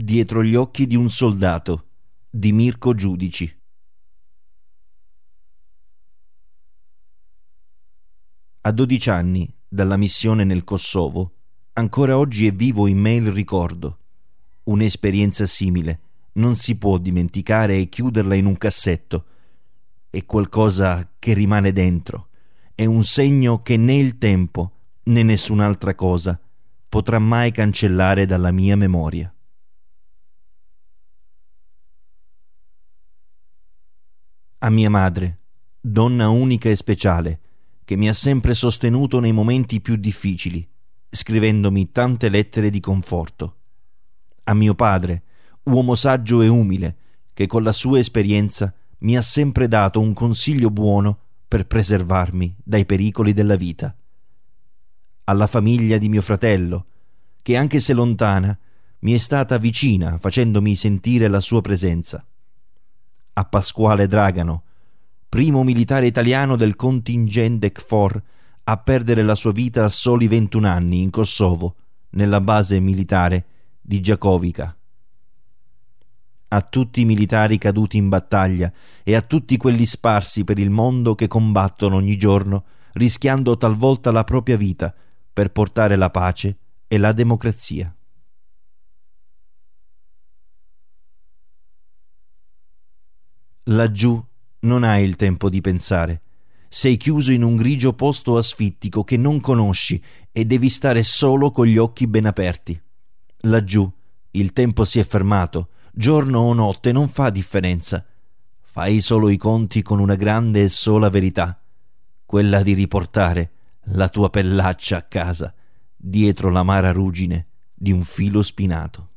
Dietro gli occhi di un soldato di Mirko Giudici. A 12 anni dalla missione nel Kosovo, ancora oggi è vivo in me il ricordo. Un'esperienza simile non si può dimenticare e chiuderla in un cassetto. È qualcosa che rimane dentro. È un segno che né il tempo né nessun'altra cosa potrà mai cancellare dalla mia memoria. A mia madre, donna unica e speciale, che mi ha sempre sostenuto nei momenti più difficili, scrivendomi tante lettere di conforto. A mio padre, uomo saggio e umile, che con la sua esperienza mi ha sempre dato un consiglio buono per preservarmi dai pericoli della vita. Alla famiglia di mio fratello, che anche se lontana, mi è stata vicina facendomi sentire la sua presenza. A Pasquale Dragano, primo militare italiano del contingente KFOR a perdere la sua vita a soli 21 anni in Kosovo, nella base militare di Giacovica a tutti i militari caduti in battaglia e a tutti quelli sparsi per il mondo che combattono ogni giorno, rischiando talvolta la propria vita per portare la pace e la democrazia. Laggiù non hai il tempo di pensare. Sei chiuso in un grigio posto asfittico che non conosci e devi stare solo con gli occhi ben aperti. Laggiù il tempo si è fermato giorno o notte non fa differenza. Fai solo i conti con una grande e sola verità, quella di riportare la tua pellaccia a casa, dietro l'amara ruggine di un filo spinato.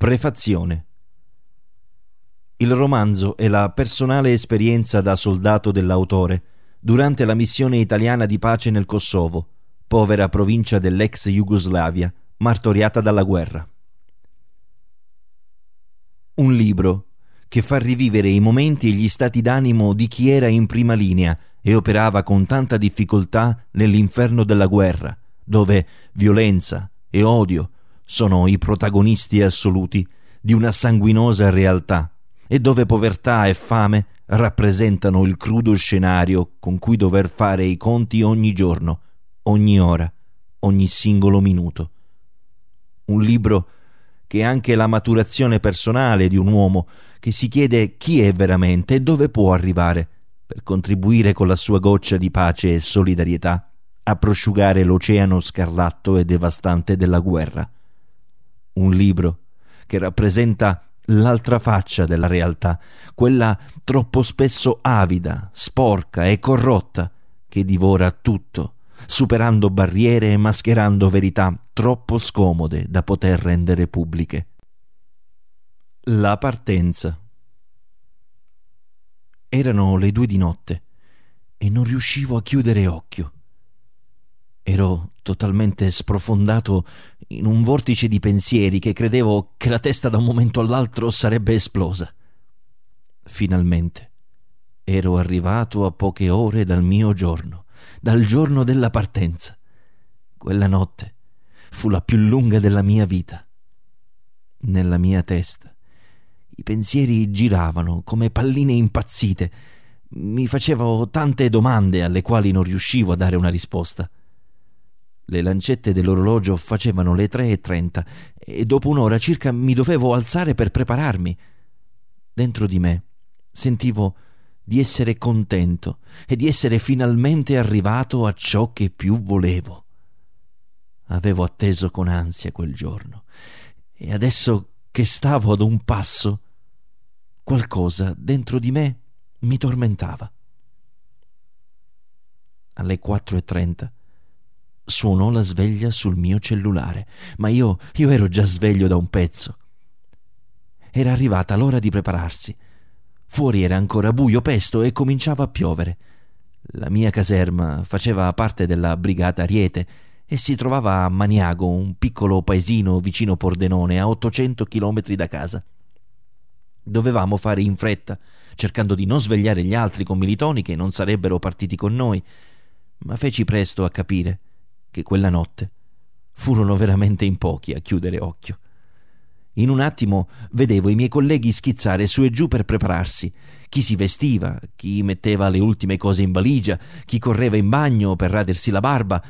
Prefazione Il romanzo è la personale esperienza da soldato dell'autore durante la missione italiana di pace nel Kosovo povera provincia dell'ex Jugoslavia, martoriata dalla guerra. Un libro che fa rivivere i momenti e gli stati d'animo di chi era in prima linea e operava con tanta difficoltà nell'inferno della guerra, dove violenza e odio sono i protagonisti assoluti di una sanguinosa realtà e dove povertà e fame rappresentano il crudo scenario con cui dover fare i conti ogni giorno ogni ora, ogni singolo minuto. Un libro che è anche la maturazione personale di un uomo che si chiede chi è veramente e dove può arrivare per contribuire con la sua goccia di pace e solidarietà a prosciugare l'oceano scarlatto e devastante della guerra. Un libro che rappresenta l'altra faccia della realtà, quella troppo spesso avida, sporca e corrotta, che divora tutto superando barriere e mascherando verità troppo scomode da poter rendere pubbliche. La partenza. Erano le due di notte e non riuscivo a chiudere occhio. Ero totalmente sprofondato in un vortice di pensieri che credevo che la testa da un momento all'altro sarebbe esplosa. Finalmente ero arrivato a poche ore dal mio giorno dal giorno della partenza. Quella notte fu la più lunga della mia vita. Nella mia testa i pensieri giravano come palline impazzite. Mi facevo tante domande alle quali non riuscivo a dare una risposta. Le lancette dell'orologio facevano le tre e trenta dopo un'ora circa mi dovevo alzare per prepararmi. Dentro di me sentivo di essere contento e di essere finalmente arrivato a ciò che più volevo. Avevo atteso con ansia quel giorno e adesso che stavo ad un passo, qualcosa dentro di me mi tormentava. Alle quattro e trenta suonò la sveglia sul mio cellulare, ma io, io ero già sveglio da un pezzo. Era arrivata l'ora di prepararsi Fuori era ancora buio pesto e cominciava a piovere. La mia caserma faceva parte della brigata Ariete e si trovava a Maniago, un piccolo paesino vicino Pordenone, a 800 chilometri da casa. Dovevamo fare in fretta, cercando di non svegliare gli altri commilitoni che non sarebbero partiti con noi, ma feci presto a capire che quella notte furono veramente in pochi a chiudere occhio. In un attimo vedevo i miei colleghi schizzare su e giù per prepararsi. Chi si vestiva, chi metteva le ultime cose in valigia, chi correva in bagno per radersi la barba.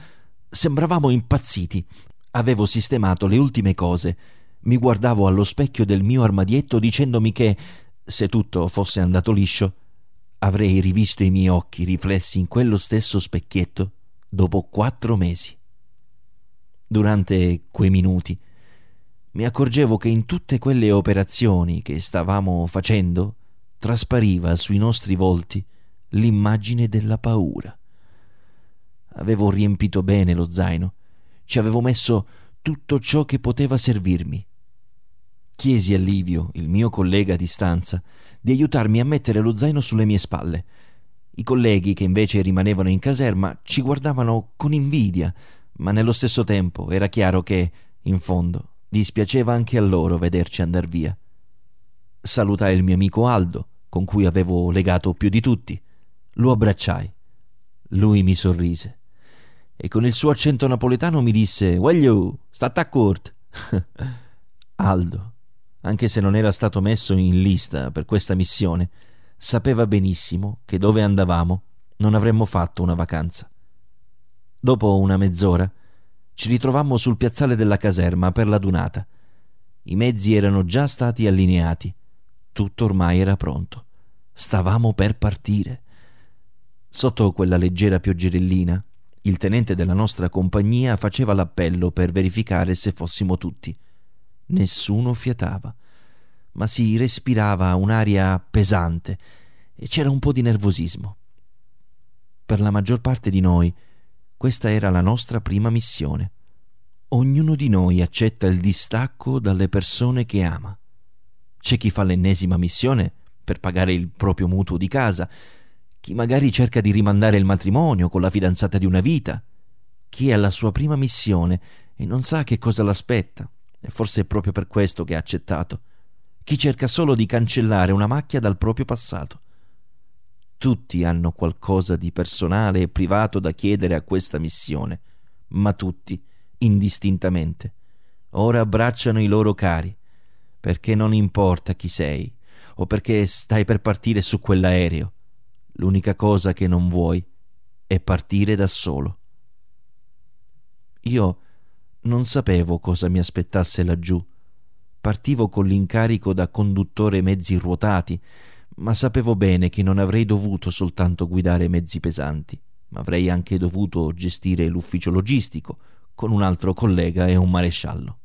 Sembravamo impazziti. Avevo sistemato le ultime cose. Mi guardavo allo specchio del mio armadietto dicendomi che, se tutto fosse andato liscio, avrei rivisto i miei occhi riflessi in quello stesso specchietto dopo quattro mesi. Durante quei minuti mi accorgevo che in tutte quelle operazioni che stavamo facendo traspariva sui nostri volti l'immagine della paura. Avevo riempito bene lo zaino, ci avevo messo tutto ciò che poteva servirmi. Chiesi a Livio, il mio collega di stanza, di aiutarmi a mettere lo zaino sulle mie spalle. I colleghi che invece rimanevano in caserma ci guardavano con invidia, ma nello stesso tempo era chiaro che, in fondo, Dispiaceva anche a loro vederci andar via. Salutai il mio amico Aldo, con cui avevo legato più di tutti. Lo abbracciai. Lui mi sorrise e con il suo accento napoletano mi disse «Waglio, state a court!» Aldo, anche se non era stato messo in lista per questa missione, sapeva benissimo che dove andavamo non avremmo fatto una vacanza. Dopo una mezz'ora ci ritrovammo sul piazzale della caserma per la dunata. I mezzi erano già stati allineati. Tutto ormai era pronto. Stavamo per partire. Sotto quella leggera pioggerellina, il tenente della nostra compagnia faceva l'appello per verificare se fossimo tutti. Nessuno fiatava, ma si respirava un'aria pesante e c'era un po' di nervosismo. Per la maggior parte di noi questa era la nostra prima missione. Ognuno di noi accetta il distacco dalle persone che ama. C'è chi fa l'ennesima missione per pagare il proprio mutuo di casa, chi magari cerca di rimandare il matrimonio con la fidanzata di una vita, chi è alla sua prima missione e non sa che cosa l'aspetta, e forse è proprio per questo che ha accettato, chi cerca solo di cancellare una macchia dal proprio passato. Tutti hanno qualcosa di personale e privato da chiedere a questa missione, ma tutti, indistintamente, ora abbracciano i loro cari, perché non importa chi sei o perché stai per partire su quell'aereo. L'unica cosa che non vuoi è partire da solo. Io non sapevo cosa mi aspettasse laggiù. Partivo con l'incarico da conduttore mezzi ruotati ma sapevo bene che non avrei dovuto soltanto guidare mezzi pesanti, ma avrei anche dovuto gestire l'ufficio logistico con un altro collega e un maresciallo.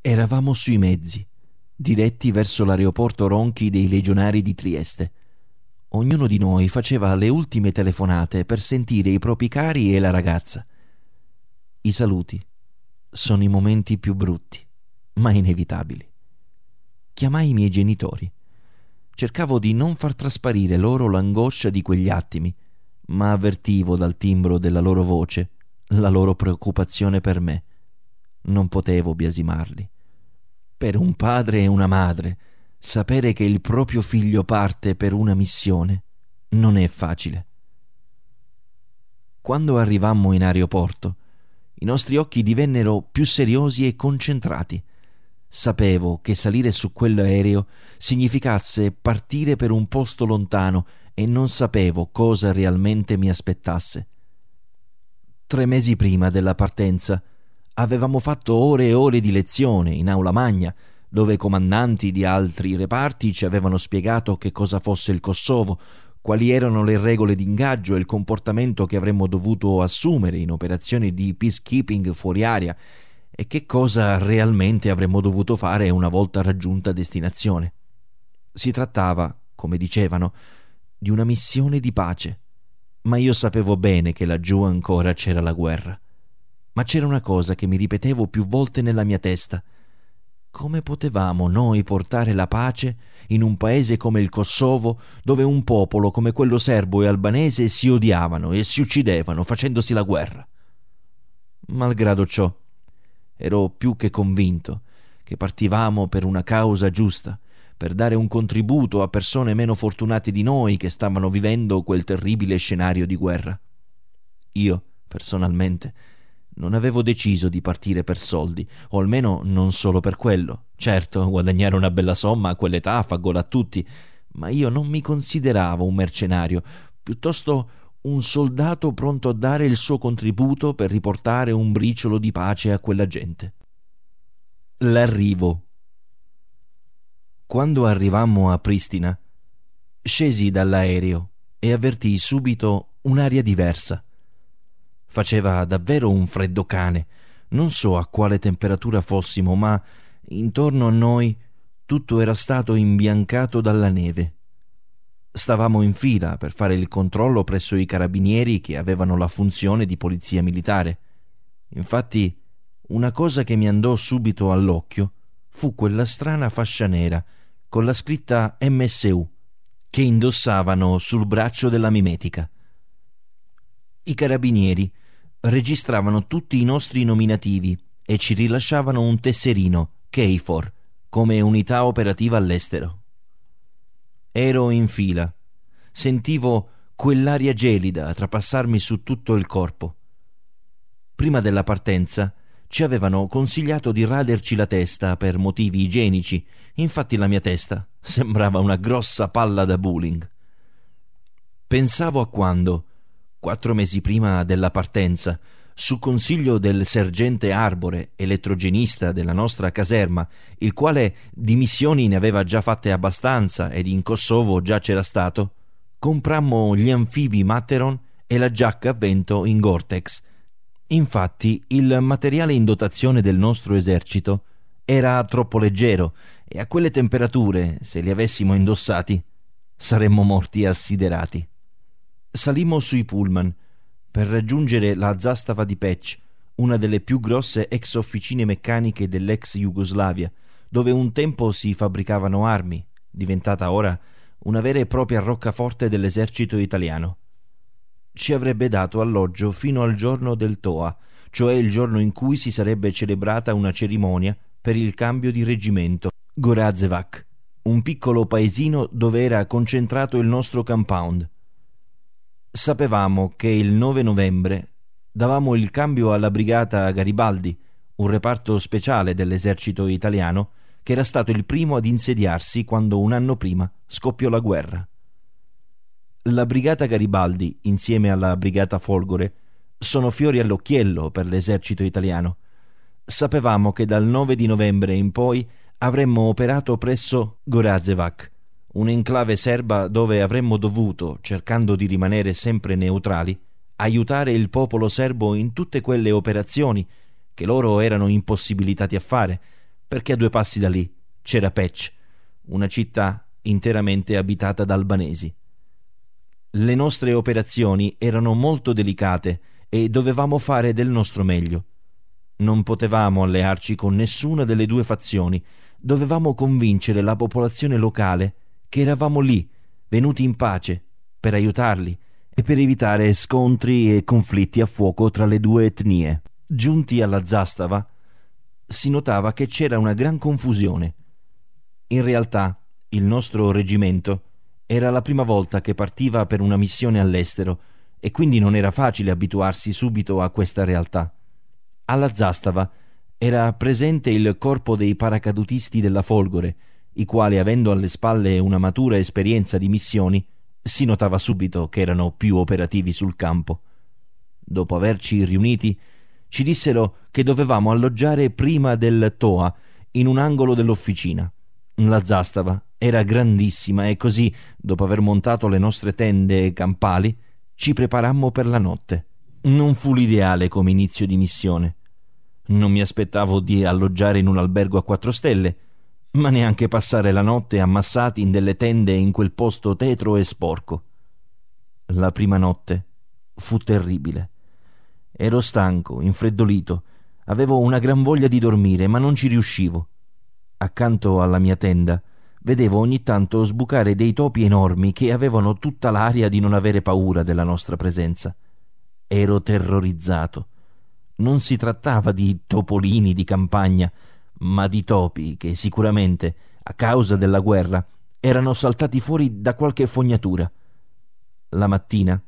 Eravamo sui mezzi, diretti verso l'aeroporto Ronchi dei legionari di Trieste. Ognuno di noi faceva le ultime telefonate per sentire i propri cari e la ragazza. I saluti sono i momenti più brutti, ma inevitabili. Chiamai i miei genitori Cercavo di non far trasparire loro l'angoscia di quegli attimi, ma avvertivo dal timbro della loro voce la loro preoccupazione per me. Non potevo biasimarli. Per un padre e una madre, sapere che il proprio figlio parte per una missione non è facile. Quando arrivammo in aeroporto, i nostri occhi divennero più seriosi e concentrati. Sapevo che salire su quell'aereo significasse partire per un posto lontano e non sapevo cosa realmente mi aspettasse. Tre mesi prima della partenza avevamo fatto ore e ore di lezione in aula magna, dove comandanti di altri reparti ci avevano spiegato che cosa fosse il Kosovo, quali erano le regole d'ingaggio e il comportamento che avremmo dovuto assumere in operazioni di peacekeeping fuori aria e che cosa realmente avremmo dovuto fare una volta raggiunta destinazione. Si trattava, come dicevano, di una missione di pace, ma io sapevo bene che laggiù ancora c'era la guerra. Ma c'era una cosa che mi ripetevo più volte nella mia testa. Come potevamo noi portare la pace in un paese come il Kosovo, dove un popolo come quello serbo e albanese si odiavano e si uccidevano facendosi la guerra? Malgrado ciò, ero più che convinto che partivamo per una causa giusta, per dare un contributo a persone meno fortunate di noi che stavano vivendo quel terribile scenario di guerra. Io, personalmente, non avevo deciso di partire per soldi, o almeno non solo per quello. Certo, guadagnare una bella somma a quell'età fa gola a tutti, ma io non mi consideravo un mercenario, piuttosto un soldato pronto a dare il suo contributo per riportare un briciolo di pace a quella gente. L'arrivo. Quando arrivammo a Pristina, scesi dall'aereo e avvertii subito un'aria diversa. Faceva davvero un freddo cane. Non so a quale temperatura fossimo, ma intorno a noi tutto era stato imbiancato dalla neve. Stavamo in fila per fare il controllo presso i carabinieri che avevano la funzione di polizia militare. Infatti, una cosa che mi andò subito all'occhio fu quella strana fascia nera con la scritta MSU che indossavano sul braccio della mimetica. I carabinieri registravano tutti i nostri nominativi e ci rilasciavano un tesserino, KFOR, come unità operativa all'estero. Ero in fila. Sentivo quell'aria gelida trapassarmi su tutto il corpo. Prima della partenza ci avevano consigliato di raderci la testa per motivi igienici, infatti la mia testa sembrava una grossa palla da bowling. Pensavo a quando, quattro mesi prima della partenza, su consiglio del sergente Arbore, elettrogenista della nostra caserma, il quale di missioni ne aveva già fatte abbastanza ed in Kosovo già c'era stato, comprammo gli anfibi Matteron e la giacca a vento in Gore-Tex. Infatti, il materiale in dotazione del nostro esercito era troppo leggero e a quelle temperature, se li avessimo indossati, saremmo morti assiderati. Salimmo sui pullman per raggiungere la zastava di Pec, una delle più grosse ex officine meccaniche dell'ex Jugoslavia, dove un tempo si fabbricavano armi, diventata ora una vera e propria roccaforte dell'esercito italiano. Ci avrebbe dato alloggio fino al giorno del Toa, cioè il giorno in cui si sarebbe celebrata una cerimonia per il cambio di reggimento. Gorazevac, un piccolo paesino dove era concentrato il nostro compound. Sapevamo che il 9 novembre davamo il cambio alla brigata Garibaldi, un reparto speciale dell'esercito italiano che era stato il primo ad insediarsi quando un anno prima scoppiò la guerra. La brigata Garibaldi, insieme alla brigata Folgore, sono fiori all'occhiello per l'esercito italiano. Sapevamo che dal 9 di novembre in poi avremmo operato presso Gorazevac, un'enclave serba dove avremmo dovuto, cercando di rimanere sempre neutrali, aiutare il popolo serbo in tutte quelle operazioni che loro erano impossibilitati a fare, perché a due passi da lì c'era Pec, una città interamente abitata da albanesi. Le nostre operazioni erano molto delicate e dovevamo fare del nostro meglio. Non potevamo allearci con nessuna delle due fazioni, dovevamo convincere la popolazione locale che eravamo lì, venuti in pace, per aiutarli e per evitare scontri e conflitti a fuoco tra le due etnie. Giunti alla zastava, si notava che c'era una gran confusione. In realtà, il nostro reggimento era la prima volta che partiva per una missione all'estero e quindi non era facile abituarsi subito a questa realtà. Alla zastava era presente il corpo dei paracadutisti della Folgore, i quali, avendo alle spalle una matura esperienza di missioni, si notava subito che erano più operativi sul campo. Dopo averci riuniti, ci dissero che dovevamo alloggiare prima del Toa, in un angolo dell'officina. La zastava era grandissima e così, dopo aver montato le nostre tende campali, ci preparammo per la notte. Non fu l'ideale come inizio di missione. Non mi aspettavo di alloggiare in un albergo a quattro stelle, ma neanche passare la notte ammassati in delle tende in quel posto tetro e sporco. La prima notte fu terribile. Ero stanco, infreddolito, avevo una gran voglia di dormire, ma non ci riuscivo. Accanto alla mia tenda vedevo ogni tanto sbucare dei topi enormi che avevano tutta l'aria di non avere paura della nostra presenza. Ero terrorizzato. Non si trattava di topolini di campagna, ma di topi che sicuramente, a causa della guerra, erano saltati fuori da qualche fognatura. La mattina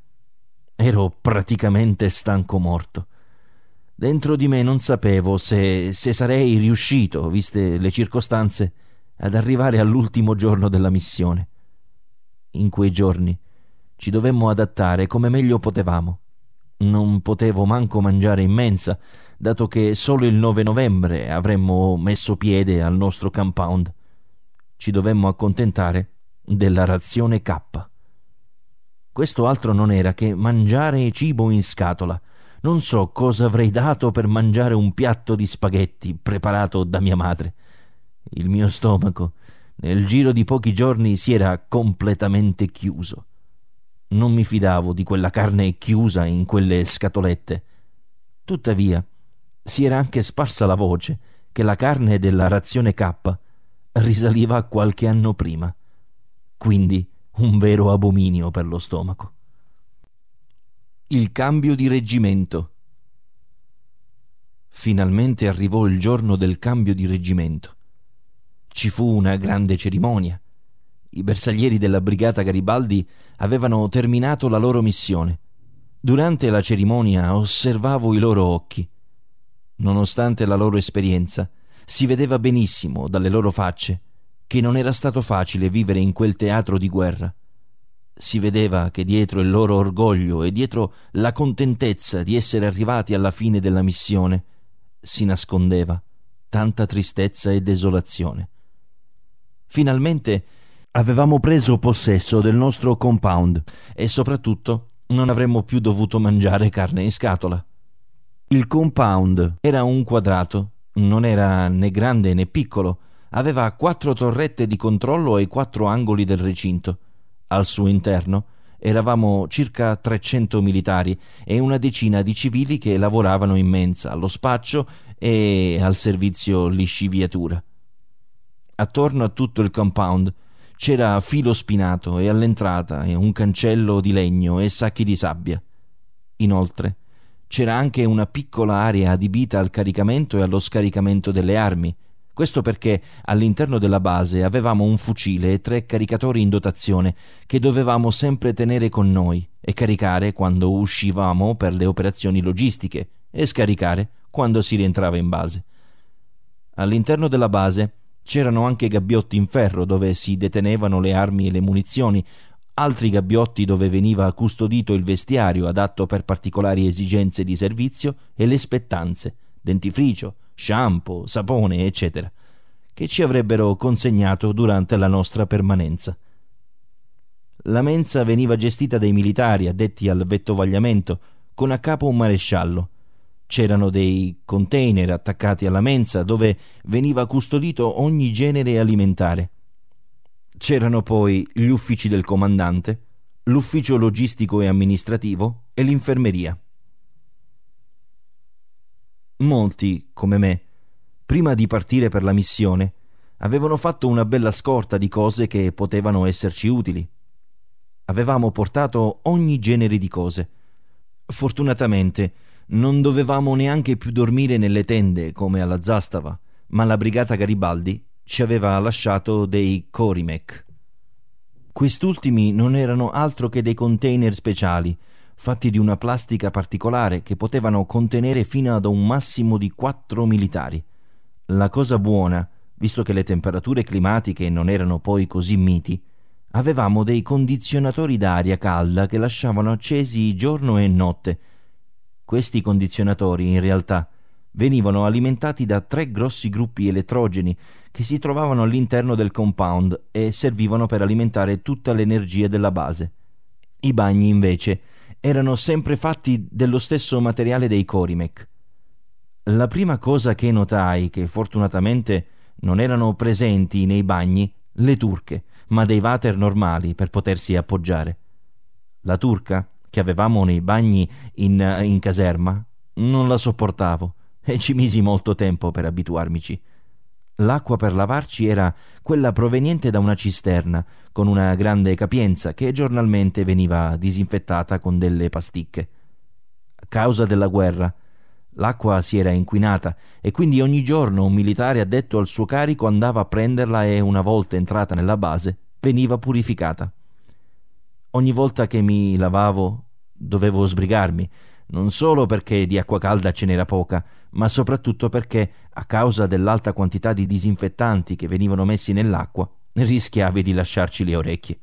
ero praticamente stanco morto. Dentro di me non sapevo se, se sarei riuscito, viste le circostanze, ad arrivare all'ultimo giorno della missione. In quei giorni ci dovemmo adattare come meglio potevamo. Non potevo manco mangiare in mensa, dato che solo il 9 novembre avremmo messo piede al nostro compound. Ci dovemmo accontentare della razione K. Questo altro non era che mangiare cibo in scatola. Non so cosa avrei dato per mangiare un piatto di spaghetti preparato da mia madre. Il mio stomaco, nel giro di pochi giorni, si era completamente chiuso. Non mi fidavo di quella carne chiusa in quelle scatolette. Tuttavia, si era anche sparsa la voce che la carne della razione K risaliva a qualche anno prima. Quindi un vero abominio per lo stomaco. Il cambio di reggimento. Finalmente arrivò il giorno del cambio di reggimento. Ci fu una grande cerimonia i bersaglieri della brigata Garibaldi avevano terminato la loro missione. Durante la cerimonia osservavo i loro occhi. Nonostante la loro esperienza, si vedeva benissimo dalle loro facce che non era stato facile vivere in quel teatro di guerra. Si vedeva che dietro il loro orgoglio e dietro la contentezza di essere arrivati alla fine della missione si nascondeva tanta tristezza e desolazione. Finalmente Avevamo preso possesso del nostro compound e soprattutto non avremmo più dovuto mangiare carne in scatola. Il compound era un quadrato, non era né grande né piccolo, aveva quattro torrette di controllo ai quattro angoli del recinto. Al suo interno eravamo circa 300 militari e una decina di civili che lavoravano in mensa, allo spaccio e al servizio lisciviatura. Attorno a tutto il compound c'era filo spinato e all'entrata un cancello di legno e sacchi di sabbia. Inoltre c'era anche una piccola area adibita al caricamento e allo scaricamento delle armi. Questo perché all'interno della base avevamo un fucile e tre caricatori in dotazione che dovevamo sempre tenere con noi e caricare quando uscivamo per le operazioni logistiche e scaricare quando si rientrava in base. All'interno della base C'erano anche gabbiotti in ferro dove si detenevano le armi e le munizioni, altri gabbiotti dove veniva custodito il vestiario adatto per particolari esigenze di servizio e le spettanze, dentifricio, shampoo, sapone, eccetera, che ci avrebbero consegnato durante la nostra permanenza. La mensa veniva gestita dai militari addetti al vettovagliamento, con a capo un maresciallo, C'erano dei container attaccati alla mensa dove veniva custodito ogni genere alimentare. C'erano poi gli uffici del comandante, l'ufficio logistico e amministrativo e l'infermeria. Molti, come me, prima di partire per la missione, avevano fatto una bella scorta di cose che potevano esserci utili. Avevamo portato ogni genere di cose. Fortunatamente, non dovevamo neanche più dormire nelle tende come alla Zastava, ma la brigata Garibaldi ci aveva lasciato dei Corimec. Quest'ultimi non erano altro che dei container speciali, fatti di una plastica particolare che potevano contenere fino ad un massimo di quattro militari. La cosa buona, visto che le temperature climatiche non erano poi così miti, avevamo dei condizionatori d'aria calda che lasciavano accesi giorno e notte questi condizionatori, in realtà, venivano alimentati da tre grossi gruppi elettrogeni che si trovavano all'interno del compound e servivano per alimentare tutta l'energia della base. I bagni, invece, erano sempre fatti dello stesso materiale dei Corimec. La prima cosa che notai, che fortunatamente non erano presenti nei bagni, le turche, ma dei water normali per potersi appoggiare. La turca che avevamo nei bagni in, in caserma, non la sopportavo e ci misi molto tempo per abituarmici. L'acqua per lavarci era quella proveniente da una cisterna, con una grande capienza che giornalmente veniva disinfettata con delle pasticche. A causa della guerra, l'acqua si era inquinata e quindi ogni giorno un militare addetto al suo carico andava a prenderla e una volta entrata nella base veniva purificata. Ogni volta che mi lavavo dovevo sbrigarmi, non solo perché di acqua calda ce n'era poca, ma soprattutto perché, a causa dell'alta quantità di disinfettanti che venivano messi nell'acqua, rischiavi di lasciarci le orecchie.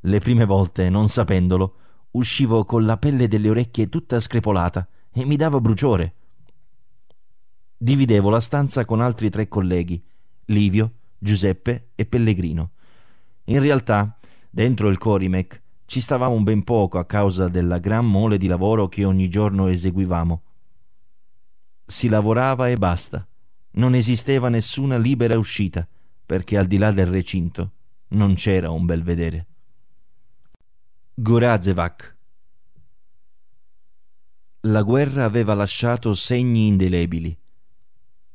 Le prime volte, non sapendolo, uscivo con la pelle delle orecchie tutta screpolata e mi dava bruciore. Dividevo la stanza con altri tre colleghi, Livio, Giuseppe e Pellegrino. In realtà, dentro il Corimec ci stavamo ben poco a causa della gran mole di lavoro che ogni giorno eseguivamo. Si lavorava e basta. Non esisteva nessuna libera uscita, perché al di là del recinto non c'era un bel vedere. Gorazevac La guerra aveva lasciato segni indelebili.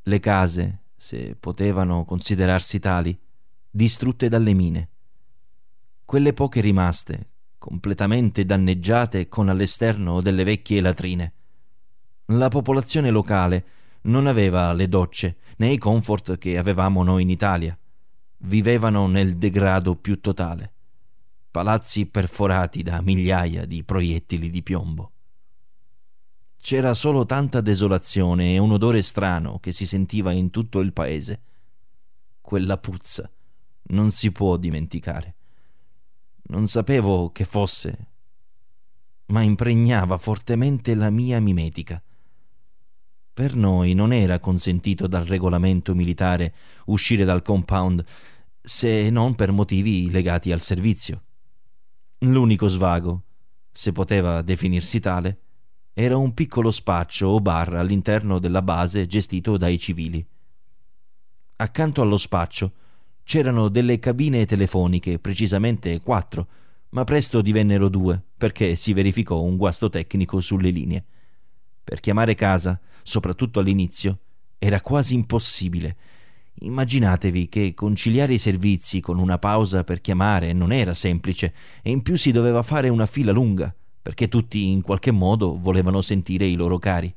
Le case, se potevano considerarsi tali, distrutte dalle mine. Quelle poche rimaste, completamente danneggiate con all'esterno delle vecchie latrine. La popolazione locale non aveva le docce né i comfort che avevamo noi in Italia. Vivevano nel degrado più totale. Palazzi perforati da migliaia di proiettili di piombo. C'era solo tanta desolazione e un odore strano che si sentiva in tutto il paese. Quella puzza non si può dimenticare. Non sapevo che fosse, ma impregnava fortemente la mia mimetica. Per noi non era consentito dal regolamento militare uscire dal compound se non per motivi legati al servizio. L'unico svago, se poteva definirsi tale, era un piccolo spaccio o bar all'interno della base gestito dai civili. Accanto allo spaccio C'erano delle cabine telefoniche, precisamente quattro, ma presto divennero due perché si verificò un guasto tecnico sulle linee. Per chiamare casa, soprattutto all'inizio, era quasi impossibile. Immaginatevi che conciliare i servizi con una pausa per chiamare non era semplice e in più si doveva fare una fila lunga, perché tutti in qualche modo volevano sentire i loro cari.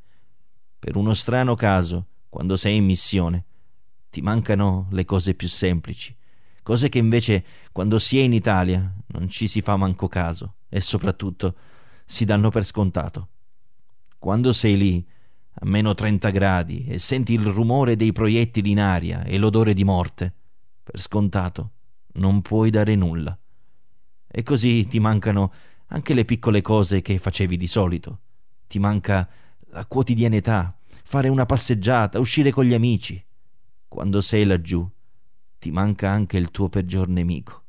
Per uno strano caso, quando sei in missione, ti mancano le cose più semplici, cose che invece quando si è in Italia non ci si fa manco caso e soprattutto si danno per scontato. Quando sei lì, a meno 30 gradi, e senti il rumore dei proiettili in aria e l'odore di morte, per scontato non puoi dare nulla. E così ti mancano anche le piccole cose che facevi di solito. Ti manca la quotidianità, fare una passeggiata, uscire con gli amici, quando sei laggiù, ti manca anche il tuo peggior nemico.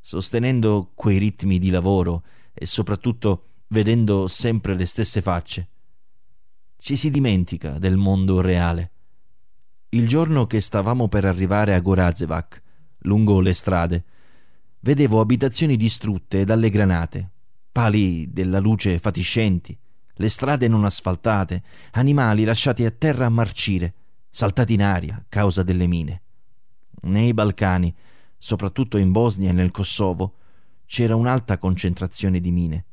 Sostenendo quei ritmi di lavoro e soprattutto vedendo sempre le stesse facce, ci si dimentica del mondo reale. Il giorno che stavamo per arrivare a Gorazevac, lungo le strade, vedevo abitazioni distrutte dalle granate, pali della luce fatiscenti, le strade non asfaltate, animali lasciati a terra a marcire, saltati in aria a causa delle mine. Nei Balcani, soprattutto in Bosnia e nel Kosovo, c'era un'alta concentrazione di mine.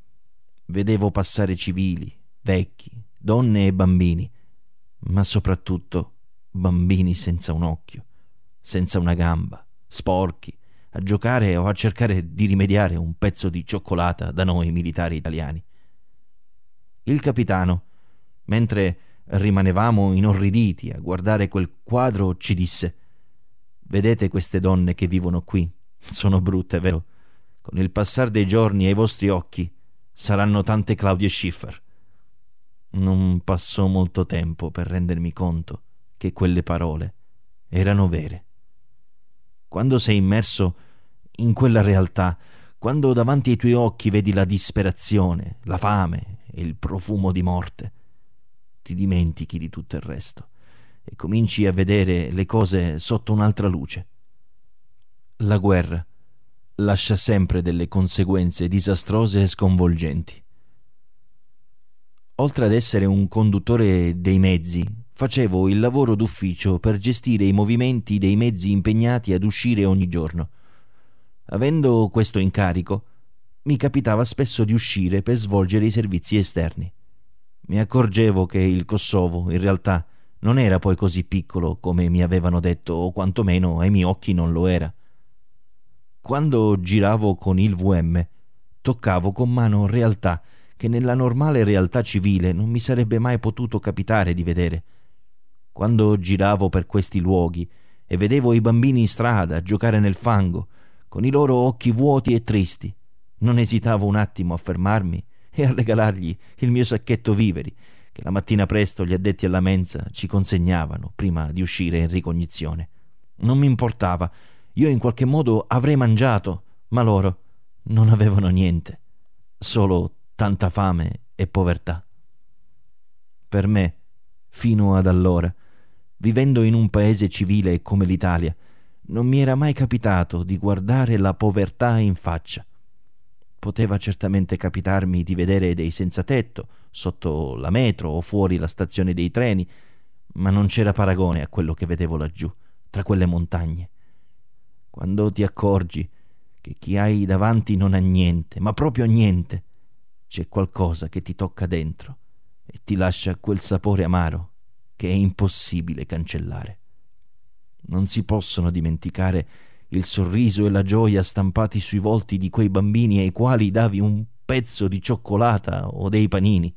Vedevo passare civili, vecchi, donne e bambini, ma soprattutto bambini senza un occhio, senza una gamba, sporchi, a giocare o a cercare di rimediare un pezzo di cioccolata da noi militari italiani. Il capitano, mentre rimanevamo inorriditi a guardare quel quadro, ci disse Vedete queste donne che vivono qui? Sono brutte, vero? Con il passar dei giorni ai vostri occhi saranno tante Claudie Schiffer. Non passò molto tempo per rendermi conto che quelle parole erano vere. Quando sei immerso in quella realtà, quando davanti ai tuoi occhi vedi la disperazione, la fame e il profumo di morte, ti dimentichi di tutto il resto e cominci a vedere le cose sotto un'altra luce. La guerra lascia sempre delle conseguenze disastrose e sconvolgenti. Oltre ad essere un conduttore dei mezzi, facevo il lavoro d'ufficio per gestire i movimenti dei mezzi impegnati ad uscire ogni giorno. Avendo questo incarico, mi capitava spesso di uscire per svolgere i servizi esterni mi accorgevo che il Kosovo in realtà non era poi così piccolo come mi avevano detto, o quantomeno ai miei occhi non lo era. Quando giravo con il VM, toccavo con mano realtà che nella normale realtà civile non mi sarebbe mai potuto capitare di vedere. Quando giravo per questi luoghi e vedevo i bambini in strada giocare nel fango, con i loro occhi vuoti e tristi, non esitavo un attimo a fermarmi e a regalargli il mio sacchetto viveri, che la mattina presto gli addetti alla mensa ci consegnavano prima di uscire in ricognizione. Non mi importava, io in qualche modo avrei mangiato, ma loro non avevano niente, solo tanta fame e povertà. Per me, fino ad allora, vivendo in un paese civile come l'Italia, non mi era mai capitato di guardare la povertà in faccia. Poteva certamente capitarmi di vedere dei senza tetto sotto la metro o fuori la stazione dei treni, ma non c'era paragone a quello che vedevo laggiù, tra quelle montagne. Quando ti accorgi che chi hai davanti non ha niente, ma proprio niente, c'è qualcosa che ti tocca dentro e ti lascia quel sapore amaro che è impossibile cancellare. Non si possono dimenticare il sorriso e la gioia stampati sui volti di quei bambini ai quali davi un pezzo di cioccolata o dei panini.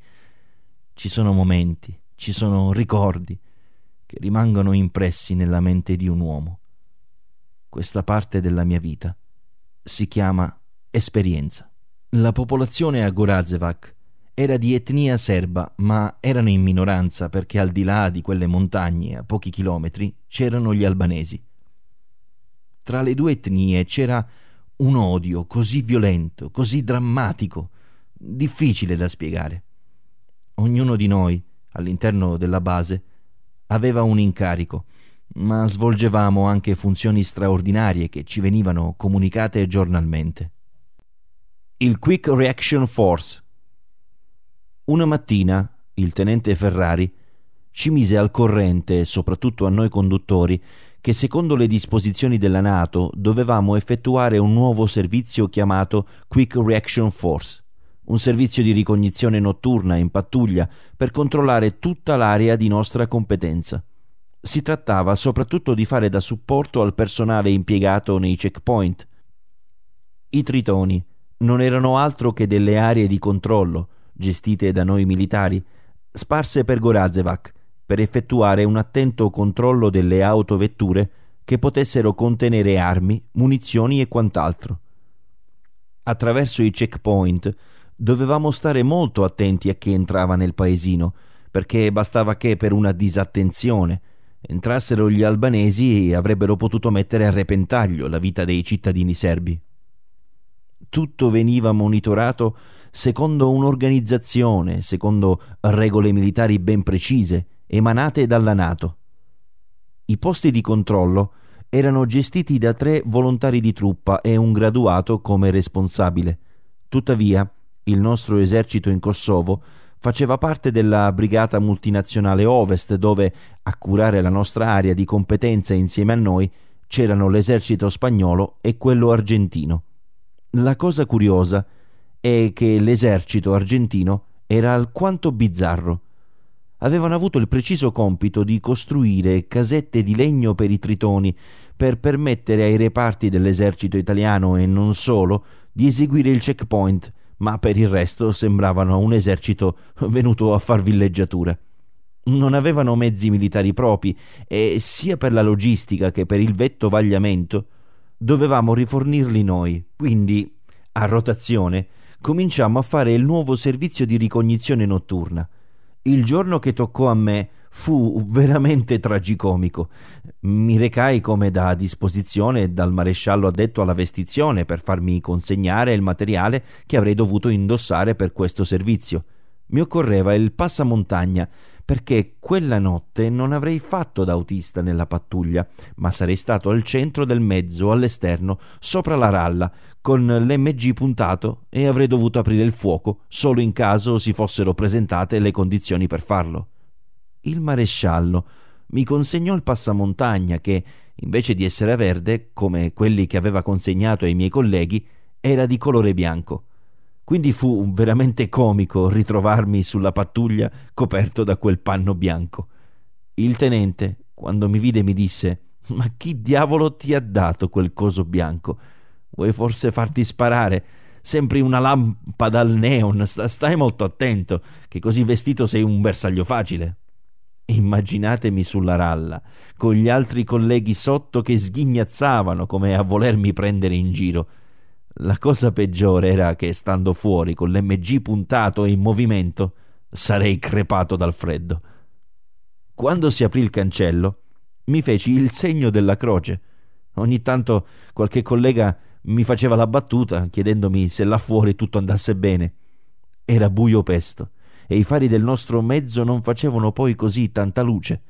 Ci sono momenti, ci sono ricordi che rimangono impressi nella mente di un uomo. Questa parte della mia vita si chiama esperienza. La popolazione a Gorazevac era di etnia serba, ma erano in minoranza perché al di là di quelle montagne, a pochi chilometri, c'erano gli albanesi. Tra le due etnie c'era un odio così violento, così drammatico, difficile da spiegare. Ognuno di noi, all'interno della base, aveva un incarico, ma svolgevamo anche funzioni straordinarie che ci venivano comunicate giornalmente. Il Quick Reaction Force una mattina il tenente Ferrari ci mise al corrente, soprattutto a noi conduttori, che secondo le disposizioni della Nato dovevamo effettuare un nuovo servizio chiamato Quick Reaction Force, un servizio di ricognizione notturna in pattuglia per controllare tutta l'area di nostra competenza. Si trattava soprattutto di fare da supporto al personale impiegato nei checkpoint. I tritoni non erano altro che delle aree di controllo, gestite da noi militari, sparse per Gorazevac per effettuare un attento controllo delle autovetture che potessero contenere armi, munizioni e quant'altro. Attraverso i checkpoint dovevamo stare molto attenti a chi entrava nel paesino, perché bastava che per una disattenzione entrassero gli albanesi e avrebbero potuto mettere a repentaglio la vita dei cittadini serbi. Tutto veniva monitorato secondo un'organizzazione, secondo regole militari ben precise, emanate dalla Nato. I posti di controllo erano gestiti da tre volontari di truppa e un graduato come responsabile. Tuttavia, il nostro esercito in Kosovo faceva parte della brigata multinazionale Ovest, dove a curare la nostra area di competenza insieme a noi c'erano l'esercito spagnolo e quello argentino. La cosa curiosa è che l'esercito argentino era alquanto bizzarro. Avevano avuto il preciso compito di costruire casette di legno per i tritoni per permettere ai reparti dell'esercito italiano e non solo di eseguire il checkpoint, ma per il resto sembravano un esercito venuto a far villeggiatura. Non avevano mezzi militari propri e sia per la logistica che per il vettovagliamento dovevamo rifornirli noi. Quindi, a rotazione, cominciammo a fare il nuovo servizio di ricognizione notturna. Il giorno che toccò a me fu veramente tragicomico. Mi recai come da disposizione dal maresciallo addetto alla vestizione per farmi consegnare il materiale che avrei dovuto indossare per questo servizio. Mi occorreva il passamontagna perché quella notte non avrei fatto da autista nella pattuglia, ma sarei stato al centro del mezzo, all'esterno, sopra la ralla, con l'MG puntato e avrei dovuto aprire il fuoco solo in caso si fossero presentate le condizioni per farlo. Il maresciallo mi consegnò il passamontagna che, invece di essere verde, come quelli che aveva consegnato ai miei colleghi, era di colore bianco. Quindi fu veramente comico ritrovarmi sulla pattuglia coperto da quel panno bianco. Il tenente, quando mi vide, mi disse: Ma chi diavolo ti ha dato quel coso bianco? Vuoi forse farti sparare? Sembri una lampada al neon, stai molto attento, che così vestito sei un bersaglio facile. Immaginatemi sulla ralla, con gli altri colleghi sotto che sghignazzavano come a volermi prendere in giro. La cosa peggiore era che, stando fuori, con l'MG puntato e in movimento, sarei crepato dal freddo. Quando si aprì il cancello, mi feci il segno della croce. Ogni tanto qualche collega mi faceva la battuta chiedendomi se là fuori tutto andasse bene. Era buio pesto e i fari del nostro mezzo non facevano poi così tanta luce.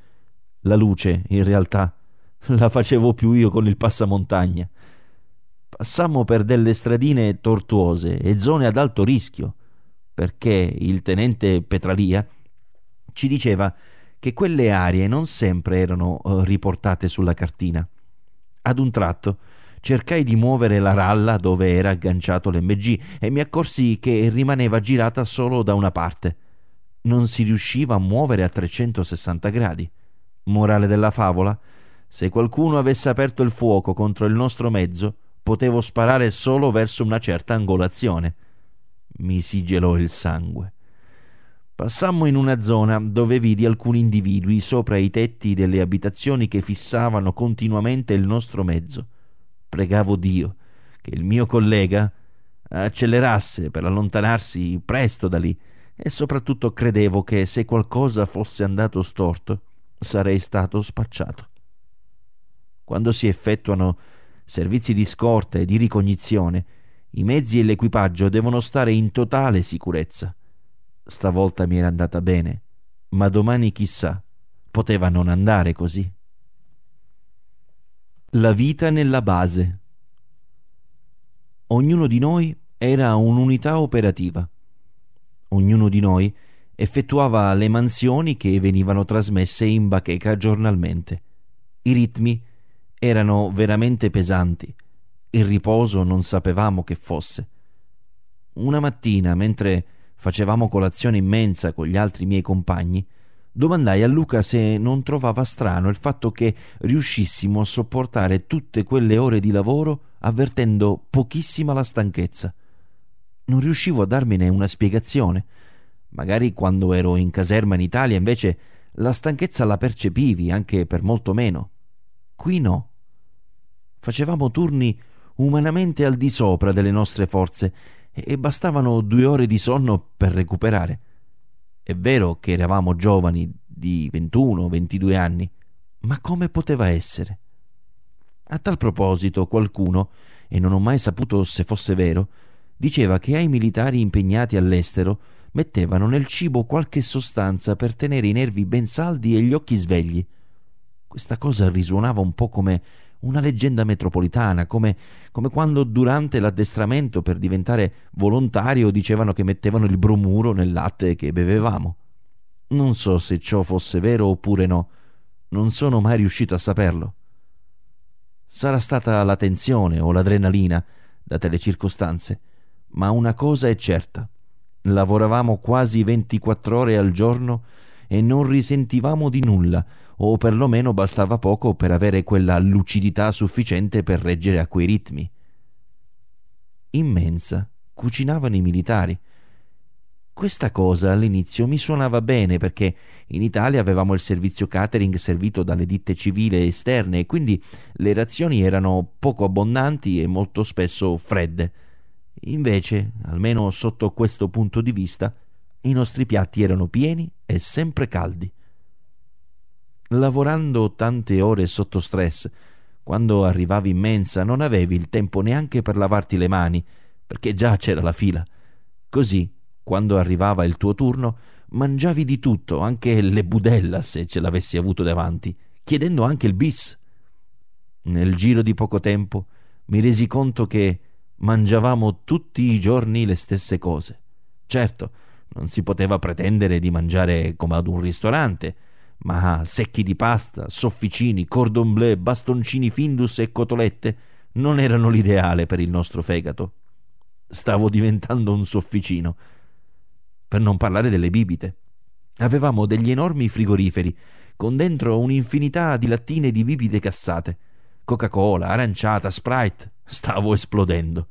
La luce, in realtà, la facevo più io con il passamontagna. Passammo per delle stradine tortuose e zone ad alto rischio, perché il tenente Petralia ci diceva che quelle aree non sempre erano uh, riportate sulla cartina. Ad un tratto cercai di muovere la ralla dove era agganciato l'MG e mi accorsi che rimaneva girata solo da una parte non si riusciva a muovere a 360 gradi. Morale della favola? Se qualcuno avesse aperto il fuoco contro il nostro mezzo, potevo sparare solo verso una certa angolazione. Mi si gelò il sangue. Passammo in una zona dove vidi alcuni individui sopra i tetti delle abitazioni che fissavano continuamente il nostro mezzo. Pregavo Dio che il mio collega accelerasse per allontanarsi presto da lì e soprattutto credevo che se qualcosa fosse andato storto sarei stato spacciato. Quando si effettuano servizi di scorta e di ricognizione, i mezzi e l'equipaggio devono stare in totale sicurezza. Stavolta mi era andata bene, ma domani chissà, poteva non andare così. La vita nella base. Ognuno di noi era un'unità operativa ognuno di noi effettuava le mansioni che venivano trasmesse in bacheca giornalmente. I ritmi erano veramente pesanti, il riposo non sapevamo che fosse. Una mattina, mentre facevamo colazione immensa con gli altri miei compagni, domandai a Luca se non trovava strano il fatto che riuscissimo a sopportare tutte quelle ore di lavoro avvertendo pochissima la stanchezza. Non riuscivo a darmene una spiegazione. Magari quando ero in caserma in Italia invece la stanchezza la percepivi anche per molto meno. Qui no. Facevamo turni umanamente al di sopra delle nostre forze e bastavano due ore di sonno per recuperare. È vero che eravamo giovani di 21-22 anni, ma come poteva essere? A tal proposito qualcuno, e non ho mai saputo se fosse vero, diceva che ai militari impegnati all'estero mettevano nel cibo qualche sostanza per tenere i nervi ben saldi e gli occhi svegli. Questa cosa risuonava un po' come una leggenda metropolitana, come, come quando durante l'addestramento per diventare volontario dicevano che mettevano il bromuro nel latte che bevevamo. Non so se ciò fosse vero oppure no, non sono mai riuscito a saperlo. Sarà stata la tensione o l'adrenalina, date le circostanze, ma una cosa è certa. Lavoravamo quasi 24 ore al giorno e non risentivamo di nulla, o perlomeno bastava poco per avere quella lucidità sufficiente per reggere a quei ritmi. In mensa cucinavano i militari. Questa cosa all'inizio mi suonava bene perché in Italia avevamo il servizio catering servito dalle ditte civili esterne e quindi le razioni erano poco abbondanti e molto spesso fredde. Invece, almeno sotto questo punto di vista, i nostri piatti erano pieni e sempre caldi. Lavorando tante ore sotto stress, quando arrivavi in mensa non avevi il tempo neanche per lavarti le mani, perché già c'era la fila. Così, quando arrivava il tuo turno, mangiavi di tutto, anche le budella se ce l'avessi avuto davanti, chiedendo anche il bis. Nel giro di poco tempo mi resi conto che mangiavamo tutti i giorni le stesse cose. Certo, non si poteva pretendere di mangiare come ad un ristorante, ma secchi di pasta, sofficini, cordon bleu, bastoncini Findus e cotolette non erano l'ideale per il nostro fegato. Stavo diventando un sofficino. Per non parlare delle bibite. Avevamo degli enormi frigoriferi, con dentro un'infinità di lattine di bibite cassate. Coca-Cola, aranciata, Sprite. Stavo esplodendo.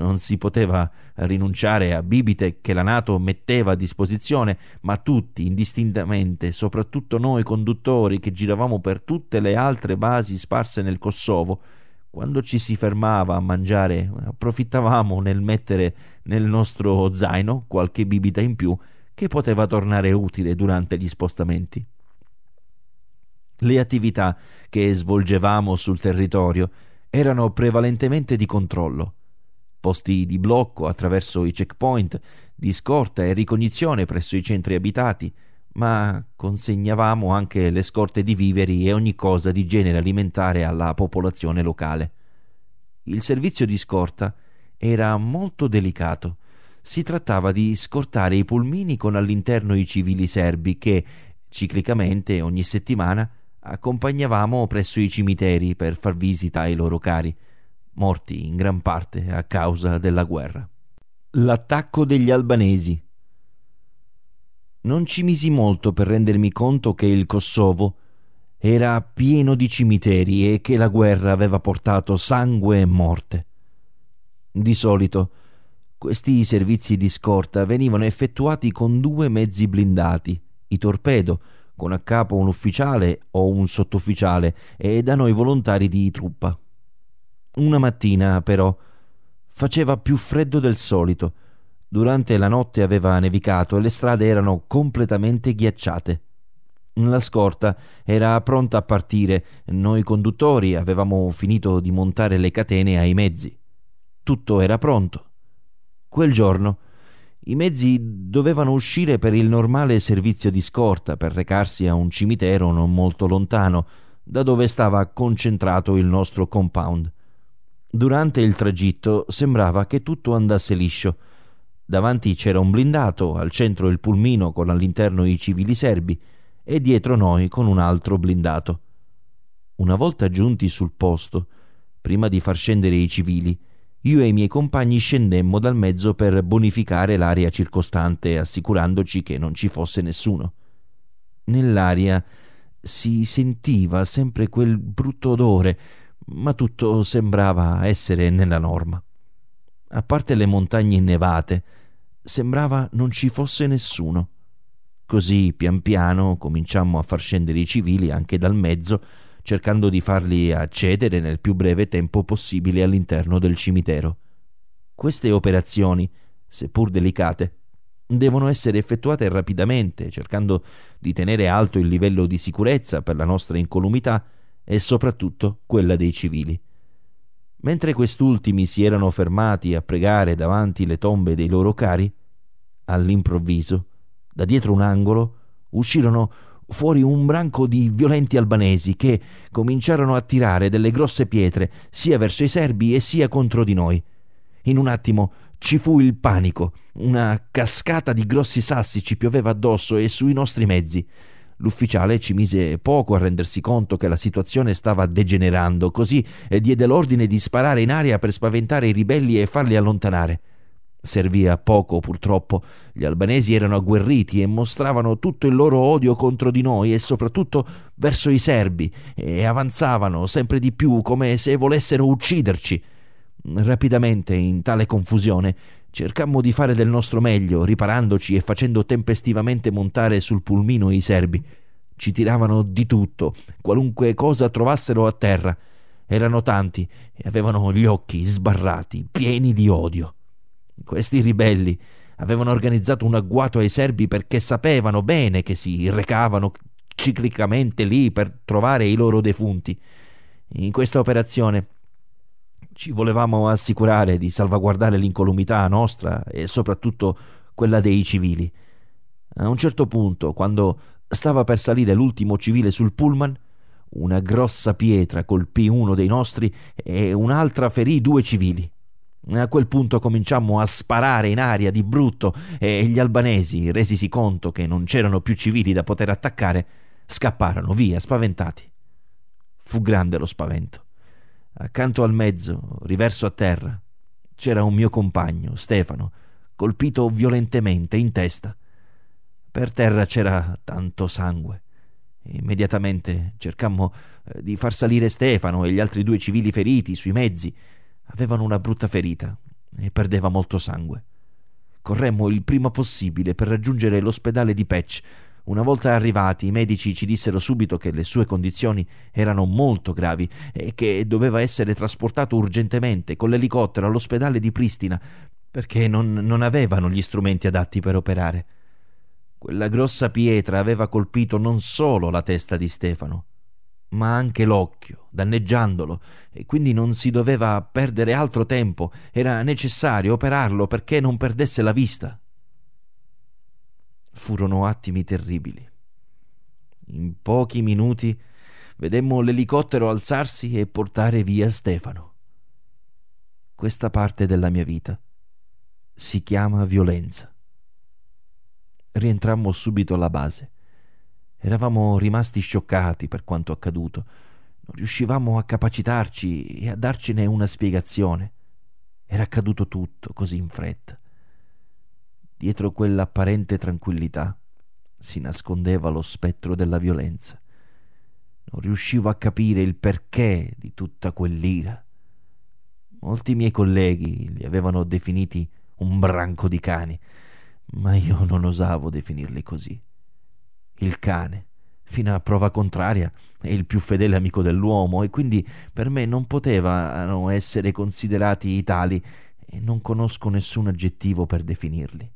Non si poteva rinunciare a bibite che la Nato metteva a disposizione, ma tutti, indistintamente, soprattutto noi conduttori che giravamo per tutte le altre basi sparse nel Kosovo, quando ci si fermava a mangiare, approfittavamo nel mettere nel nostro zaino qualche bibita in più che poteva tornare utile durante gli spostamenti. Le attività che svolgevamo sul territorio erano prevalentemente di controllo. Posti di blocco attraverso i checkpoint, di scorta e ricognizione presso i centri abitati, ma consegnavamo anche le scorte di viveri e ogni cosa di genere alimentare alla popolazione locale. Il servizio di scorta era molto delicato. Si trattava di scortare i pulmini con all'interno i civili serbi che, ciclicamente, ogni settimana, accompagnavamo presso i cimiteri per far visita ai loro cari, morti in gran parte a causa della guerra. L'attacco degli albanesi. Non ci misi molto per rendermi conto che il Kosovo era pieno di cimiteri e che la guerra aveva portato sangue e morte. Di solito questi servizi di scorta venivano effettuati con due mezzi blindati, i torpedo, con a capo un ufficiale o un sottufficiale e da noi volontari di truppa. Una mattina, però, faceva più freddo del solito. Durante la notte aveva nevicato e le strade erano completamente ghiacciate. La scorta era pronta a partire, noi conduttori avevamo finito di montare le catene ai mezzi. Tutto era pronto. Quel giorno i mezzi dovevano uscire per il normale servizio di scorta per recarsi a un cimitero non molto lontano, da dove stava concentrato il nostro compound. Durante il tragitto sembrava che tutto andasse liscio. Davanti c'era un blindato, al centro il pulmino con all'interno i civili serbi e dietro noi con un altro blindato. Una volta giunti sul posto, prima di far scendere i civili, io e i miei compagni scendemmo dal mezzo per bonificare l'area circostante, assicurandoci che non ci fosse nessuno. Nell'aria si sentiva sempre quel brutto odore, ma tutto sembrava essere nella norma. A parte le montagne innevate, sembrava non ci fosse nessuno. Così pian piano cominciammo a far scendere i civili anche dal mezzo cercando di farli accedere nel più breve tempo possibile all'interno del cimitero. Queste operazioni, seppur delicate, devono essere effettuate rapidamente, cercando di tenere alto il livello di sicurezza per la nostra incolumità e soprattutto quella dei civili. Mentre quest'ultimi si erano fermati a pregare davanti le tombe dei loro cari, all'improvviso, da dietro un angolo, uscirono fuori un branco di violenti albanesi che cominciarono a tirare delle grosse pietre sia verso i serbi e sia contro di noi. In un attimo ci fu il panico, una cascata di grossi sassi ci pioveva addosso e sui nostri mezzi. L'ufficiale ci mise poco a rendersi conto che la situazione stava degenerando, così diede l'ordine di sparare in aria per spaventare i ribelli e farli allontanare. Servì a poco, purtroppo. Gli albanesi erano agguerriti e mostravano tutto il loro odio contro di noi e soprattutto verso i serbi e avanzavano sempre di più come se volessero ucciderci. Rapidamente, in tale confusione, cercammo di fare del nostro meglio, riparandoci e facendo tempestivamente montare sul pulmino i serbi. Ci tiravano di tutto, qualunque cosa trovassero a terra. Erano tanti e avevano gli occhi sbarrati, pieni di odio. Questi ribelli avevano organizzato un agguato ai serbi perché sapevano bene che si recavano ciclicamente lì per trovare i loro defunti. In questa operazione ci volevamo assicurare di salvaguardare l'incolumità nostra e soprattutto quella dei civili. A un certo punto, quando stava per salire l'ultimo civile sul pullman, una grossa pietra colpì uno dei nostri e un'altra ferì due civili. A quel punto cominciammo a sparare in aria di brutto e gli albanesi, resisi conto che non c'erano più civili da poter attaccare, scapparono via spaventati. Fu grande lo spavento. Accanto al mezzo, riverso a terra, c'era un mio compagno, Stefano, colpito violentemente in testa. Per terra c'era tanto sangue. Immediatamente cercammo eh, di far salire Stefano e gli altri due civili feriti sui mezzi Avevano una brutta ferita. e perdeva molto sangue. Corremmo il prima possibile per raggiungere l'ospedale di Patch. Una volta arrivati, i medici ci dissero subito che le sue condizioni erano molto gravi e che doveva essere trasportato urgentemente con l'elicottero all'ospedale di Pristina perché non, non avevano gli strumenti adatti per operare. Quella grossa pietra aveva colpito non solo la testa di Stefano, ma anche l'occhio, danneggiandolo, e quindi non si doveva perdere altro tempo, era necessario operarlo perché non perdesse la vista. Furono attimi terribili. In pochi minuti vedemmo l'elicottero alzarsi e portare via Stefano. Questa parte della mia vita si chiama violenza. Rientrammo subito alla base Eravamo rimasti scioccati per quanto accaduto. Non riuscivamo a capacitarci e a darcene una spiegazione. Era accaduto tutto così in fretta. Dietro quell'apparente tranquillità si nascondeva lo spettro della violenza. Non riuscivo a capire il perché di tutta quell'ira. Molti miei colleghi li avevano definiti un branco di cani, ma io non osavo definirli così il cane. Fino a prova contraria è il più fedele amico dell'uomo e quindi per me non potevano essere considerati tali e non conosco nessun aggettivo per definirli.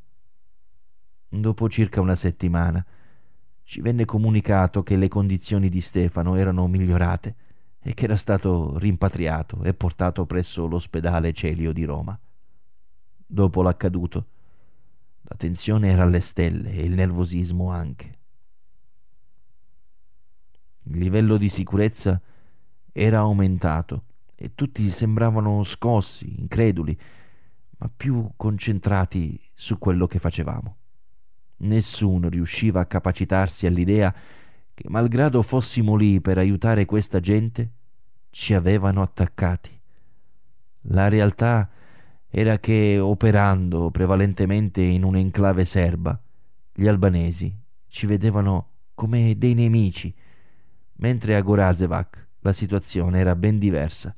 Dopo circa una settimana ci venne comunicato che le condizioni di Stefano erano migliorate e che era stato rimpatriato e portato presso l'ospedale Celio di Roma. Dopo l'accaduto, la tensione era alle stelle e il nervosismo anche. Il livello di sicurezza era aumentato e tutti sembravano scossi, increduli, ma più concentrati su quello che facevamo. Nessuno riusciva a capacitarsi all'idea che, malgrado fossimo lì per aiutare questa gente, ci avevano attaccati. La realtà era che, operando prevalentemente in un'enclave serba, gli albanesi ci vedevano come dei nemici mentre a Gorazevac la situazione era ben diversa.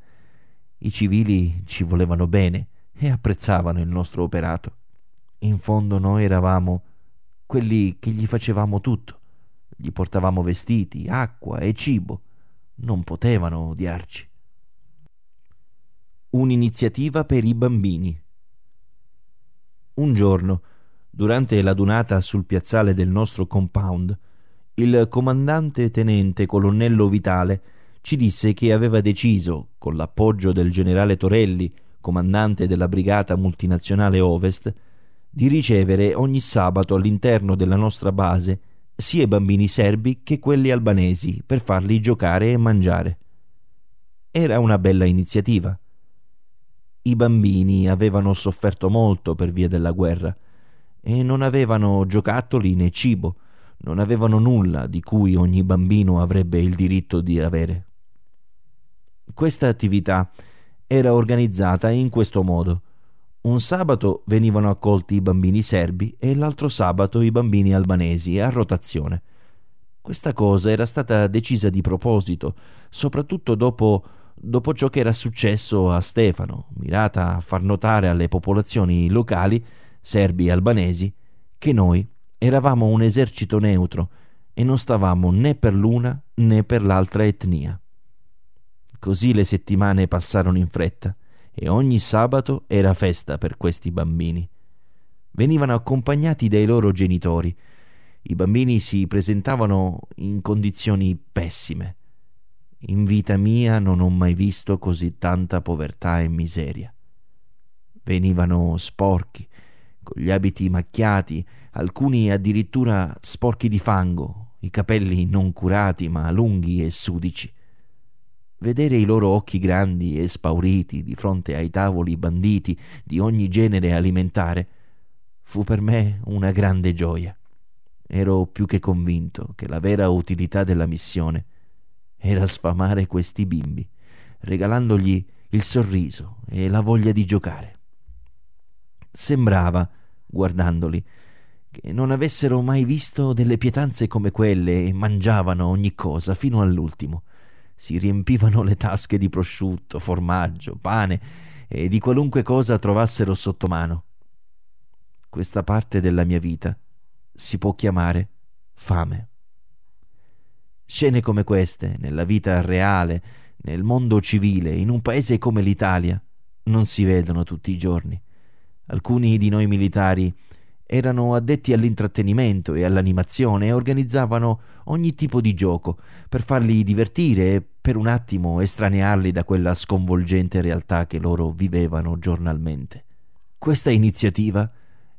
I civili ci volevano bene e apprezzavano il nostro operato. In fondo noi eravamo quelli che gli facevamo tutto. Gli portavamo vestiti, acqua e cibo. Non potevano odiarci. Un'iniziativa per i bambini. Un giorno, durante la dunata sul piazzale del nostro compound, il comandante tenente colonnello Vitale ci disse che aveva deciso, con l'appoggio del generale Torelli, comandante della brigata multinazionale Ovest, di ricevere ogni sabato all'interno della nostra base sia i bambini serbi che quelli albanesi per farli giocare e mangiare. Era una bella iniziativa. I bambini avevano sofferto molto per via della guerra e non avevano giocattoli né cibo non avevano nulla di cui ogni bambino avrebbe il diritto di avere. Questa attività era organizzata in questo modo. Un sabato venivano accolti i bambini serbi e l'altro sabato i bambini albanesi a rotazione. Questa cosa era stata decisa di proposito, soprattutto dopo, dopo ciò che era successo a Stefano, mirata a far notare alle popolazioni locali, serbi e albanesi, che noi Eravamo un esercito neutro e non stavamo né per l'una né per l'altra etnia. Così le settimane passarono in fretta e ogni sabato era festa per questi bambini. Venivano accompagnati dai loro genitori. I bambini si presentavano in condizioni pessime. In vita mia non ho mai visto così tanta povertà e miseria. Venivano sporchi, con gli abiti macchiati, alcuni addirittura sporchi di fango, i capelli non curati ma lunghi e sudici. Vedere i loro occhi grandi e spauriti di fronte ai tavoli banditi di ogni genere alimentare fu per me una grande gioia. Ero più che convinto che la vera utilità della missione era sfamare questi bimbi, regalandogli il sorriso e la voglia di giocare. Sembrava, guardandoli, che non avessero mai visto delle pietanze come quelle e mangiavano ogni cosa fino all'ultimo. Si riempivano le tasche di prosciutto, formaggio, pane e di qualunque cosa trovassero sotto mano. Questa parte della mia vita si può chiamare fame. Scene come queste, nella vita reale, nel mondo civile, in un paese come l'Italia, non si vedono tutti i giorni. Alcuni di noi militari erano addetti all'intrattenimento e all'animazione e organizzavano ogni tipo di gioco per farli divertire e per un attimo estranearli da quella sconvolgente realtà che loro vivevano giornalmente. Questa iniziativa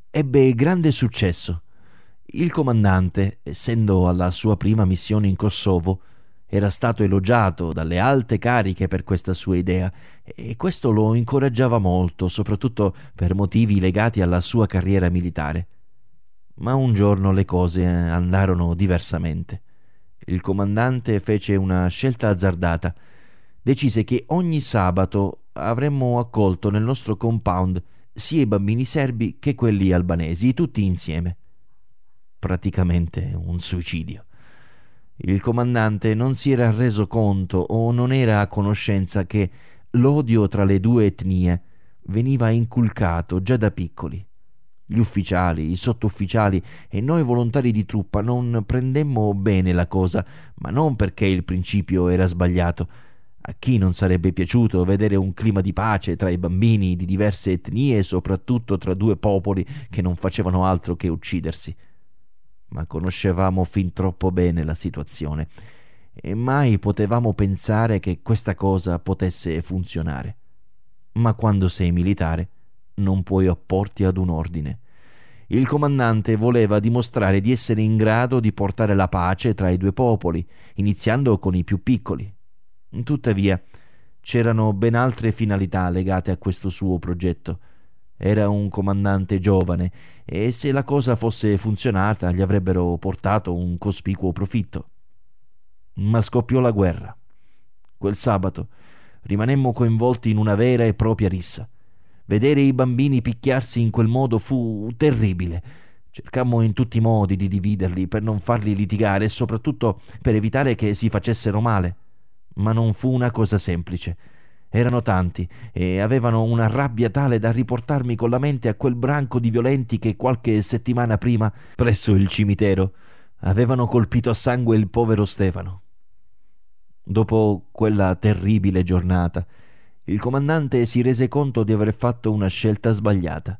ebbe grande successo. Il comandante, essendo alla sua prima missione in Kosovo, era stato elogiato dalle alte cariche per questa sua idea e questo lo incoraggiava molto, soprattutto per motivi legati alla sua carriera militare. Ma un giorno le cose andarono diversamente. Il comandante fece una scelta azzardata. Decise che ogni sabato avremmo accolto nel nostro compound sia i bambini serbi che quelli albanesi, tutti insieme. Praticamente un suicidio. Il comandante non si era reso conto o non era a conoscenza che l'odio tra le due etnie veniva inculcato già da piccoli. Gli ufficiali, i sottufficiali e noi volontari di truppa non prendemmo bene la cosa, ma non perché il principio era sbagliato. A chi non sarebbe piaciuto vedere un clima di pace tra i bambini di diverse etnie e soprattutto tra due popoli che non facevano altro che uccidersi? Ma conoscevamo fin troppo bene la situazione e mai potevamo pensare che questa cosa potesse funzionare. Ma quando sei militare non puoi opporti ad un ordine. Il comandante voleva dimostrare di essere in grado di portare la pace tra i due popoli, iniziando con i più piccoli. Tuttavia, c'erano ben altre finalità legate a questo suo progetto era un comandante giovane e se la cosa fosse funzionata gli avrebbero portato un cospicuo profitto. Ma scoppiò la guerra. Quel sabato rimanemmo coinvolti in una vera e propria rissa. Vedere i bambini picchiarsi in quel modo fu terribile. Cercammo in tutti i modi di dividerli per non farli litigare e soprattutto per evitare che si facessero male. Ma non fu una cosa semplice. Erano tanti e avevano una rabbia tale da riportarmi con la mente a quel branco di violenti che qualche settimana prima, presso il cimitero, avevano colpito a sangue il povero Stefano. Dopo quella terribile giornata, il comandante si rese conto di aver fatto una scelta sbagliata.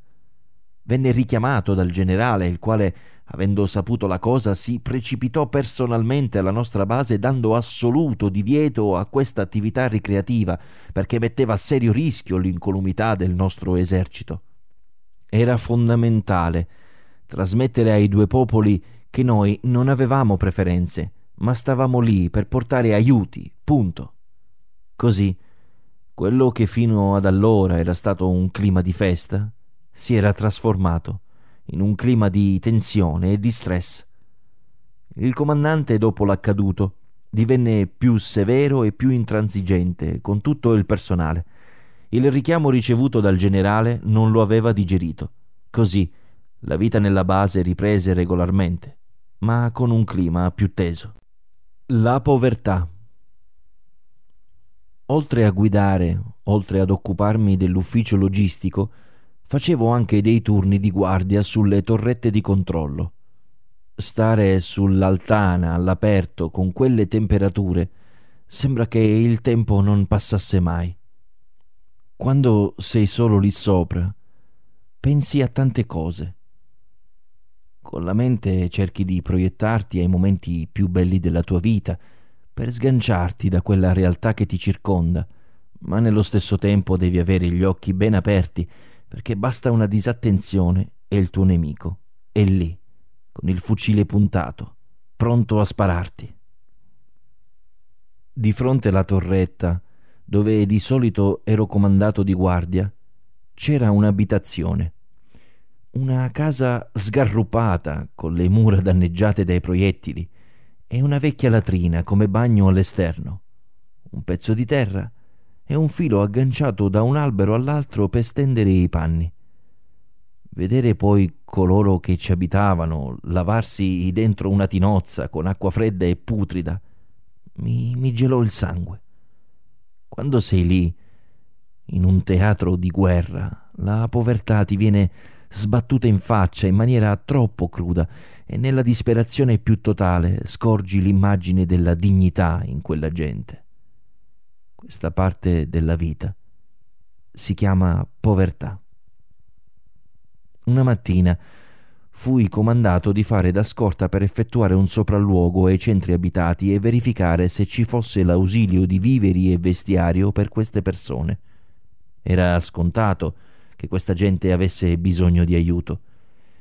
Venne richiamato dal generale, il quale Avendo saputo la cosa, si precipitò personalmente alla nostra base dando assoluto divieto a questa attività ricreativa, perché metteva a serio rischio l'incolumità del nostro esercito. Era fondamentale trasmettere ai due popoli che noi non avevamo preferenze, ma stavamo lì per portare aiuti, punto. Così, quello che fino ad allora era stato un clima di festa, si era trasformato in un clima di tensione e di stress. Il comandante, dopo l'accaduto, divenne più severo e più intransigente con tutto il personale. Il richiamo ricevuto dal generale non lo aveva digerito. Così la vita nella base riprese regolarmente, ma con un clima più teso. La povertà. Oltre a guidare, oltre ad occuparmi dell'ufficio logistico, facevo anche dei turni di guardia sulle torrette di controllo. Stare sull'altana all'aperto con quelle temperature sembra che il tempo non passasse mai. Quando sei solo lì sopra, pensi a tante cose. Con la mente cerchi di proiettarti ai momenti più belli della tua vita, per sganciarti da quella realtà che ti circonda, ma nello stesso tempo devi avere gli occhi ben aperti perché basta una disattenzione e il tuo nemico è lì, con il fucile puntato, pronto a spararti. Di fronte alla torretta, dove di solito ero comandato di guardia, c'era un'abitazione. Una casa sgarrupata, con le mura danneggiate dai proiettili, e una vecchia latrina come bagno all'esterno. Un pezzo di terra e un filo agganciato da un albero all'altro per stendere i panni. Vedere poi coloro che ci abitavano lavarsi dentro una tinozza con acqua fredda e putrida mi, mi gelò il sangue. Quando sei lì In un teatro di guerra la povertà ti viene sbattuta in faccia in maniera troppo cruda e nella disperazione più totale scorgi l'immagine della dignità in quella gente. Questa parte della vita si chiama povertà. Una mattina fui comandato di fare da scorta per effettuare un sopralluogo ai centri abitati e verificare se ci fosse l'ausilio di viveri e vestiario per queste persone. Era scontato che questa gente avesse bisogno di aiuto.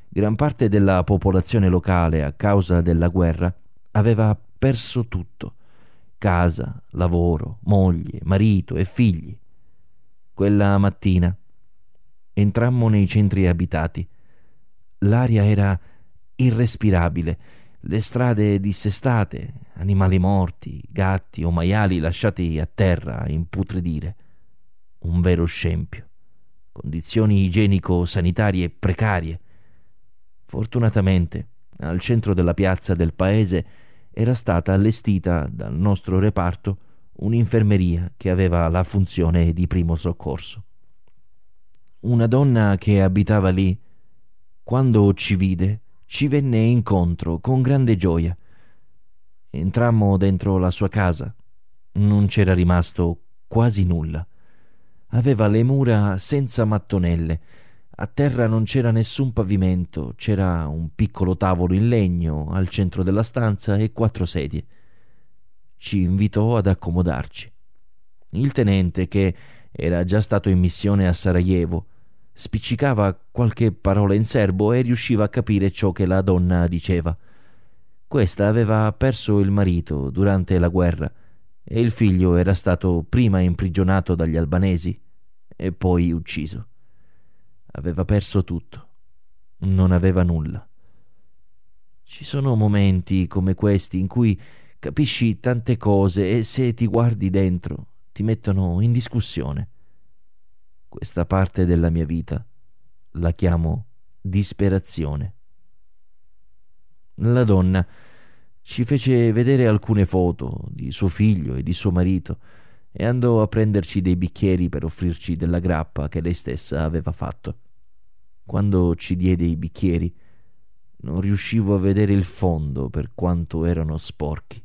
Gran parte della popolazione locale, a causa della guerra, aveva perso tutto casa, lavoro, moglie, marito e figli. Quella mattina entrammo nei centri abitati. L'aria era irrespirabile, le strade dissestate, animali morti, gatti o maiali lasciati a terra a imputridire. Un vero scempio condizioni igienico-sanitarie precarie. Fortunatamente, al centro della piazza del paese era stata allestita dal nostro reparto un'infermeria che aveva la funzione di primo soccorso. Una donna che abitava lì, quando ci vide, ci venne incontro con grande gioia. Entrammo dentro la sua casa. Non c'era rimasto quasi nulla aveva le mura senza mattonelle. A terra non c'era nessun pavimento, c'era un piccolo tavolo in legno al centro della stanza e quattro sedie. Ci invitò ad accomodarci. Il tenente, che era già stato in missione a Sarajevo, spiccicava qualche parola in serbo e riusciva a capire ciò che la donna diceva. Questa aveva perso il marito durante la guerra e il figlio era stato prima imprigionato dagli albanesi e poi ucciso. Aveva perso tutto, non aveva nulla. Ci sono momenti come questi in cui capisci tante cose e se ti guardi dentro ti mettono in discussione. Questa parte della mia vita la chiamo disperazione. La donna ci fece vedere alcune foto di suo figlio e di suo marito e andò a prenderci dei bicchieri per offrirci della grappa che lei stessa aveva fatto. Quando ci diede i bicchieri, non riuscivo a vedere il fondo per quanto erano sporchi.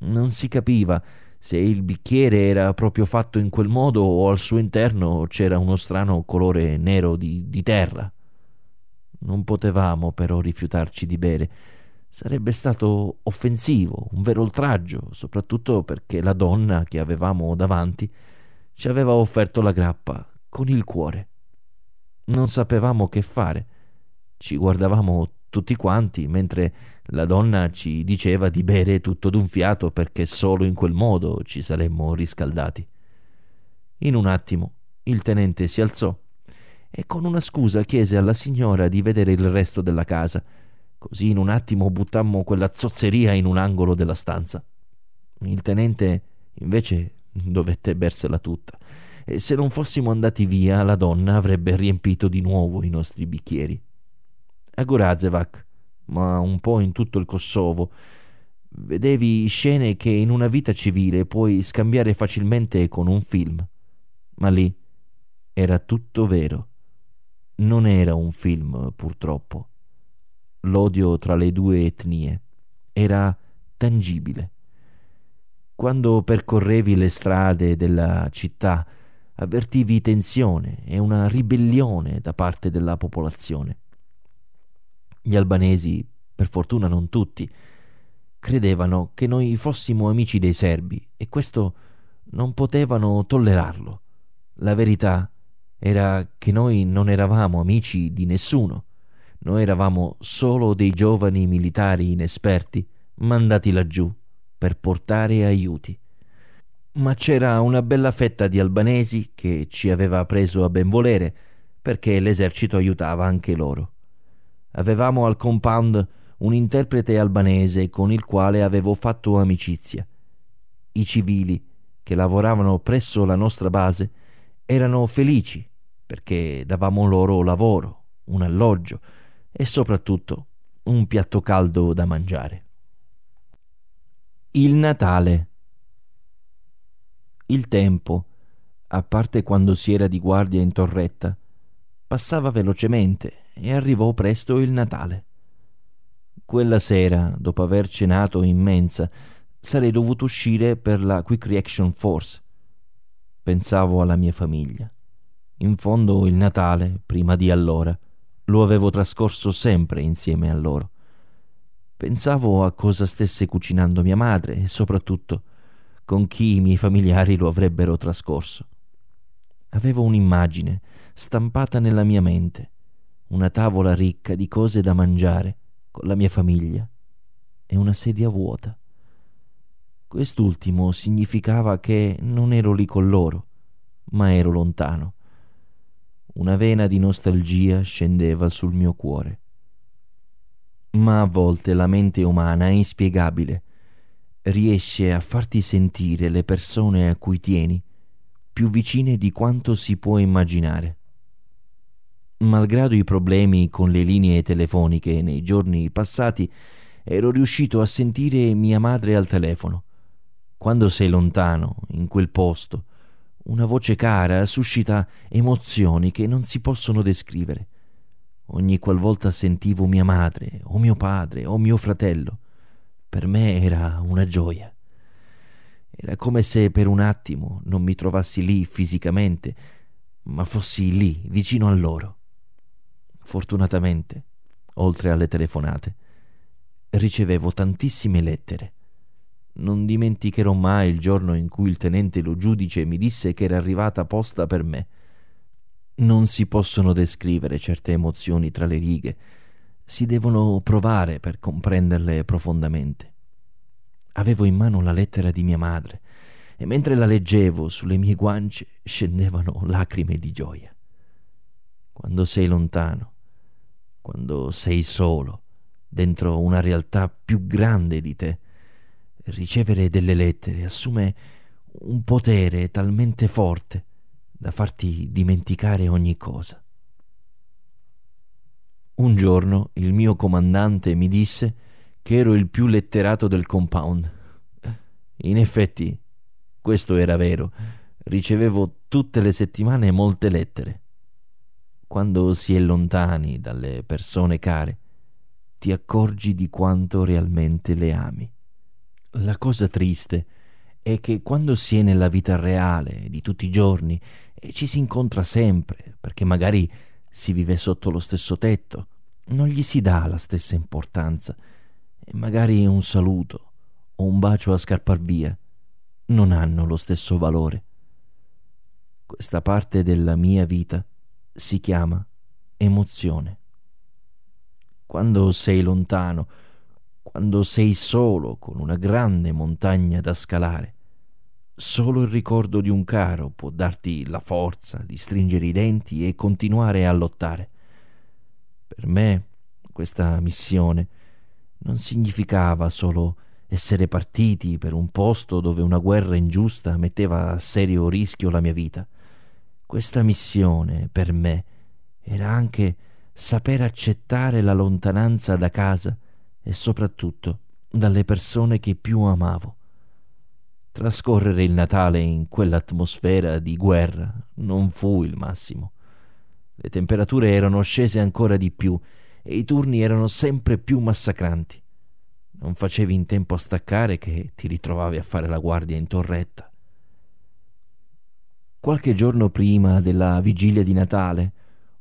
Non si capiva se il bicchiere era proprio fatto in quel modo o al suo interno c'era uno strano colore nero di, di terra. Non potevamo però rifiutarci di bere Sarebbe stato offensivo, un vero oltraggio, soprattutto perché la donna che avevamo davanti ci aveva offerto la grappa con il cuore. Non sapevamo che fare. Ci guardavamo tutti quanti mentre la donna ci diceva di bere tutto d'un fiato perché solo in quel modo ci saremmo riscaldati. In un attimo il tenente si alzò e con una scusa chiese alla signora di vedere il resto della casa Così in un attimo buttammo quella zozzeria in un angolo della stanza. Il tenente invece dovette bersela tutta e se non fossimo andati via la donna avrebbe riempito di nuovo i nostri bicchieri. A Gorazevac, ma un po' in tutto il Kosovo, vedevi scene che in una vita civile puoi scambiare facilmente con un film. Ma lì era tutto vero. Non era un film, purtroppo l'odio tra le due etnie. Era tangibile. Quando percorrevi le strade della città, avvertivi tensione e una ribellione da parte della popolazione. Gli albanesi, per fortuna non tutti, credevano che noi fossimo amici dei serbi e questo non potevano tollerarlo. La verità era che noi non eravamo amici di nessuno noi eravamo solo dei giovani militari inesperti mandati laggiù per portare aiuti. Ma c'era una bella fetta di albanesi che ci aveva preso a ben volere perché l'esercito aiutava anche loro. Avevamo al compound un interprete albanese con il quale avevo fatto amicizia. I civili che lavoravano presso la nostra base erano felici perché davamo loro lavoro, un alloggio, e soprattutto un piatto caldo da mangiare. Il Natale. Il tempo a parte quando si era di guardia in torretta, passava velocemente e arrivò presto il Natale. Quella sera, dopo aver cenato in mensa, sarei dovuto uscire per la Quick Reaction Force. Pensavo alla mia famiglia. In fondo il Natale, prima di allora, lo avevo trascorso sempre insieme a loro. Pensavo a cosa stesse cucinando mia madre e soprattutto con chi i miei familiari lo avrebbero trascorso. Avevo un'immagine stampata nella mia mente, una tavola ricca di cose da mangiare con la mia famiglia e una sedia vuota. Quest'ultimo significava che non ero lì con loro, ma ero lontano. Una vena di nostalgia scendeva sul mio cuore. Ma a volte la mente umana è inspiegabile. Riesce a farti sentire le persone a cui tieni più vicine di quanto si può immaginare. Malgrado i problemi con le linee telefoniche nei giorni passati, ero riuscito a sentire mia madre al telefono. Quando sei lontano, in quel posto, una voce cara suscita emozioni che non si possono descrivere. Ogni qualvolta sentivo mia madre, o mio padre, o mio fratello, per me era una gioia. Era come se per un attimo non mi trovassi lì fisicamente, ma fossi lì, vicino a loro. Fortunatamente, oltre alle telefonate, ricevevo tantissime lettere. Non dimenticherò mai il giorno in cui il tenente lo giudice mi disse che era arrivata posta per me. Non si possono descrivere certe emozioni tra le righe, si devono provare per comprenderle profondamente. Avevo in mano la lettera di mia madre e mentre la leggevo sulle mie guance scendevano lacrime di gioia. Quando sei lontano, quando sei solo, dentro una realtà più grande di te, ricevere delle lettere assume un potere talmente forte da farti dimenticare ogni cosa. Un giorno il mio comandante mi disse che ero il più letterato del compound. In effetti, questo era vero. Ricevevo tutte le settimane molte lettere. Quando si è lontani dalle persone care, ti accorgi di quanto realmente le ami. La cosa triste è che quando si è nella vita reale di tutti i giorni e ci si incontra sempre, perché magari si vive sotto lo stesso tetto, non gli si dà la stessa importanza e magari un saluto o un bacio a scarpar via non hanno lo stesso valore. Questa parte della mia vita si chiama emozione. Quando sei lontano, quando sei solo con una grande montagna da scalare, solo il ricordo di un caro può darti la forza di stringere i denti e continuare a lottare. Per me questa missione non significava solo essere partiti per un posto dove una guerra ingiusta metteva a serio rischio la mia vita. Questa missione, per me, era anche saper accettare la lontananza da casa e soprattutto dalle persone che più amavo. Trascorrere il Natale in quell'atmosfera di guerra non fu il massimo. Le temperature erano scese ancora di più e i turni erano sempre più massacranti. Non facevi in tempo a staccare che ti ritrovavi a fare la guardia in torretta. Qualche giorno prima della vigilia di Natale,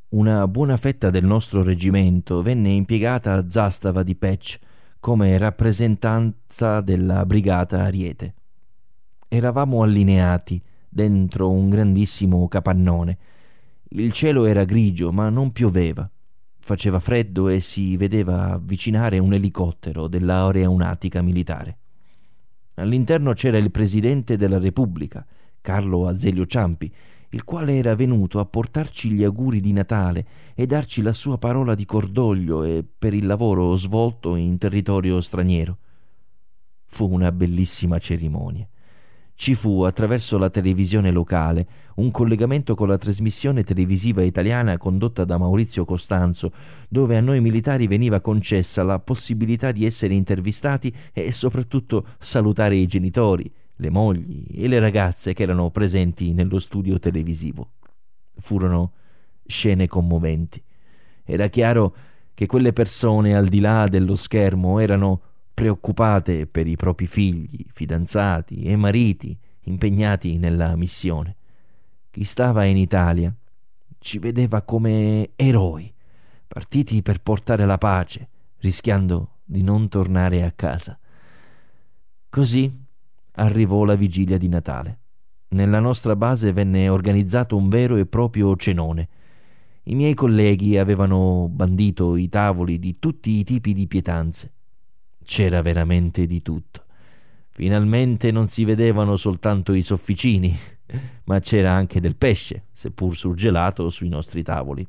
una buona fetta del nostro reggimento venne impiegata a Zastava di Pec come rappresentanza della brigata Ariete. Eravamo allineati dentro un grandissimo capannone. Il cielo era grigio, ma non pioveva. Faceva freddo e si vedeva avvicinare un elicottero dell'aeronautica militare. All'interno c'era il presidente della Repubblica, Carlo Azeglio Ciampi, il quale era venuto a portarci gli auguri di Natale e darci la sua parola di cordoglio e per il lavoro svolto in territorio straniero. Fu una bellissima cerimonia ci fu attraverso la televisione locale un collegamento con la trasmissione televisiva italiana condotta da Maurizio Costanzo, dove a noi militari veniva concessa la possibilità di essere intervistati e soprattutto salutare i genitori, le mogli e le ragazze che erano presenti nello studio televisivo. Furono scene commoventi. Era chiaro che quelle persone al di là dello schermo erano preoccupate per i propri figli, fidanzati e mariti impegnati nella missione. Chi stava in Italia ci vedeva come eroi, partiti per portare la pace, rischiando di non tornare a casa. Così arrivò la vigilia di Natale. Nella nostra base venne organizzato un vero e proprio cenone. I miei colleghi avevano bandito i tavoli di tutti i tipi di pietanze. C'era veramente di tutto. Finalmente non si vedevano soltanto i sofficini, ma c'era anche del pesce, seppur surgelato, sui nostri tavoli.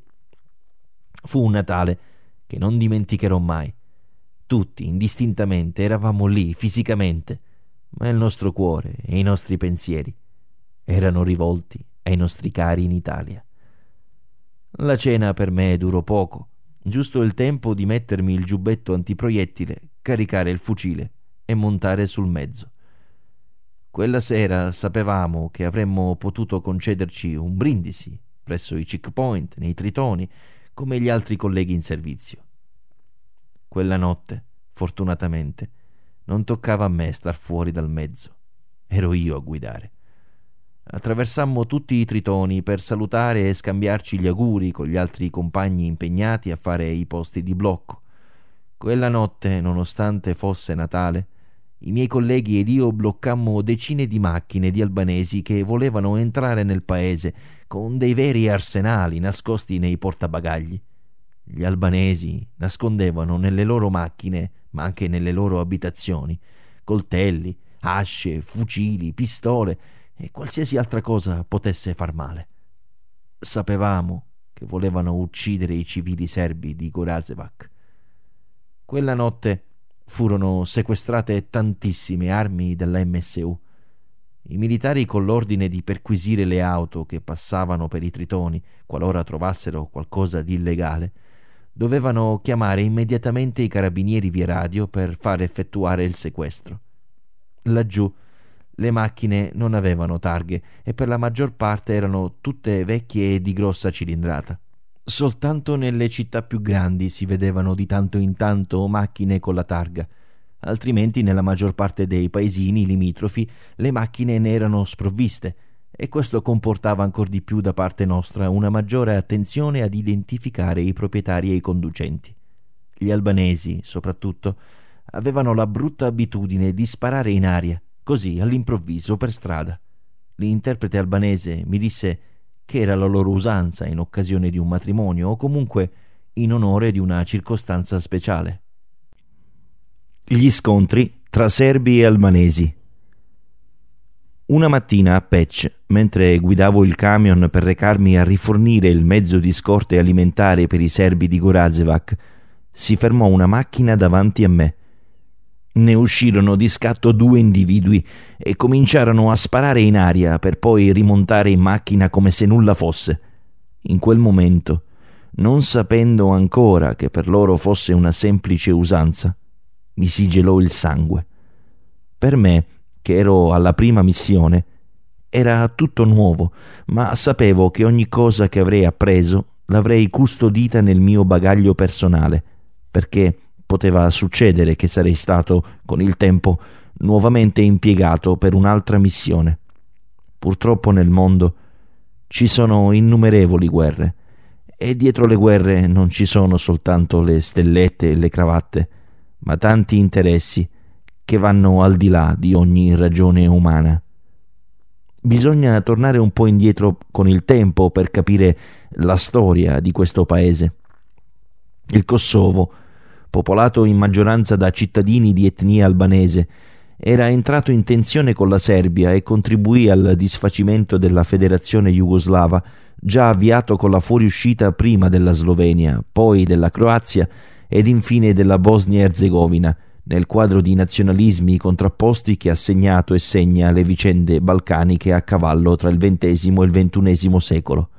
Fu un Natale che non dimenticherò mai. Tutti, indistintamente, eravamo lì, fisicamente, ma il nostro cuore e i nostri pensieri erano rivolti ai nostri cari in Italia. La cena per me durò poco, giusto il tempo di mettermi il giubbetto antiproiettile, caricare il fucile e montare sul mezzo. Quella sera sapevamo che avremmo potuto concederci un brindisi presso i checkpoint, nei tritoni, come gli altri colleghi in servizio. Quella notte, fortunatamente, non toccava a me star fuori dal mezzo. Ero io a guidare. Attraversammo tutti i tritoni per salutare e scambiarci gli auguri con gli altri compagni impegnati a fare i posti di blocco. Quella notte, nonostante fosse Natale, i miei colleghi ed io bloccammo decine di macchine di albanesi che volevano entrare nel paese con dei veri arsenali nascosti nei portabagagli. Gli albanesi nascondevano nelle loro macchine, ma anche nelle loro abitazioni, coltelli, asce, fucili, pistole e qualsiasi altra cosa potesse far male. Sapevamo che volevano uccidere i civili serbi di Gorazevac. Quella notte furono sequestrate tantissime armi della MSU. I militari con l'ordine di perquisire le auto che passavano per i tritoni, qualora trovassero qualcosa di illegale, dovevano chiamare immediatamente i carabinieri via radio per far effettuare il sequestro. Laggiù le macchine non avevano targhe e per la maggior parte erano tutte vecchie e di grossa cilindrata. Soltanto nelle città più grandi si vedevano di tanto in tanto macchine con la targa, altrimenti nella maggior parte dei paesini limitrofi le macchine ne erano sprovviste e questo comportava ancor di più da parte nostra una maggiore attenzione ad identificare i proprietari e i conducenti. Gli albanesi, soprattutto, avevano la brutta abitudine di sparare in aria, così all'improvviso per strada. L'interprete albanese mi disse che era la loro usanza in occasione di un matrimonio o comunque in onore di una circostanza speciale. Gli scontri tra serbi e albanesi. Una mattina a Pec, mentre guidavo il camion per recarmi a rifornire il mezzo di scorte alimentare per i serbi di Gorazevac, si fermò una macchina davanti a me ne uscirono di scatto due individui e cominciarono a sparare in aria per poi rimontare in macchina come se nulla fosse. In quel momento, non sapendo ancora che per loro fosse una semplice usanza, mi si gelò il sangue. Per me, che ero alla prima missione, era tutto nuovo, ma sapevo che ogni cosa che avrei appreso l'avrei custodita nel mio bagaglio personale, perché poteva succedere che sarei stato, con il tempo, nuovamente impiegato per un'altra missione. Purtroppo nel mondo ci sono innumerevoli guerre, e dietro le guerre non ci sono soltanto le stellette e le cravatte, ma tanti interessi che vanno al di là di ogni ragione umana. Bisogna tornare un po' indietro con il tempo per capire la storia di questo paese. Il Kosovo popolato in maggioranza da cittadini di etnia albanese, era entrato in tensione con la Serbia e contribuì al disfacimento della federazione jugoslava, già avviato con la fuoriuscita prima della Slovenia, poi della Croazia ed infine della Bosnia-Erzegovina, nel quadro di nazionalismi contrapposti che ha segnato e segna le vicende balcaniche a cavallo tra il XX e il XXI secolo.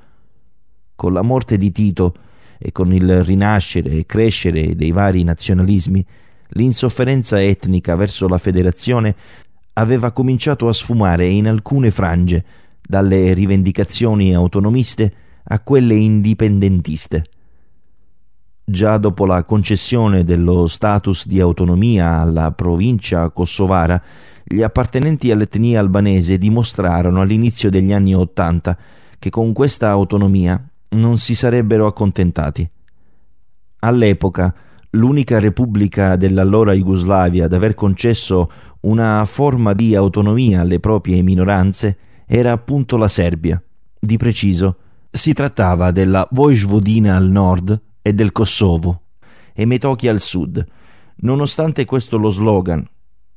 Con la morte di Tito, e con il rinascere e crescere dei vari nazionalismi, l'insofferenza etnica verso la federazione aveva cominciato a sfumare in alcune frange, dalle rivendicazioni autonomiste a quelle indipendentiste. Già dopo la concessione dello status di autonomia alla provincia kosovara, gli appartenenti all'etnia albanese dimostrarono all'inizio degli anni Ottanta che con questa autonomia non si sarebbero accontentati. All'epoca, l'unica repubblica dell'allora Jugoslavia ad aver concesso una forma di autonomia alle proprie minoranze era appunto la Serbia. Di preciso, si trattava della Vojvodina al nord e del Kosovo, e Metochia al sud. Nonostante questo lo slogan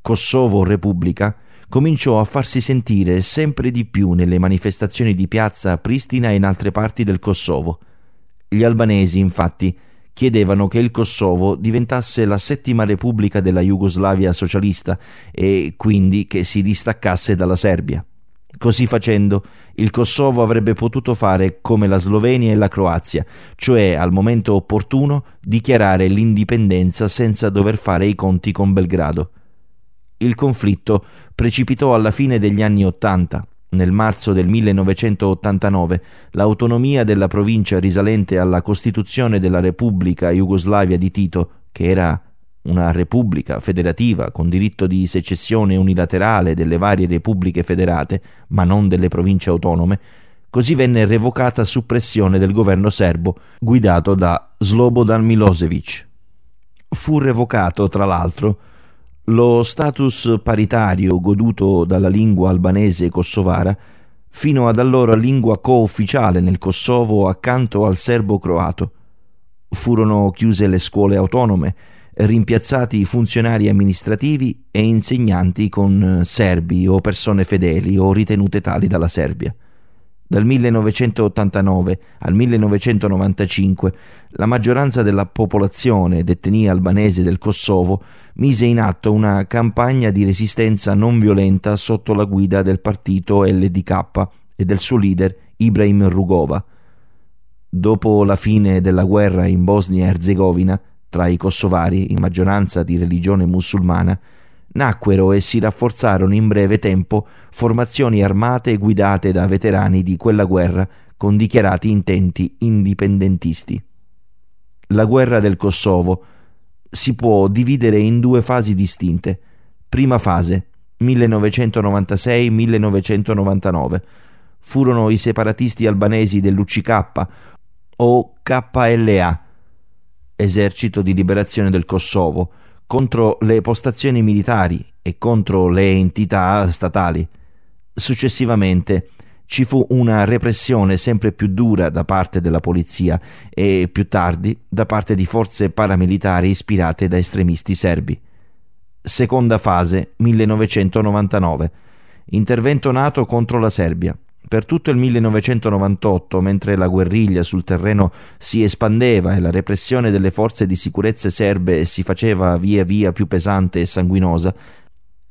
Kosovo Repubblica cominciò a farsi sentire sempre di più nelle manifestazioni di piazza a Pristina e in altre parti del Kosovo. Gli albanesi, infatti, chiedevano che il Kosovo diventasse la settima repubblica della Jugoslavia socialista e quindi che si distaccasse dalla Serbia. Così facendo, il Kosovo avrebbe potuto fare come la Slovenia e la Croazia, cioè al momento opportuno dichiarare l'indipendenza senza dover fare i conti con Belgrado. Il conflitto precipitò alla fine degli anni Ottanta. Nel marzo del 1989 l'autonomia della provincia risalente alla Costituzione della Repubblica Jugoslavia di Tito, che era una repubblica federativa con diritto di secessione unilaterale delle varie repubbliche federate, ma non delle province autonome, così venne revocata su pressione del governo serbo guidato da Slobodan Milosevic. Fu revocato, tra l'altro, lo status paritario goduto dalla lingua albanese kosovara fino ad allora lingua co-ufficiale nel Kosovo accanto al serbo-croato. Furono chiuse le scuole autonome rimpiazzati funzionari amministrativi e insegnanti con serbi o persone fedeli o ritenute tali dalla Serbia. Dal 1989 al 1995 la maggioranza della popolazione d'etnia albanese del Kosovo mise in atto una campagna di resistenza non violenta sotto la guida del partito LDK e del suo leader Ibrahim Rugova. Dopo la fine della guerra in Bosnia e Erzegovina, tra i kosovari, in maggioranza di religione musulmana, nacquero e si rafforzarono in breve tempo formazioni armate guidate da veterani di quella guerra con dichiarati intenti indipendentisti. La guerra del Kosovo si può dividere in due fasi distinte. Prima fase 1996-1999 furono i separatisti albanesi dell'UCK o KLA esercito di liberazione del Kosovo, contro le postazioni militari e contro le entità statali. Successivamente ci fu una repressione sempre più dura da parte della polizia e più tardi da parte di forze paramilitari ispirate da estremisti serbi. Seconda fase 1999. Intervento NATO contro la Serbia. Per tutto il 1998, mentre la guerriglia sul terreno si espandeva e la repressione delle forze di sicurezza serbe si faceva via via più pesante e sanguinosa,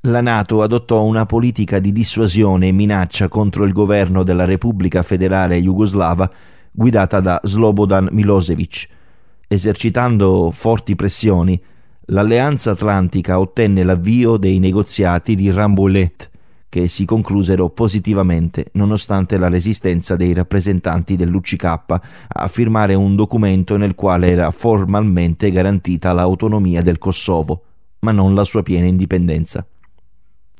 la Nato adottò una politica di dissuasione e minaccia contro il governo della Repubblica Federale Jugoslava guidata da Slobodan Milosevic. Esercitando forti pressioni, l'Alleanza Atlantica ottenne l'avvio dei negoziati di Rambouillet, che si conclusero positivamente nonostante la resistenza dei rappresentanti dell'UCK a firmare un documento nel quale era formalmente garantita l'autonomia del Kosovo, ma non la sua piena indipendenza.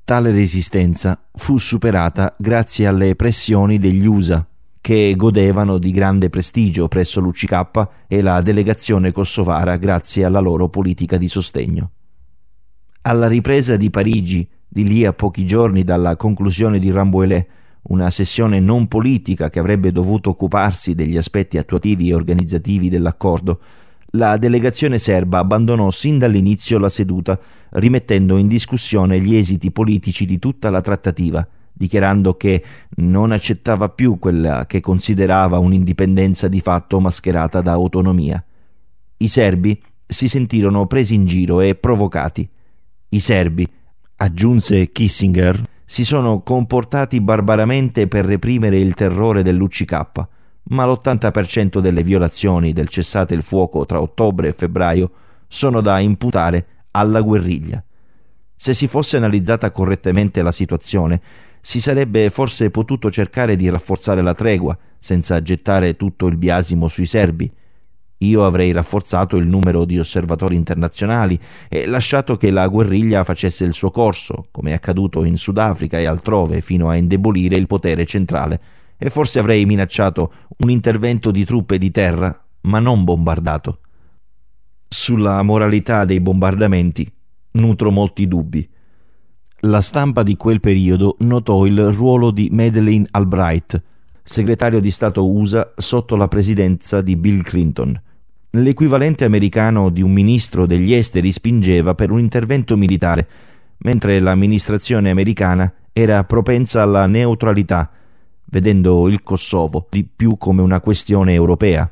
Tale resistenza fu superata grazie alle pressioni degli USA, che godevano di grande prestigio presso l'UCK e la delegazione kosovara grazie alla loro politica di sostegno. Alla ripresa di Parigi di lì a pochi giorni dalla conclusione di Rambouillet, una sessione non politica che avrebbe dovuto occuparsi degli aspetti attuativi e organizzativi dell'accordo, la delegazione serba abbandonò sin dall'inizio la seduta, rimettendo in discussione gli esiti politici di tutta la trattativa, dichiarando che non accettava più quella che considerava un'indipendenza di fatto mascherata da autonomia. I serbi si sentirono presi in giro e provocati. I serbi, aggiunse Kissinger, si sono comportati barbaramente per reprimere il terrore dell'UCK, ma l'80% delle violazioni del cessate il fuoco tra ottobre e febbraio sono da imputare alla guerriglia. Se si fosse analizzata correttamente la situazione, si sarebbe forse potuto cercare di rafforzare la tregua, senza gettare tutto il biasimo sui serbi. Io avrei rafforzato il numero di osservatori internazionali e lasciato che la guerriglia facesse il suo corso, come è accaduto in Sudafrica e altrove, fino a indebolire il potere centrale, e forse avrei minacciato un intervento di truppe di terra, ma non bombardato. Sulla moralità dei bombardamenti nutro molti dubbi. La stampa di quel periodo notò il ruolo di Madeleine Albright, segretario di Stato USA sotto la presidenza di Bill Clinton. L'equivalente americano di un ministro degli esteri spingeva per un intervento militare, mentre l'amministrazione americana era propensa alla neutralità, vedendo il Kosovo di più come una questione europea.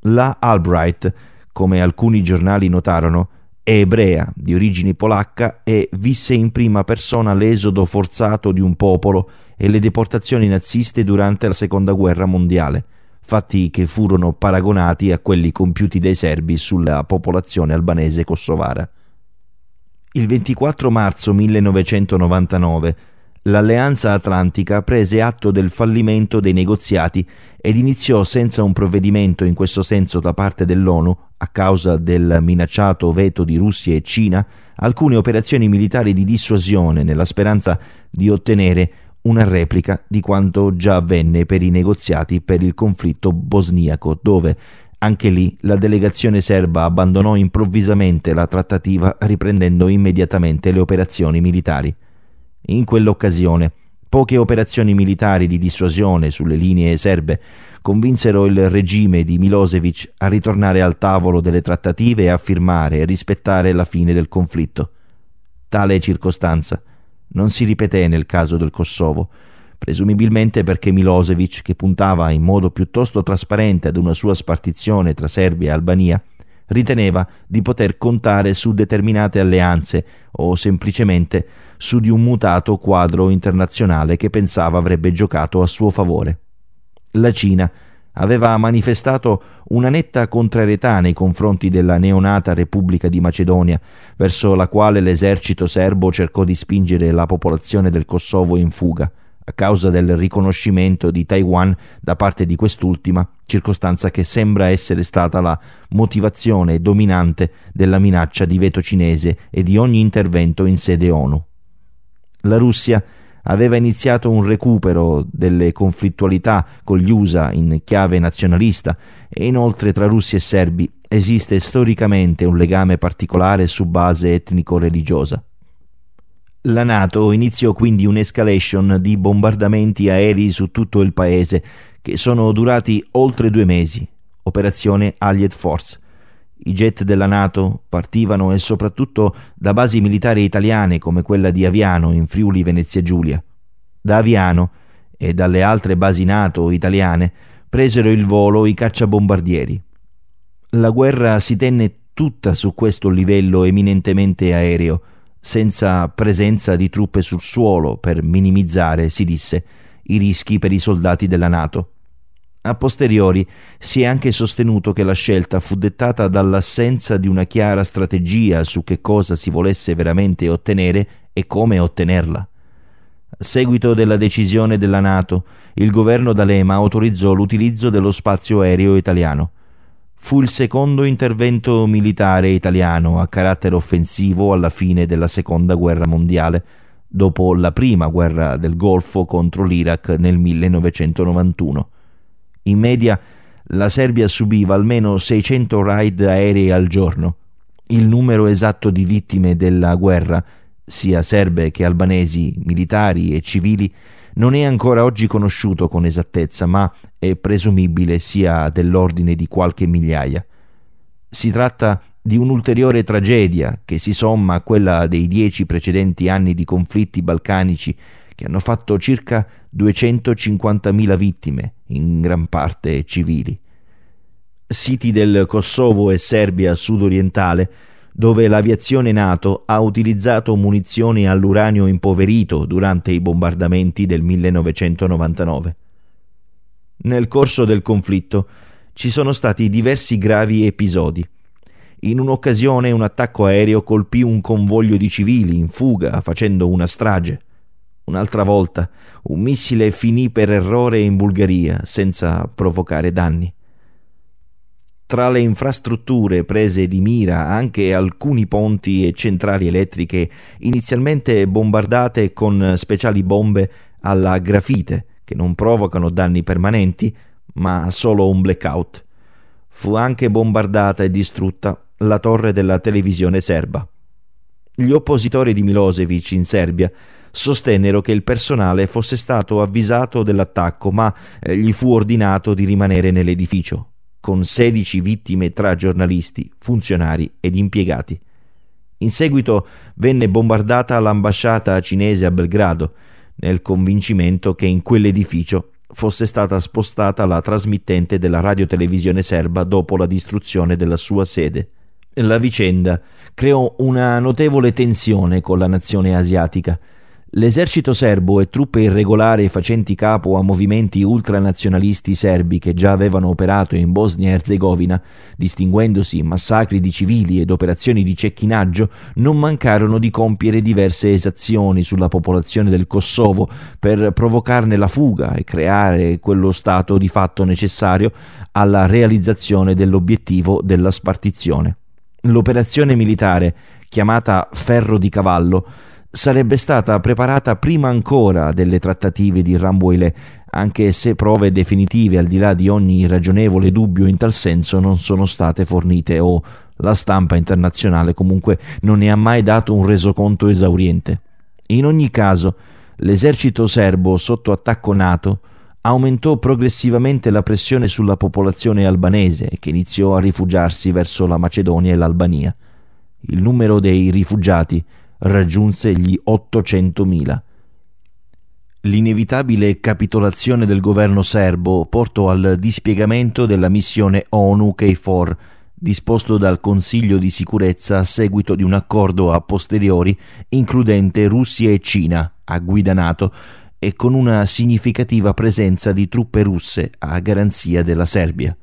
La Albright, come alcuni giornali notarono, è ebrea, di origini polacca e visse in prima persona l'esodo forzato di un popolo e le deportazioni naziste durante la Seconda Guerra Mondiale, fatti che furono paragonati a quelli compiuti dai serbi sulla popolazione albanese kosovara. Il 24 marzo 1999 l'Alleanza Atlantica prese atto del fallimento dei negoziati ed iniziò senza un provvedimento in questo senso da parte dell'ONU, a causa del minacciato veto di Russia e Cina, alcune operazioni militari di dissuasione nella speranza di ottenere una replica di quanto già avvenne per i negoziati per il conflitto bosniaco, dove anche lì la delegazione serba abbandonò improvvisamente la trattativa riprendendo immediatamente le operazioni militari. In quell'occasione, poche operazioni militari di dissuasione sulle linee serbe convinsero il regime di Milosevic a ritornare al tavolo delle trattative e a firmare e rispettare la fine del conflitto. Tale circostanza non si ripeté nel caso del Kosovo, presumibilmente perché Milosevic, che puntava in modo piuttosto trasparente ad una sua spartizione tra Serbia e Albania, riteneva di poter contare su determinate alleanze o semplicemente su di un mutato quadro internazionale che pensava avrebbe giocato a suo favore. La Cina aveva manifestato una netta contrarietà nei confronti della neonata Repubblica di Macedonia, verso la quale l'esercito serbo cercò di spingere la popolazione del Kosovo in fuga, a causa del riconoscimento di Taiwan da parte di quest'ultima, circostanza che sembra essere stata la motivazione dominante della minaccia di veto cinese e di ogni intervento in sede ONU la Russia aveva iniziato un recupero delle conflittualità con gli USA in chiave nazionalista e inoltre tra russi e serbi esiste storicamente un legame particolare su base etnico-religiosa. La Nato iniziò quindi un'escalation di bombardamenti aerei su tutto il paese che sono durati oltre due mesi, operazione Allied Force, i jet della Nato partivano e soprattutto da basi militari italiane come quella di Aviano in Friuli Venezia Giulia. Da Aviano e dalle altre basi Nato italiane presero il volo i cacciabombardieri. La guerra si tenne tutta su questo livello eminentemente aereo, senza presenza di truppe sul suolo per minimizzare, si disse, i rischi per i soldati della Nato. A posteriori si è anche sostenuto che la scelta fu dettata dall'assenza di una chiara strategia su che cosa si volesse veramente ottenere e come ottenerla. A seguito della decisione della Nato, il governo D'Alema autorizzò l'utilizzo dello spazio aereo italiano. Fu il secondo intervento militare italiano a carattere offensivo alla fine della Seconda Guerra Mondiale, dopo la prima guerra del Golfo contro l'Iraq nel 1991. In media la Serbia subiva almeno 600 raid aerei al giorno. Il numero esatto di vittime della guerra, sia serbe che albanesi, militari e civili, non è ancora oggi conosciuto con esattezza, ma è presumibile sia dell'ordine di qualche migliaia. Si tratta di un'ulteriore tragedia che si somma a quella dei dieci precedenti anni di conflitti balcanici che hanno fatto circa 250.000 vittime, in gran parte civili. Siti del Kosovo e Serbia sudorientale, dove l'aviazione NATO ha utilizzato munizioni all'uranio impoverito durante i bombardamenti del 1999. Nel corso del conflitto ci sono stati diversi gravi episodi. In un'occasione un attacco aereo colpì un convoglio di civili in fuga facendo una strage. Un'altra volta un missile finì per errore in Bulgaria senza provocare danni. Tra le infrastrutture prese di mira anche alcuni ponti e centrali elettriche inizialmente bombardate con speciali bombe alla grafite che non provocano danni permanenti ma solo un blackout. Fu anche bombardata e distrutta la torre della televisione serba. Gli oppositori di Milosevic in Serbia sostennero che il personale fosse stato avvisato dell'attacco, ma eh, gli fu ordinato di rimanere nell'edificio, con 16 vittime tra giornalisti, funzionari ed impiegati. In seguito venne bombardata l'ambasciata cinese a Belgrado, nel convincimento che in quell'edificio fosse stata spostata la trasmittente della radiotelevisione serba dopo la distruzione della sua sede. La vicenda creò una notevole tensione con la nazione asiatica. L'esercito serbo e truppe irregolari facenti capo a movimenti ultranazionalisti serbi che già avevano operato in Bosnia e Erzegovina, distinguendosi in massacri di civili ed operazioni di cecchinaggio, non mancarono di compiere diverse esazioni sulla popolazione del Kosovo per provocarne la fuga e creare quello stato di fatto necessario alla realizzazione dell'obiettivo della spartizione. L'operazione militare, chiamata Ferro di Cavallo, sarebbe stata preparata prima ancora delle trattative di Rambouillet, anche se prove definitive al di là di ogni ragionevole dubbio in tal senso non sono state fornite o la stampa internazionale comunque non ne ha mai dato un resoconto esauriente. In ogni caso, l'esercito serbo sotto attacco NATO aumentò progressivamente la pressione sulla popolazione albanese che iniziò a rifugiarsi verso la Macedonia e l'Albania. Il numero dei rifugiati raggiunse gli 800.000. L'inevitabile capitolazione del governo serbo portò al dispiegamento della missione ONU KFOR, disposto dal Consiglio di sicurezza a seguito di un accordo a posteriori includente Russia e Cina a guida NATO e con una significativa presenza di truppe russe a garanzia della Serbia.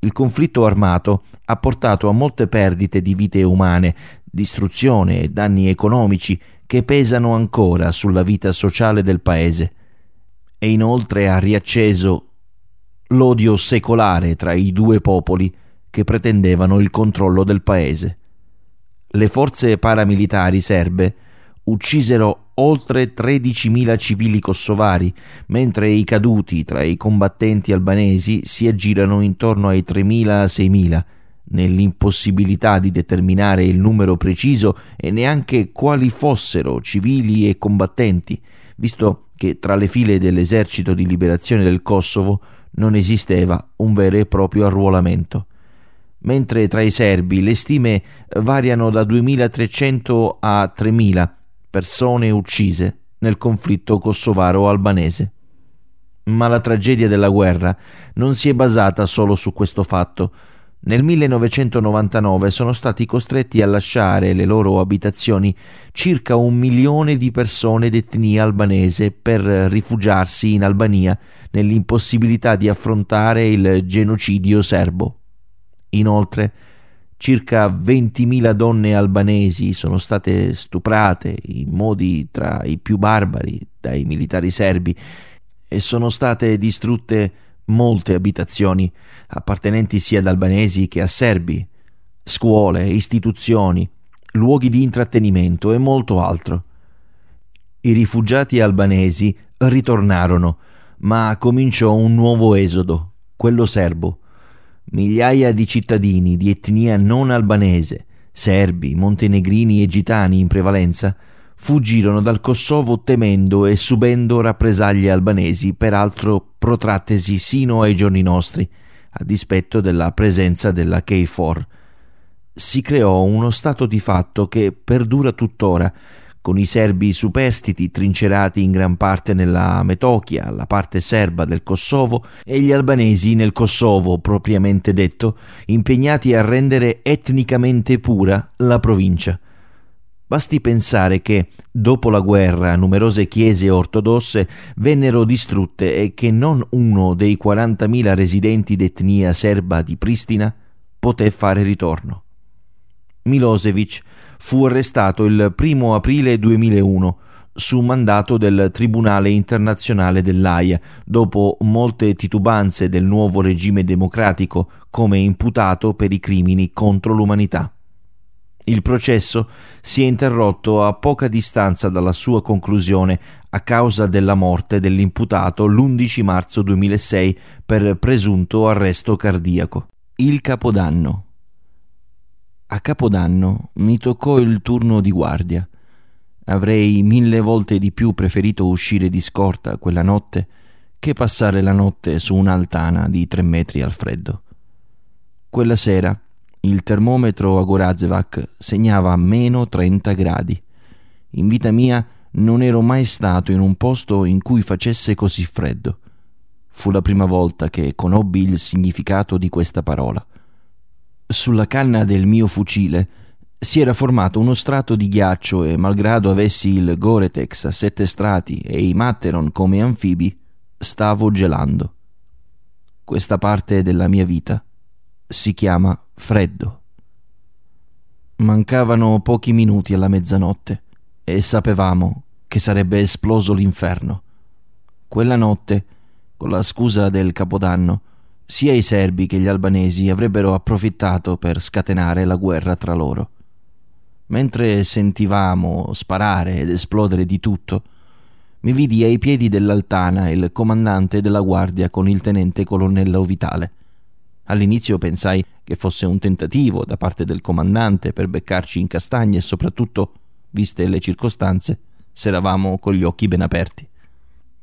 Il conflitto armato ha portato a molte perdite di vite umane, distruzione e danni economici che pesano ancora sulla vita sociale del paese e inoltre ha riacceso l'odio secolare tra i due popoli che pretendevano il controllo del paese. Le forze paramilitari serbe uccisero oltre 13.000 civili kosovari, mentre i caduti tra i combattenti albanesi si aggirano intorno ai 3.000-6.000, nell'impossibilità di determinare il numero preciso e neanche quali fossero civili e combattenti, visto che tra le file dell'esercito di liberazione del Kosovo non esisteva un vero e proprio arruolamento. Mentre tra i serbi le stime variano da 2.300 a 3.000 persone uccise nel conflitto kosovaro-albanese. Ma la tragedia della guerra non si è basata solo su questo fatto. Nel 1999 sono stati costretti a lasciare le loro abitazioni circa un milione di persone d'etnia albanese per rifugiarsi in Albania nell'impossibilità di affrontare il genocidio serbo. Inoltre, circa 20.000 donne albanesi sono state stuprate in modi tra i più barbari dai militari serbi e sono state distrutte molte abitazioni appartenenti sia ad albanesi che a serbi, scuole, istituzioni, luoghi di intrattenimento e molto altro. I rifugiati albanesi ritornarono, ma cominciò un nuovo esodo, quello serbo migliaia di cittadini di etnia non albanese, serbi, montenegrini e gitani in prevalenza, fuggirono dal Kosovo temendo e subendo rappresaglie albanesi, peraltro protrattesi sino ai giorni nostri, a dispetto della presenza della KFOR. Si creò uno stato di fatto che perdura tuttora, con i serbi superstiti trincerati in gran parte nella Metochia, la parte serba del Kosovo, e gli albanesi nel Kosovo propriamente detto, impegnati a rendere etnicamente pura la provincia. Basti pensare che, dopo la guerra, numerose chiese ortodosse vennero distrutte e che non uno dei 40.000 residenti d'etnia serba di Pristina poté fare ritorno. Milosevic fu arrestato il 1 aprile 2001 su mandato del Tribunale internazionale dell'AIA, dopo molte titubanze del nuovo regime democratico come imputato per i crimini contro l'umanità. Il processo si è interrotto a poca distanza dalla sua conclusione a causa della morte dell'imputato l'11 marzo 2006 per presunto arresto cardiaco. Il Capodanno. A Capodanno mi toccò il turno di guardia. Avrei mille volte di più preferito uscire di scorta quella notte che passare la notte su un'altana di tre metri al freddo. Quella sera il termometro a Gorazevac segnava meno 30 gradi. In vita mia non ero mai stato in un posto in cui facesse così freddo. Fu la prima volta che conobbi il significato di questa parola. Sulla canna del mio fucile si era formato uno strato di ghiaccio e malgrado avessi il Goretex a sette strati e i Matteron come anfibi, stavo gelando. Questa parte della mia vita si chiama freddo. Mancavano pochi minuti alla mezzanotte e sapevamo che sarebbe esploso l'inferno. Quella notte, con la scusa del Capodanno, sia i serbi che gli albanesi avrebbero approfittato per scatenare la guerra tra loro. Mentre sentivamo sparare ed esplodere di tutto, mi vidi ai piedi dell'altana il comandante della guardia con il tenente colonnello Vitale. All'inizio pensai che fosse un tentativo da parte del comandante per beccarci in castagne e soprattutto, viste le circostanze, s'eravamo con gli occhi ben aperti.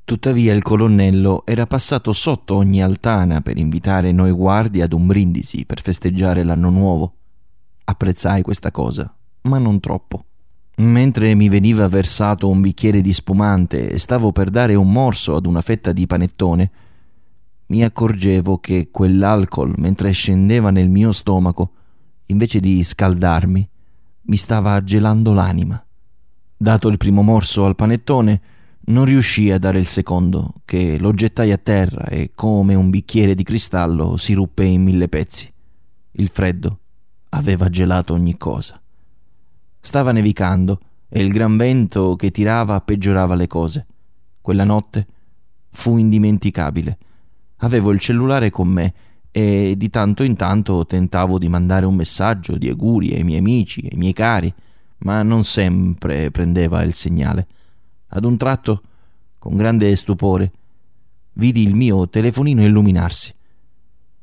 Tuttavia il colonnello era passato sotto ogni altana per invitare noi guardie ad un brindisi per festeggiare l'anno nuovo. Apprezzai questa cosa ma non troppo. Mentre mi veniva versato un bicchiere di spumante e stavo per dare un morso ad una fetta di panettone, mi accorgevo che quell'alcol, mentre scendeva nel mio stomaco, invece di scaldarmi, mi stava gelando l'anima. Dato il primo morso al panettone, non riuscii a dare il secondo, che lo gettai a terra e come un bicchiere di cristallo si ruppe in mille pezzi. Il freddo aveva gelato ogni cosa. Stava nevicando e il gran vento che tirava peggiorava le cose. Quella notte fu indimenticabile. Avevo il cellulare con me e di tanto in tanto tentavo di mandare un messaggio di auguri ai miei amici, ai miei cari, ma non sempre prendeva il segnale. Ad un tratto, con grande stupore, vidi il mio telefonino illuminarsi.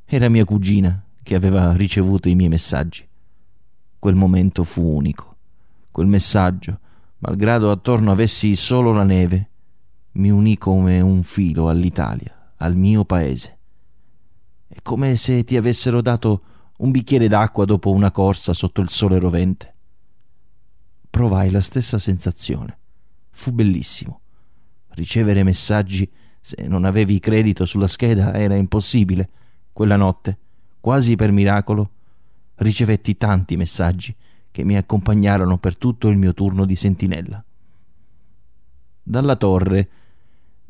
Era mia cugina che aveva ricevuto i miei messaggi. Quel momento fu unico quel messaggio, malgrado attorno avessi solo la neve, mi unì come un filo all'Italia, al mio paese. È come se ti avessero dato un bicchiere d'acqua dopo una corsa sotto il sole rovente. Provai la stessa sensazione. Fu bellissimo. Ricevere messaggi se non avevi credito sulla scheda era impossibile. Quella notte, quasi per miracolo, ricevetti tanti messaggi che mi accompagnarono per tutto il mio turno di sentinella. Dalla torre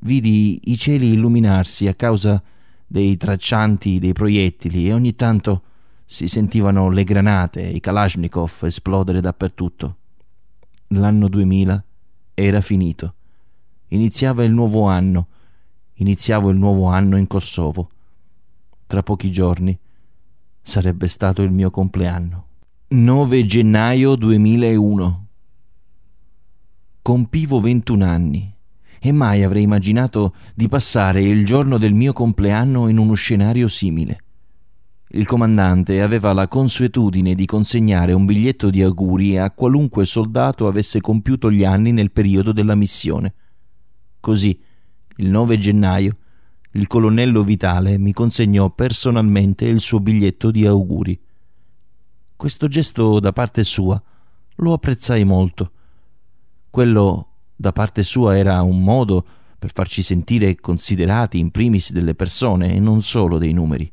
vidi i cieli illuminarsi a causa dei traccianti dei proiettili e ogni tanto si sentivano le granate e i Kalashnikov esplodere dappertutto. L'anno 2000 era finito. Iniziava il nuovo anno. Iniziavo il nuovo anno in Kosovo. Tra pochi giorni sarebbe stato il mio compleanno. 9 gennaio 2001 Compivo 21 anni e mai avrei immaginato di passare il giorno del mio compleanno in uno scenario simile. Il comandante aveva la consuetudine di consegnare un biglietto di auguri a qualunque soldato avesse compiuto gli anni nel periodo della missione. Così, il 9 gennaio, il colonnello Vitale mi consegnò personalmente il suo biglietto di auguri. Questo gesto da parte sua lo apprezzai molto. Quello da parte sua era un modo per farci sentire considerati in primis delle persone e non solo dei numeri.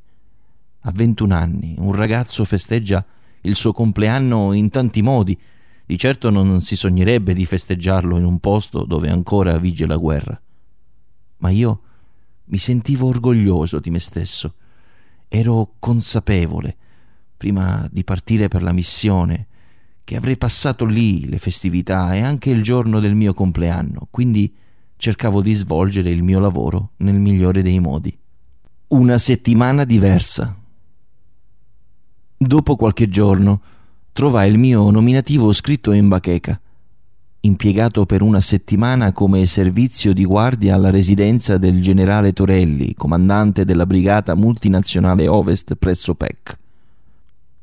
A 21 anni un ragazzo festeggia il suo compleanno in tanti modi. Di certo non si sognerebbe di festeggiarlo in un posto dove ancora vige la guerra. Ma io mi sentivo orgoglioso di me stesso. Ero consapevole prima di partire per la missione, che avrei passato lì le festività e anche il giorno del mio compleanno, quindi cercavo di svolgere il mio lavoro nel migliore dei modi. Una settimana diversa. Dopo qualche giorno trovai il mio nominativo scritto in bacheca, impiegato per una settimana come servizio di guardia alla residenza del generale Torelli, comandante della brigata multinazionale Ovest presso PEC.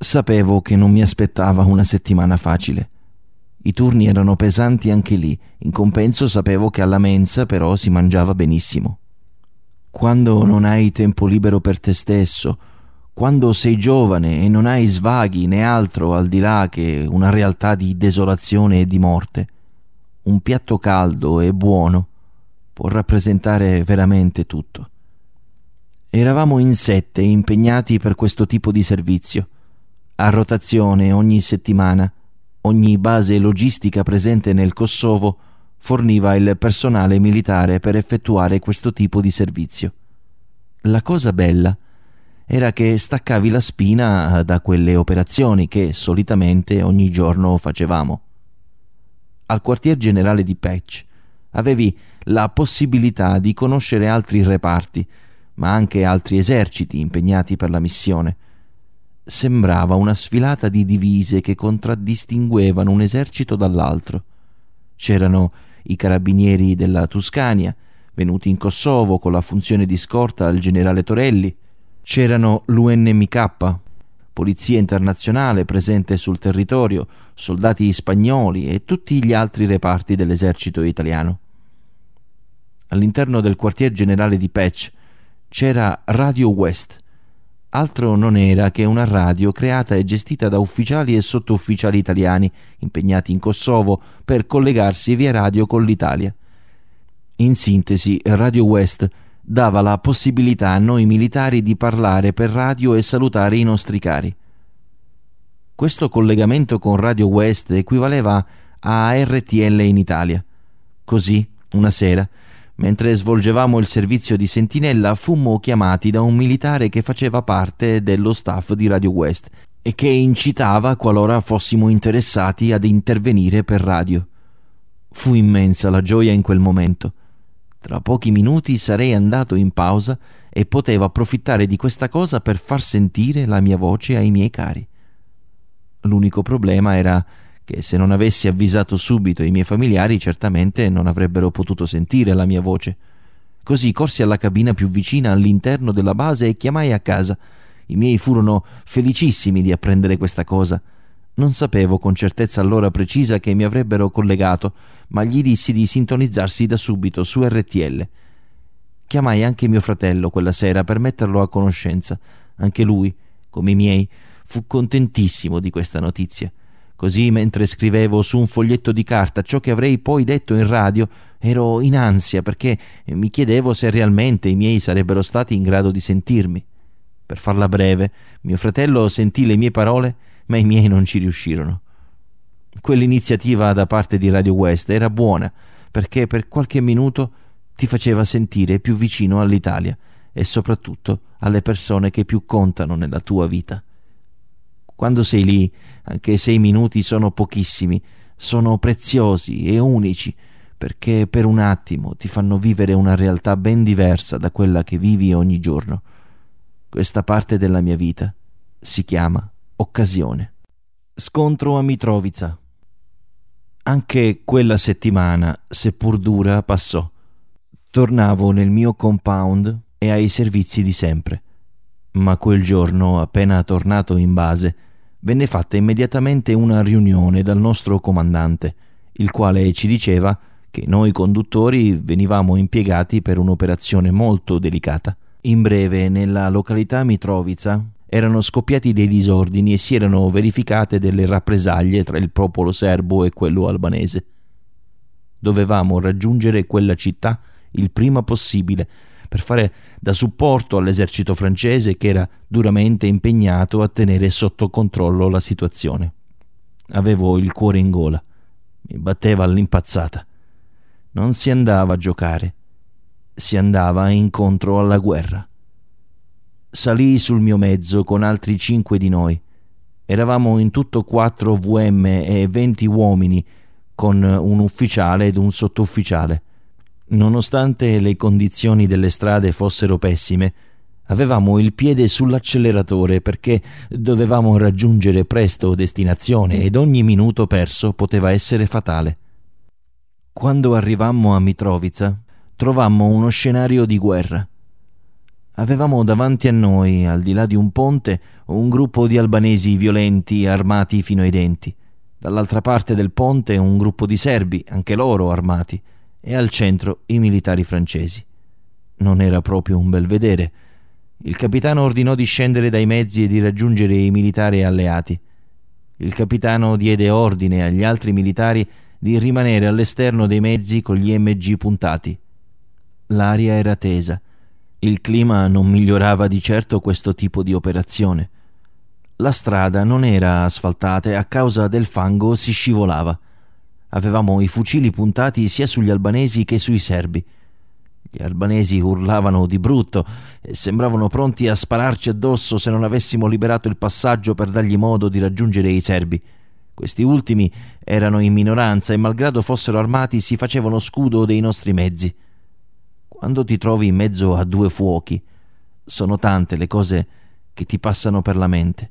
Sapevo che non mi aspettava una settimana facile. I turni erano pesanti anche lì, in compenso sapevo che alla mensa però si mangiava benissimo. Quando non hai tempo libero per te stesso, quando sei giovane e non hai svaghi né altro al di là che una realtà di desolazione e di morte, un piatto caldo e buono può rappresentare veramente tutto. Eravamo in sette impegnati per questo tipo di servizio a rotazione ogni settimana, ogni base logistica presente nel Kosovo forniva il personale militare per effettuare questo tipo di servizio. La cosa bella era che staccavi la spina da quelle operazioni che solitamente ogni giorno facevamo. Al quartier generale di Patch avevi la possibilità di conoscere altri reparti, ma anche altri eserciti impegnati per la missione sembrava una sfilata di divise che contraddistinguevano un esercito dall'altro. C'erano i carabinieri della Tuscania, venuti in Kosovo con la funzione di scorta al generale Torelli, c'erano l'UNMK, polizia internazionale presente sul territorio, soldati spagnoli e tutti gli altri reparti dell'esercito italiano. All'interno del quartier generale di Patch c'era Radio West, altro non era che una radio creata e gestita da ufficiali e sottufficiali italiani impegnati in Kosovo per collegarsi via radio con l'Italia. In sintesi, Radio West dava la possibilità a noi militari di parlare per radio e salutare i nostri cari. Questo collegamento con Radio West equivaleva a RTL in Italia. Così, una sera, Mentre svolgevamo il servizio di sentinella fummo chiamati da un militare che faceva parte dello staff di Radio West e che incitava qualora fossimo interessati ad intervenire per radio. Fu immensa la gioia in quel momento. Tra pochi minuti sarei andato in pausa e potevo approfittare di questa cosa per far sentire la mia voce ai miei cari. L'unico problema era che se non avessi avvisato subito i miei familiari certamente non avrebbero potuto sentire la mia voce. Così corsi alla cabina più vicina all'interno della base e chiamai a casa. I miei furono felicissimi di apprendere questa cosa. Non sapevo con certezza l'ora precisa che mi avrebbero collegato, ma gli dissi di sintonizzarsi da subito su RTL. Chiamai anche mio fratello quella sera per metterlo a conoscenza. Anche lui, come i miei, fu contentissimo di questa notizia. Così mentre scrivevo su un foglietto di carta ciò che avrei poi detto in radio, ero in ansia perché mi chiedevo se realmente i miei sarebbero stati in grado di sentirmi. Per farla breve, mio fratello sentì le mie parole, ma i miei non ci riuscirono. Quell'iniziativa da parte di Radio West era buona perché per qualche minuto ti faceva sentire più vicino all'Italia e soprattutto alle persone che più contano nella tua vita. Quando sei lì, anche sei minuti sono pochissimi, sono preziosi e unici, perché per un attimo ti fanno vivere una realtà ben diversa da quella che vivi ogni giorno. Questa parte della mia vita si chiama occasione. Scontro a Mitrovica. Anche quella settimana, seppur dura, passò. Tornavo nel mio compound e ai servizi di sempre. Ma quel giorno, appena tornato in base, venne fatta immediatamente una riunione dal nostro comandante, il quale ci diceva che noi conduttori venivamo impiegati per un'operazione molto delicata. In breve, nella località Mitrovica erano scoppiati dei disordini e si erano verificate delle rappresaglie tra il popolo serbo e quello albanese. Dovevamo raggiungere quella città il prima possibile per fare da supporto all'esercito francese che era duramente impegnato a tenere sotto controllo la situazione. Avevo il cuore in gola, mi batteva all'impazzata. Non si andava a giocare, si andava incontro alla guerra. Salii sul mio mezzo con altri cinque di noi. Eravamo in tutto quattro VM e 20 uomini, con un ufficiale ed un sottufficiale. Nonostante le condizioni delle strade fossero pessime, avevamo il piede sull'acceleratore perché dovevamo raggiungere presto destinazione ed ogni minuto perso poteva essere fatale. Quando arrivammo a Mitrovica, trovammo uno scenario di guerra. Avevamo davanti a noi, al di là di un ponte, un gruppo di albanesi violenti armati fino ai denti. Dall'altra parte del ponte un gruppo di serbi, anche loro armati, e al centro i militari francesi. Non era proprio un bel vedere. Il capitano ordinò di scendere dai mezzi e di raggiungere i militari alleati. Il capitano diede ordine agli altri militari di rimanere all'esterno dei mezzi con gli MG puntati. L'aria era tesa. Il clima non migliorava di certo questo tipo di operazione. La strada non era asfaltata e a causa del fango si scivolava. Avevamo i fucili puntati sia sugli albanesi che sui serbi. Gli albanesi urlavano di brutto e sembravano pronti a spararci addosso se non avessimo liberato il passaggio per dargli modo di raggiungere i serbi. Questi ultimi erano in minoranza e malgrado fossero armati si facevano scudo dei nostri mezzi. Quando ti trovi in mezzo a due fuochi, sono tante le cose che ti passano per la mente.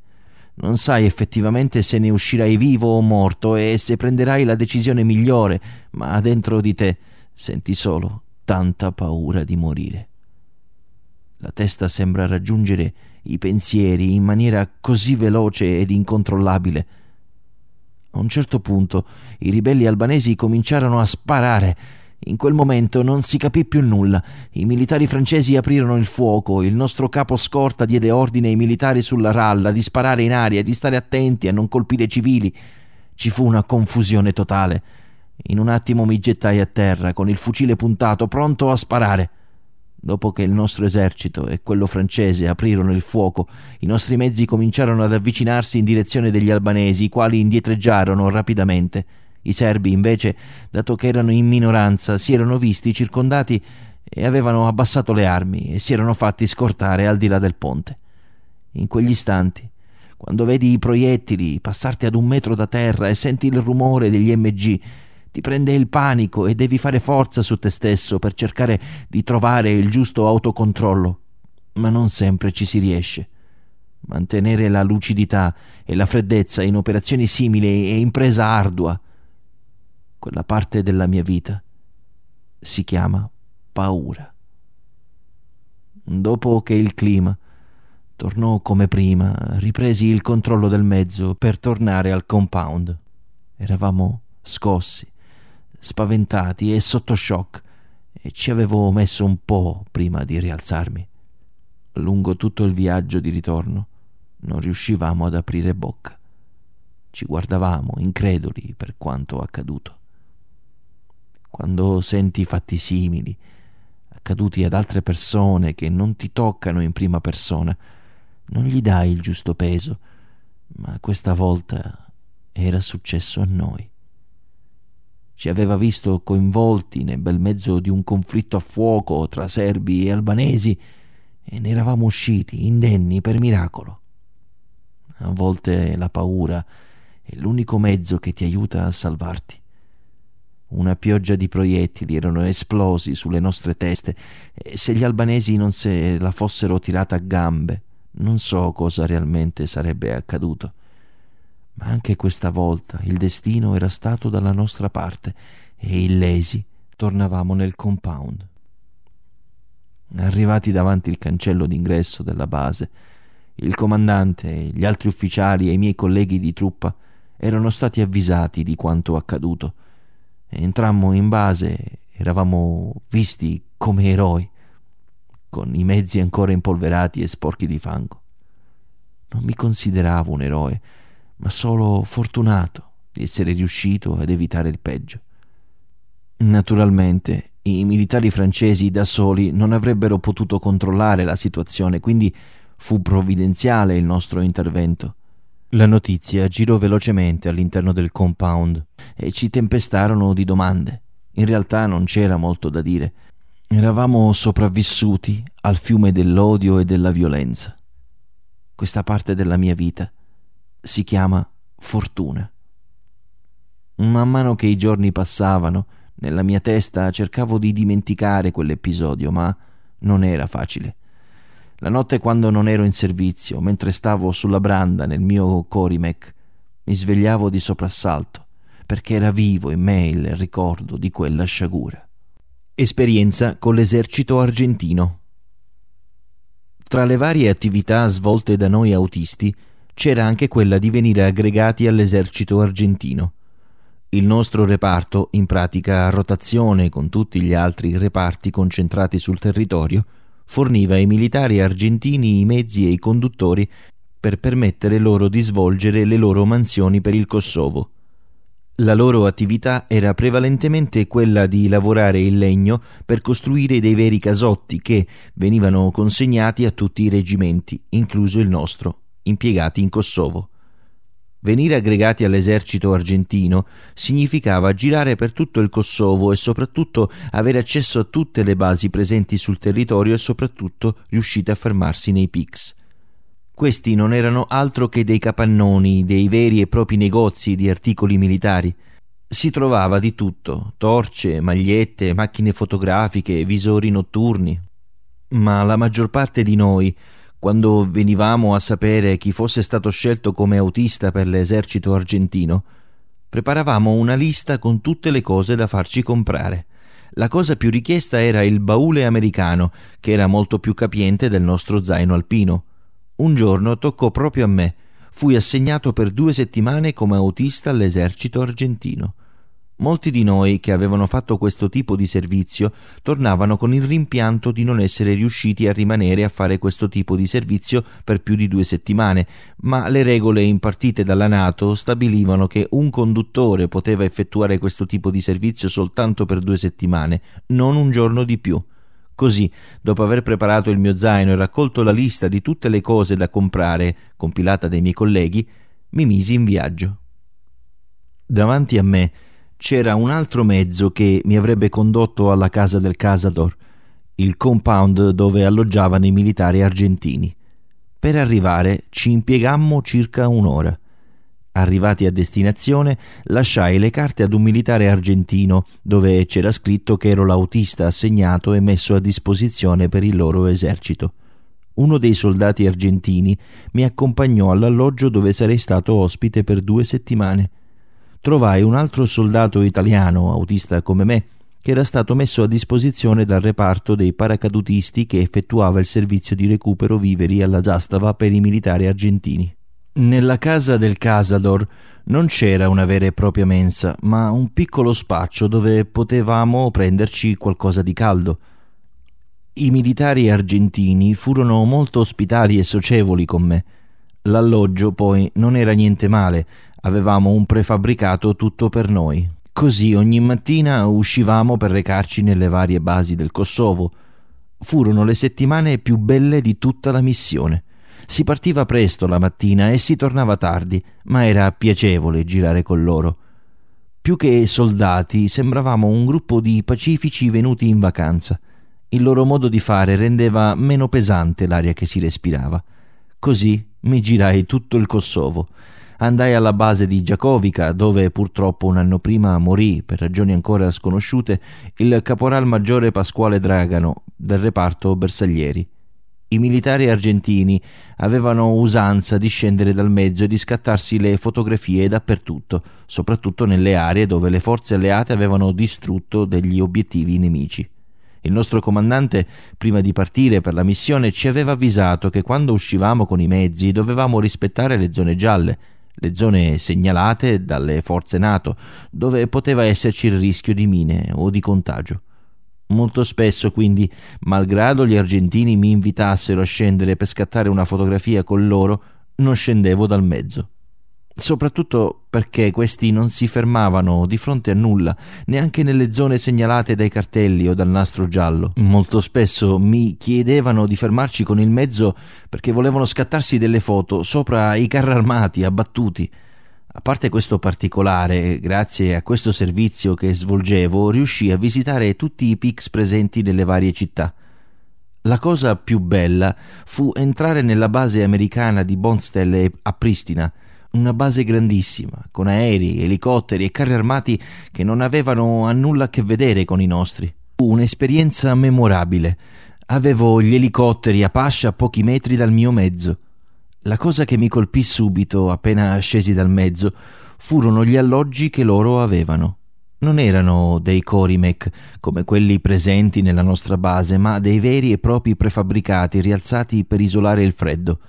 Non sai effettivamente se ne uscirai vivo o morto e se prenderai la decisione migliore, ma dentro di te senti solo tanta paura di morire. La testa sembra raggiungere i pensieri in maniera così veloce ed incontrollabile. A un certo punto i ribelli albanesi cominciarono a sparare in quel momento non si capì più nulla. I militari francesi aprirono il fuoco, il nostro capo scorta diede ordine ai militari sulla ralla di sparare in aria e di stare attenti a non colpire civili. Ci fu una confusione totale. In un attimo mi gettai a terra con il fucile puntato, pronto a sparare. Dopo che il nostro esercito e quello francese aprirono il fuoco, i nostri mezzi cominciarono ad avvicinarsi in direzione degli albanesi, i quali indietreggiarono rapidamente. I serbi, invece, dato che erano in minoranza, si erano visti circondati e avevano abbassato le armi e si erano fatti scortare al di là del ponte. In quegli istanti, quando vedi i proiettili passarti ad un metro da terra e senti il rumore degli MG, ti prende il panico e devi fare forza su te stesso per cercare di trovare il giusto autocontrollo. Ma non sempre ci si riesce. Mantenere la lucidità e la freddezza in operazioni simili è impresa ardua quella parte della mia vita si chiama paura. Dopo che il clima tornò come prima, ripresi il controllo del mezzo per tornare al compound. Eravamo scossi, spaventati e sotto shock e ci avevo messo un po' prima di rialzarmi. Lungo tutto il viaggio di ritorno non riuscivamo ad aprire bocca. Ci guardavamo increduli per quanto accaduto quando senti fatti simili, accaduti ad altre persone che non ti toccano in prima persona, non gli dai il giusto peso, ma questa volta era successo a noi. Ci aveva visto coinvolti nel bel mezzo di un conflitto a fuoco tra serbi e albanesi e ne eravamo usciti indenni per miracolo. A volte la paura è l'unico mezzo che ti aiuta a salvarti. Una pioggia di proiettili erano esplosi sulle nostre teste e se gli albanesi non se la fossero tirata a gambe, non so cosa realmente sarebbe accaduto. Ma anche questa volta il destino era stato dalla nostra parte e illesi tornavamo nel compound. Arrivati davanti il cancello d'ingresso della base, il comandante, gli altri ufficiali e i miei colleghi di truppa erano stati avvisati di quanto accaduto Entrammo in base, eravamo visti come eroi, con i mezzi ancora impolverati e sporchi di fango. Non mi consideravo un eroe, ma solo fortunato di essere riuscito ad evitare il peggio. Naturalmente, i militari francesi da soli non avrebbero potuto controllare la situazione, quindi fu provvidenziale il nostro intervento. La notizia girò velocemente all'interno del compound e ci tempestarono di domande. In realtà non c'era molto da dire. Eravamo sopravvissuti al fiume dell'odio e della violenza. Questa parte della mia vita si chiama fortuna. Man mano che i giorni passavano, nella mia testa cercavo di dimenticare quell'episodio, ma non era facile. La notte quando non ero in servizio, mentre stavo sulla branda nel mio Corimec, mi svegliavo di soprassalto, perché era vivo in me il ricordo di quella sciagura. Esperienza con l'esercito argentino. Tra le varie attività svolte da noi autisti c'era anche quella di venire aggregati all'esercito argentino. Il nostro reparto, in pratica a rotazione con tutti gli altri reparti concentrati sul territorio, forniva ai militari argentini i mezzi e i conduttori per permettere loro di svolgere le loro mansioni per il Kosovo. La loro attività era prevalentemente quella di lavorare il legno per costruire dei veri casotti che venivano consegnati a tutti i reggimenti, incluso il nostro, impiegati in Kosovo. Venire aggregati all'esercito argentino significava girare per tutto il Kosovo e soprattutto avere accesso a tutte le basi presenti sul territorio e soprattutto riuscite a fermarsi nei PICS. Questi non erano altro che dei capannoni, dei veri e propri negozi di articoli militari. Si trovava di tutto, torce, magliette, macchine fotografiche, visori notturni. Ma la maggior parte di noi quando venivamo a sapere chi fosse stato scelto come autista per l'esercito argentino, preparavamo una lista con tutte le cose da farci comprare. La cosa più richiesta era il baule americano, che era molto più capiente del nostro zaino alpino. Un giorno toccò proprio a me. Fui assegnato per due settimane come autista all'esercito argentino. Molti di noi che avevano fatto questo tipo di servizio tornavano con il rimpianto di non essere riusciti a rimanere a fare questo tipo di servizio per più di due settimane, ma le regole impartite dalla Nato stabilivano che un conduttore poteva effettuare questo tipo di servizio soltanto per due settimane, non un giorno di più. Così, dopo aver preparato il mio zaino e raccolto la lista di tutte le cose da comprare, compilata dai miei colleghi, mi misi in viaggio. Davanti a me c'era un altro mezzo che mi avrebbe condotto alla casa del Casador, il compound dove alloggiavano i militari argentini. Per arrivare ci impiegammo circa un'ora. Arrivati a destinazione, lasciai le carte ad un militare argentino dove c'era scritto che ero l'autista assegnato e messo a disposizione per il loro esercito. Uno dei soldati argentini mi accompagnò all'alloggio dove sarei stato ospite per due settimane trovai un altro soldato italiano, autista come me, che era stato messo a disposizione dal reparto dei paracadutisti che effettuava il servizio di recupero viveri alla Zastava per i militari argentini. Nella casa del Casador non c'era una vera e propria mensa, ma un piccolo spaccio dove potevamo prenderci qualcosa di caldo. I militari argentini furono molto ospitali e socievoli con me. L'alloggio poi non era niente male, Avevamo un prefabbricato tutto per noi. Così ogni mattina uscivamo per recarci nelle varie basi del Kosovo. Furono le settimane più belle di tutta la missione. Si partiva presto la mattina e si tornava tardi, ma era piacevole girare con loro. Più che soldati, sembravamo un gruppo di pacifici venuti in vacanza. Il loro modo di fare rendeva meno pesante l'aria che si respirava. Così mi girai tutto il Kosovo andai alla base di Giacovica, dove purtroppo un anno prima morì, per ragioni ancora sconosciute, il caporal maggiore Pasquale Dragano del reparto Bersaglieri. I militari argentini avevano usanza di scendere dal mezzo e di scattarsi le fotografie dappertutto, soprattutto nelle aree dove le forze alleate avevano distrutto degli obiettivi nemici. Il nostro comandante, prima di partire per la missione, ci aveva avvisato che quando uscivamo con i mezzi dovevamo rispettare le zone gialle, le zone segnalate dalle forze NATO, dove poteva esserci il rischio di mine o di contagio. Molto spesso, quindi, malgrado gli argentini mi invitassero a scendere per scattare una fotografia con loro, non scendevo dal mezzo soprattutto perché questi non si fermavano di fronte a nulla, neanche nelle zone segnalate dai cartelli o dal nastro giallo. Molto spesso mi chiedevano di fermarci con il mezzo perché volevano scattarsi delle foto sopra i carri armati abbattuti. A parte questo particolare, grazie a questo servizio che svolgevo, riuscii a visitare tutti i PICS presenti nelle varie città. La cosa più bella fu entrare nella base americana di Bonstelle a Pristina, Una base grandissima, con aerei, elicotteri e carri armati che non avevano a nulla a che vedere con i nostri. Un'esperienza memorabile. Avevo gli elicotteri Apache a pochi metri dal mio mezzo. La cosa che mi colpì subito, appena scesi dal mezzo, furono gli alloggi che loro avevano. Non erano dei Corimec come quelli presenti nella nostra base, ma dei veri e propri prefabbricati rialzati per isolare il freddo.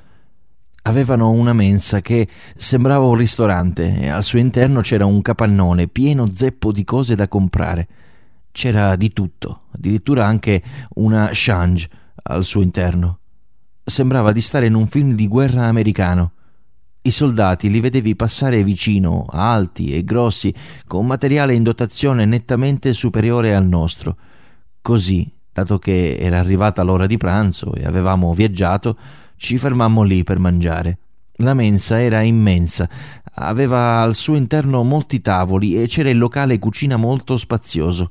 Avevano una mensa che sembrava un ristorante e al suo interno c'era un capannone pieno zeppo di cose da comprare. C'era di tutto, addirittura anche una change al suo interno. Sembrava di stare in un film di guerra americano. I soldati li vedevi passare vicino, alti e grossi, con materiale in dotazione nettamente superiore al nostro. Così, dato che era arrivata l'ora di pranzo e avevamo viaggiato, ci fermammo lì per mangiare. La mensa era immensa, aveva al suo interno molti tavoli e c'era il locale cucina molto spazioso.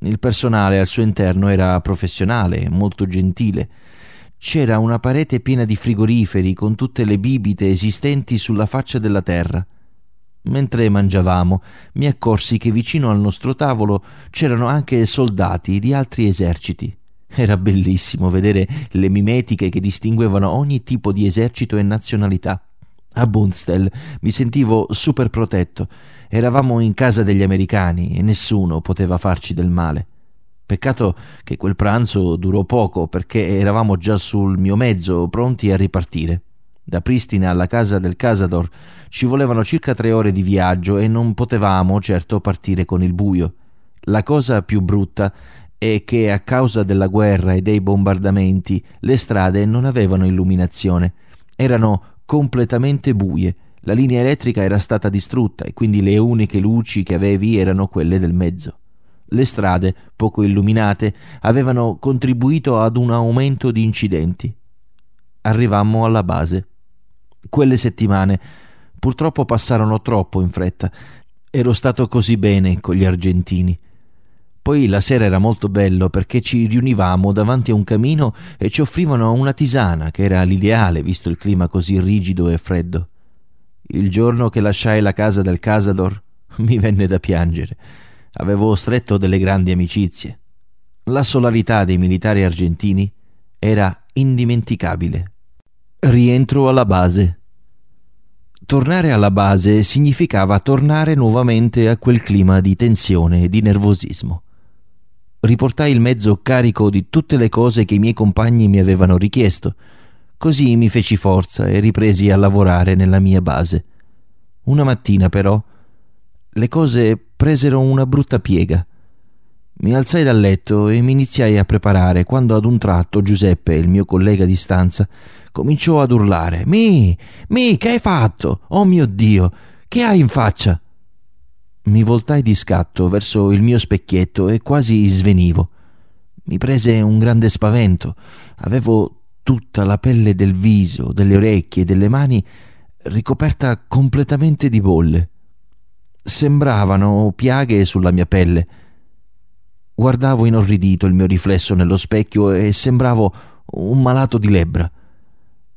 Il personale al suo interno era professionale, molto gentile. C'era una parete piena di frigoriferi con tutte le bibite esistenti sulla faccia della terra. Mentre mangiavamo, mi accorsi che vicino al nostro tavolo c'erano anche soldati di altri eserciti. Era bellissimo vedere le mimetiche che distinguevano ogni tipo di esercito e nazionalità. A Bundstel mi sentivo super protetto. Eravamo in casa degli americani e nessuno poteva farci del male. Peccato che quel pranzo durò poco perché eravamo già sul mio mezzo, pronti a ripartire. Da Pristina alla casa del Casador ci volevano circa tre ore di viaggio e non potevamo certo partire con il buio. La cosa più brutta è che a causa della guerra e dei bombardamenti le strade non avevano illuminazione, erano completamente buie. La linea elettrica era stata distrutta e quindi le uniche luci che avevi erano quelle del mezzo. Le strade, poco illuminate, avevano contribuito ad un aumento di incidenti. Arrivammo alla base. Quelle settimane purtroppo passarono troppo in fretta. Ero stato così bene con gli argentini. Poi la sera era molto bello perché ci riunivamo davanti a un camino e ci offrivano una tisana, che era l'ideale visto il clima così rigido e freddo. Il giorno che lasciai la casa del Casador mi venne da piangere. Avevo stretto delle grandi amicizie. La solarità dei militari argentini era indimenticabile. Rientro alla base. Tornare alla base significava tornare nuovamente a quel clima di tensione e di nervosismo riportai il mezzo carico di tutte le cose che i miei compagni mi avevano richiesto. Così mi feci forza e ripresi a lavorare nella mia base. Una mattina, però, le cose presero una brutta piega. Mi alzai dal letto e mi iniziai a preparare quando ad un tratto Giuseppe, il mio collega di stanza, cominciò ad urlare: Mi, mi, che hai fatto? Oh mio Dio, che hai in faccia? Mi voltai di scatto verso il mio specchietto e quasi svenivo. Mi prese un grande spavento. Avevo tutta la pelle del viso, delle orecchie e delle mani ricoperta completamente di bolle. Sembravano piaghe sulla mia pelle. Guardavo inorridito il mio riflesso nello specchio e sembravo un malato di lebbra.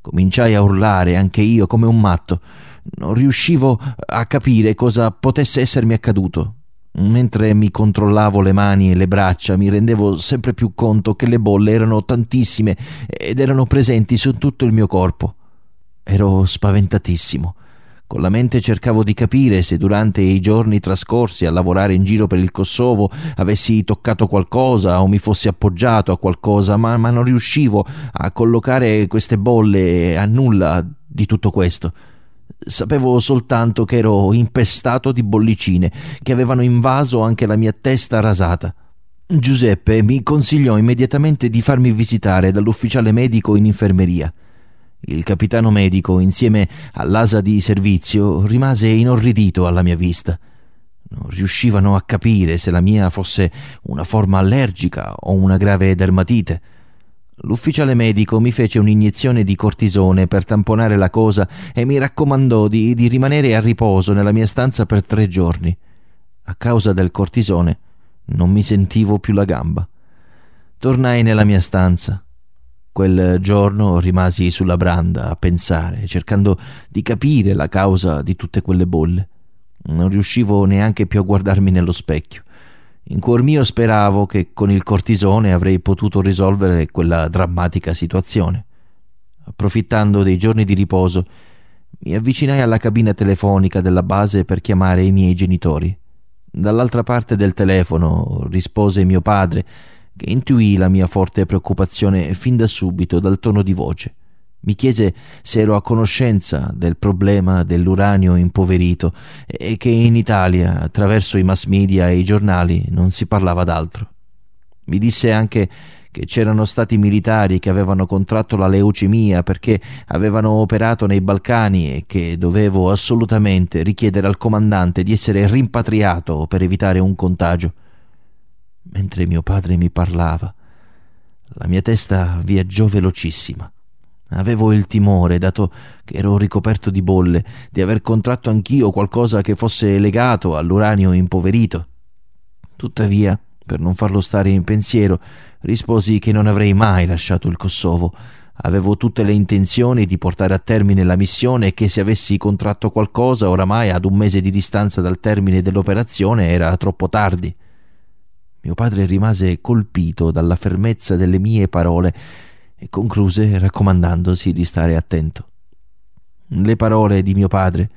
Cominciai a urlare anche io come un matto. Non riuscivo a capire cosa potesse essermi accaduto. Mentre mi controllavo le mani e le braccia mi rendevo sempre più conto che le bolle erano tantissime ed erano presenti su tutto il mio corpo. Ero spaventatissimo. Con la mente cercavo di capire se durante i giorni trascorsi a lavorare in giro per il Kosovo avessi toccato qualcosa o mi fossi appoggiato a qualcosa, ma, ma non riuscivo a collocare queste bolle a nulla di tutto questo. Sapevo soltanto che ero impestato di bollicine che avevano invaso anche la mia testa rasata. Giuseppe mi consigliò immediatamente di farmi visitare dall'ufficiale medico in infermeria. Il capitano medico, insieme all'asa di servizio, rimase inorridito alla mia vista. Non riuscivano a capire se la mia fosse una forma allergica o una grave dermatite. L'ufficiale medico mi fece un'iniezione di cortisone per tamponare la cosa e mi raccomandò di, di rimanere a riposo nella mia stanza per tre giorni. A causa del cortisone non mi sentivo più la gamba. Tornai nella mia stanza. Quel giorno rimasi sulla branda a pensare, cercando di capire la causa di tutte quelle bolle. Non riuscivo neanche più a guardarmi nello specchio. In cuor mio speravo che con il cortisone avrei potuto risolvere quella drammatica situazione. Approfittando dei giorni di riposo, mi avvicinai alla cabina telefonica della base per chiamare i miei genitori. Dall'altra parte del telefono rispose mio padre, che intuì la mia forte preoccupazione fin da subito dal tono di voce. Mi chiese se ero a conoscenza del problema dell'uranio impoverito e che in Italia, attraverso i mass media e i giornali, non si parlava d'altro. Mi disse anche che c'erano stati militari che avevano contratto la leucemia perché avevano operato nei Balcani e che dovevo assolutamente richiedere al comandante di essere rimpatriato per evitare un contagio mentre mio padre mi parlava. La mia testa viaggiò velocissima. Avevo il timore, dato che ero ricoperto di bolle, di aver contratto anch'io qualcosa che fosse legato all'uranio impoverito. Tuttavia, per non farlo stare in pensiero, risposi che non avrei mai lasciato il Kosovo. Avevo tutte le intenzioni di portare a termine la missione e che se avessi contratto qualcosa oramai ad un mese di distanza dal termine dell'operazione era troppo tardi. Mio padre rimase colpito dalla fermezza delle mie parole e concluse raccomandandosi di stare attento. Le parole di mio padre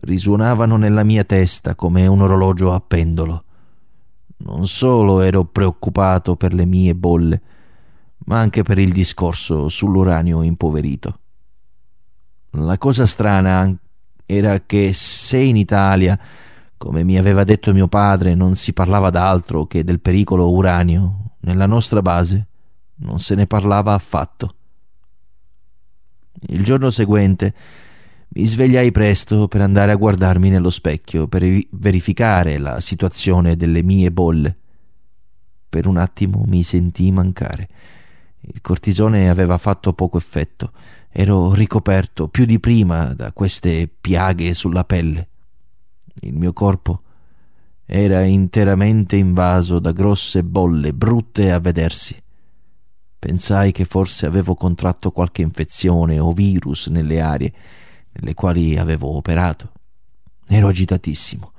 risuonavano nella mia testa come un orologio a pendolo. Non solo ero preoccupato per le mie bolle, ma anche per il discorso sull'uranio impoverito. La cosa strana era che se in Italia come mi aveva detto mio padre, non si parlava d'altro che del pericolo uranio. Nella nostra base non se ne parlava affatto. Il giorno seguente mi svegliai presto per andare a guardarmi nello specchio per verificare la situazione delle mie bolle. Per un attimo mi sentii mancare. Il cortisone aveva fatto poco effetto. Ero ricoperto più di prima da queste piaghe sulla pelle. Il mio corpo era interamente invaso da grosse bolle brutte a vedersi. Pensai che forse avevo contratto qualche infezione o virus nelle aree nelle quali avevo operato. Ero agitatissimo.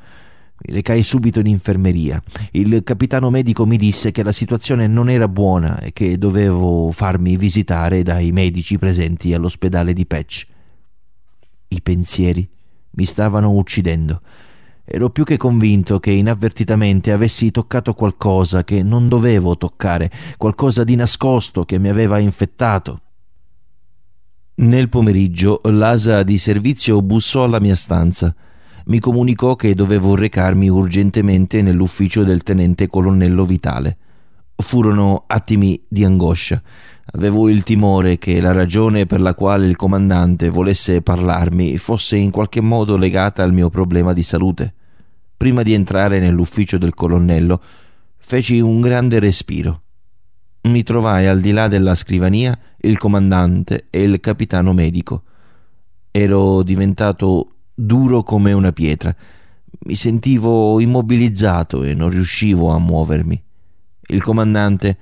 Mi recai subito in infermeria. Il capitano medico mi disse che la situazione non era buona e che dovevo farmi visitare dai medici presenti all'ospedale di Patch. I pensieri mi stavano uccidendo. Ero più che convinto che inavvertitamente avessi toccato qualcosa che non dovevo toccare, qualcosa di nascosto che mi aveva infettato. Nel pomeriggio l'asa di servizio bussò alla mia stanza. Mi comunicò che dovevo recarmi urgentemente nell'ufficio del tenente colonnello Vitale. Furono attimi di angoscia. Avevo il timore che la ragione per la quale il comandante volesse parlarmi fosse in qualche modo legata al mio problema di salute. Prima di entrare nell'ufficio del colonnello, feci un grande respiro. Mi trovai al di là della scrivania il comandante e il capitano medico. Ero diventato duro come una pietra. Mi sentivo immobilizzato e non riuscivo a muovermi. Il comandante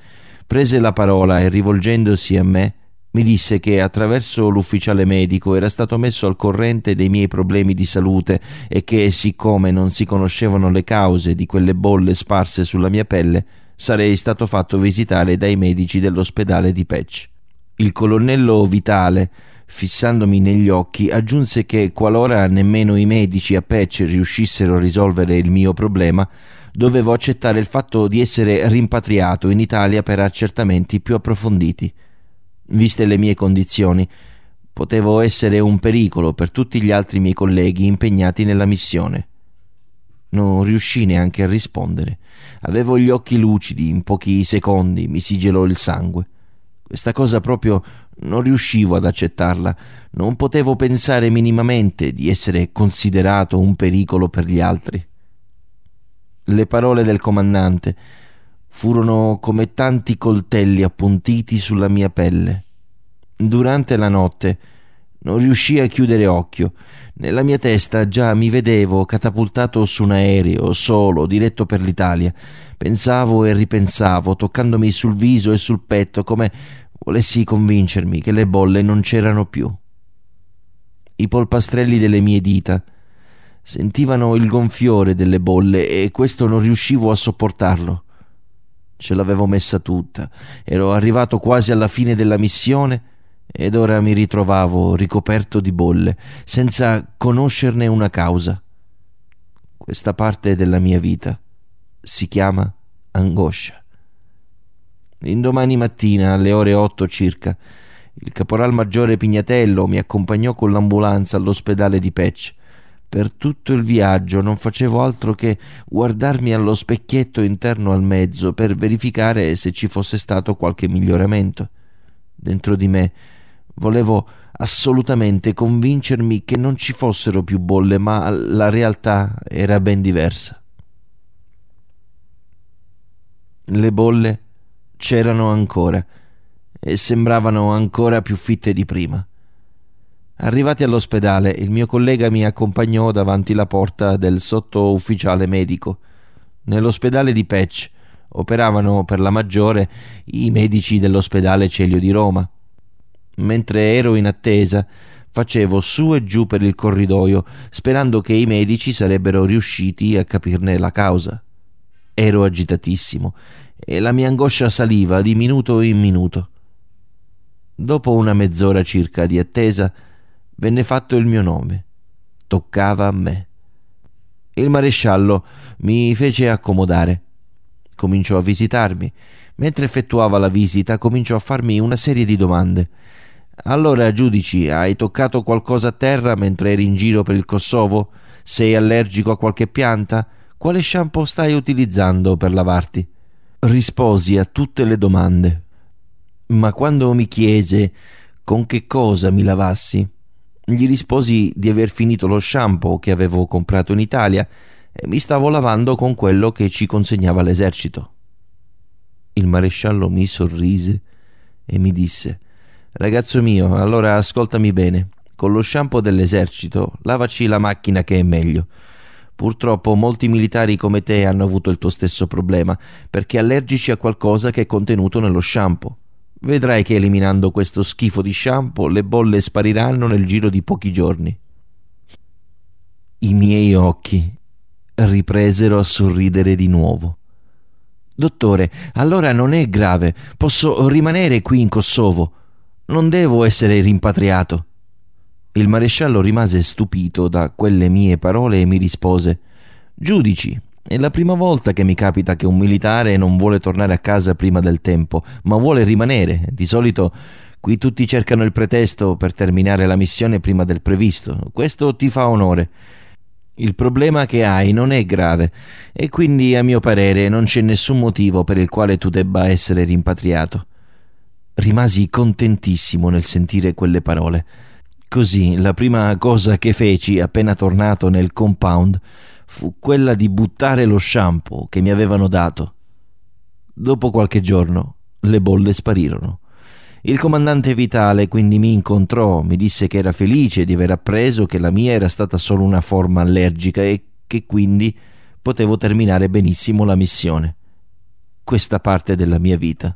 prese la parola e rivolgendosi a me mi disse che attraverso l'ufficiale medico era stato messo al corrente dei miei problemi di salute e che, siccome non si conoscevano le cause di quelle bolle sparse sulla mia pelle, sarei stato fatto visitare dai medici dell'ospedale di Patch. Il colonnello Vitale, fissandomi negli occhi, aggiunse che qualora nemmeno i medici a Patch riuscissero a risolvere il mio problema, dovevo accettare il fatto di essere rimpatriato in Italia per accertamenti più approfonditi. Viste le mie condizioni, potevo essere un pericolo per tutti gli altri miei colleghi impegnati nella missione. Non riuscì neanche a rispondere. Avevo gli occhi lucidi, in pochi secondi mi si gelò il sangue. Questa cosa proprio non riuscivo ad accettarla, non potevo pensare minimamente di essere considerato un pericolo per gli altri. Le parole del comandante furono come tanti coltelli appuntiti sulla mia pelle. Durante la notte non riuscii a chiudere occhio. Nella mia testa già mi vedevo catapultato su un aereo, solo, diretto per l'Italia. Pensavo e ripensavo, toccandomi sul viso e sul petto, come volessi convincermi che le bolle non c'erano più. I polpastrelli delle mie dita sentivano il gonfiore delle bolle e questo non riuscivo a sopportarlo. Ce l'avevo messa tutta, ero arrivato quasi alla fine della missione ed ora mi ritrovavo ricoperto di bolle, senza conoscerne una causa. Questa parte della mia vita si chiama angoscia. L'indomani mattina, alle ore otto circa, il caporal maggiore Pignatello mi accompagnò con l'ambulanza all'ospedale di Pec. Per tutto il viaggio non facevo altro che guardarmi allo specchietto interno al mezzo per verificare se ci fosse stato qualche miglioramento. Dentro di me volevo assolutamente convincermi che non ci fossero più bolle, ma la realtà era ben diversa. Le bolle c'erano ancora e sembravano ancora più fitte di prima. Arrivati all'ospedale, il mio collega mi accompagnò davanti la porta del sottufficiale medico. Nell'ospedale di Pec operavano per la maggiore i medici dell'ospedale Celio di Roma. Mentre ero in attesa, facevo su e giù per il corridoio, sperando che i medici sarebbero riusciti a capirne la causa. Ero agitatissimo e la mia angoscia saliva di minuto in minuto. Dopo una mezz'ora circa di attesa, venne fatto il mio nome. Toccava a me. Il maresciallo mi fece accomodare. Cominciò a visitarmi. Mentre effettuava la visita, cominciò a farmi una serie di domande. Allora, giudici, hai toccato qualcosa a terra mentre eri in giro per il Kosovo? Sei allergico a qualche pianta? Quale shampoo stai utilizzando per lavarti? Risposi a tutte le domande. Ma quando mi chiese con che cosa mi lavassi, gli risposi di aver finito lo shampoo che avevo comprato in Italia e mi stavo lavando con quello che ci consegnava l'esercito. Il maresciallo mi sorrise e mi disse Ragazzo mio, allora ascoltami bene. Con lo shampoo dell'esercito lavaci la macchina che è meglio. Purtroppo molti militari come te hanno avuto il tuo stesso problema, perché allergici a qualcosa che è contenuto nello shampoo. Vedrai che eliminando questo schifo di shampoo le bolle spariranno nel giro di pochi giorni. I miei occhi ripresero a sorridere di nuovo. Dottore, allora non è grave, posso rimanere qui in Kosovo. Non devo essere rimpatriato. Il maresciallo rimase stupito da quelle mie parole e mi rispose Giudici, è la prima volta che mi capita che un militare non vuole tornare a casa prima del tempo, ma vuole rimanere. Di solito qui tutti cercano il pretesto per terminare la missione prima del previsto. Questo ti fa onore. Il problema che hai non è grave e quindi a mio parere non c'è nessun motivo per il quale tu debba essere rimpatriato. Rimasi contentissimo nel sentire quelle parole. Così la prima cosa che feci appena tornato nel compound fu quella di buttare lo shampoo che mi avevano dato. Dopo qualche giorno le bolle sparirono. Il comandante Vitale quindi mi incontrò, mi disse che era felice di aver appreso che la mia era stata solo una forma allergica e che quindi potevo terminare benissimo la missione. Questa parte della mia vita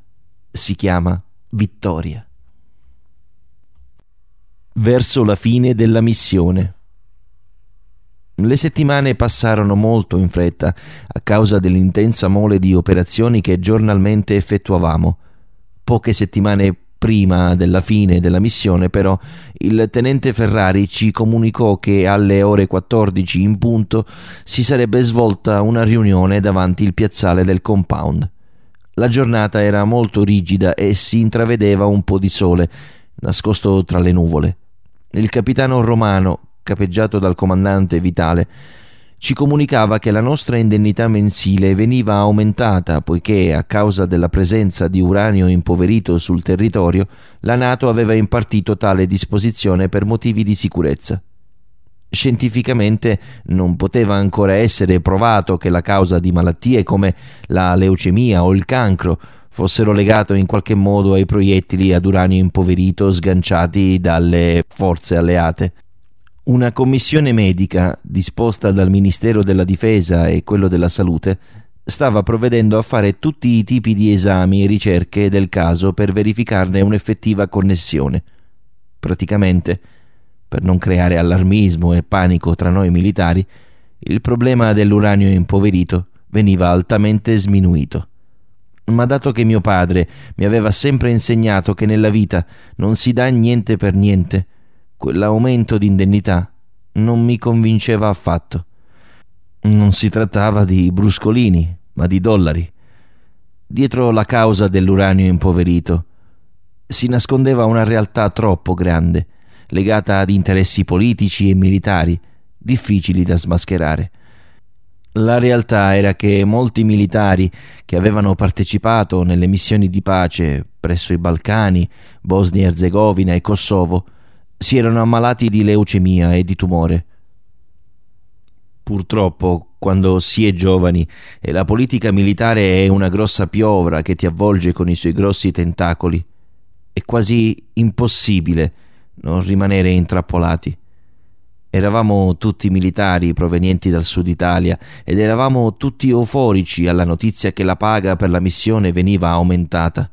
si chiama vittoria. Verso la fine della missione. Le settimane passarono molto in fretta a causa dell'intensa mole di operazioni che giornalmente effettuavamo. Poche settimane prima della fine della missione, però, il tenente Ferrari ci comunicò che alle ore 14 in punto si sarebbe svolta una riunione davanti il piazzale del compound. La giornata era molto rigida e si intravedeva un po' di sole, nascosto tra le nuvole. Il capitano romano, capeggiato dal comandante Vitale, ci comunicava che la nostra indennità mensile veniva aumentata poiché, a causa della presenza di uranio impoverito sul territorio, la Nato aveva impartito tale disposizione per motivi di sicurezza. Scientificamente non poteva ancora essere provato che la causa di malattie come la leucemia o il cancro fossero legato in qualche modo ai proiettili ad uranio impoverito sganciati dalle forze alleate. Una commissione medica, disposta dal Ministero della Difesa e quello della Salute, stava provvedendo a fare tutti i tipi di esami e ricerche del caso per verificarne un'effettiva connessione. Praticamente, per non creare allarmismo e panico tra noi militari, il problema dell'uranio impoverito veniva altamente sminuito. Ma dato che mio padre mi aveva sempre insegnato che nella vita non si dà niente per niente, quell'aumento di indennità non mi convinceva affatto. Non si trattava di bruscolini, ma di dollari. Dietro la causa dell'uranio impoverito si nascondeva una realtà troppo grande, legata ad interessi politici e militari, difficili da smascherare. La realtà era che molti militari che avevano partecipato nelle missioni di pace presso i Balcani, Bosnia e Erzegovina e Kosovo si erano ammalati di leucemia e di tumore. Purtroppo, quando si è giovani e la politica militare è una grossa piovra che ti avvolge con i suoi grossi tentacoli, è quasi impossibile non rimanere intrappolati. Eravamo tutti militari provenienti dal sud Italia ed eravamo tutti euforici alla notizia che la paga per la missione veniva aumentata.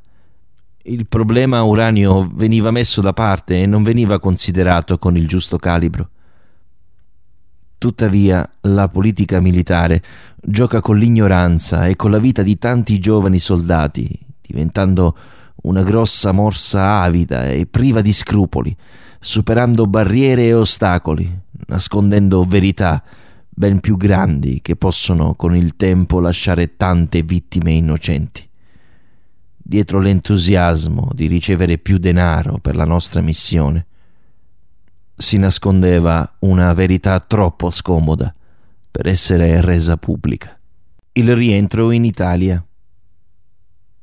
Il problema uranio veniva messo da parte e non veniva considerato con il giusto calibro. Tuttavia, la politica militare gioca con l'ignoranza e con la vita di tanti giovani soldati, diventando una grossa morsa avida e priva di scrupoli, superando barriere e ostacoli, nascondendo verità ben più grandi che possono con il tempo lasciare tante vittime innocenti dietro l'entusiasmo di ricevere più denaro per la nostra missione, si nascondeva una verità troppo scomoda per essere resa pubblica. Il rientro in Italia.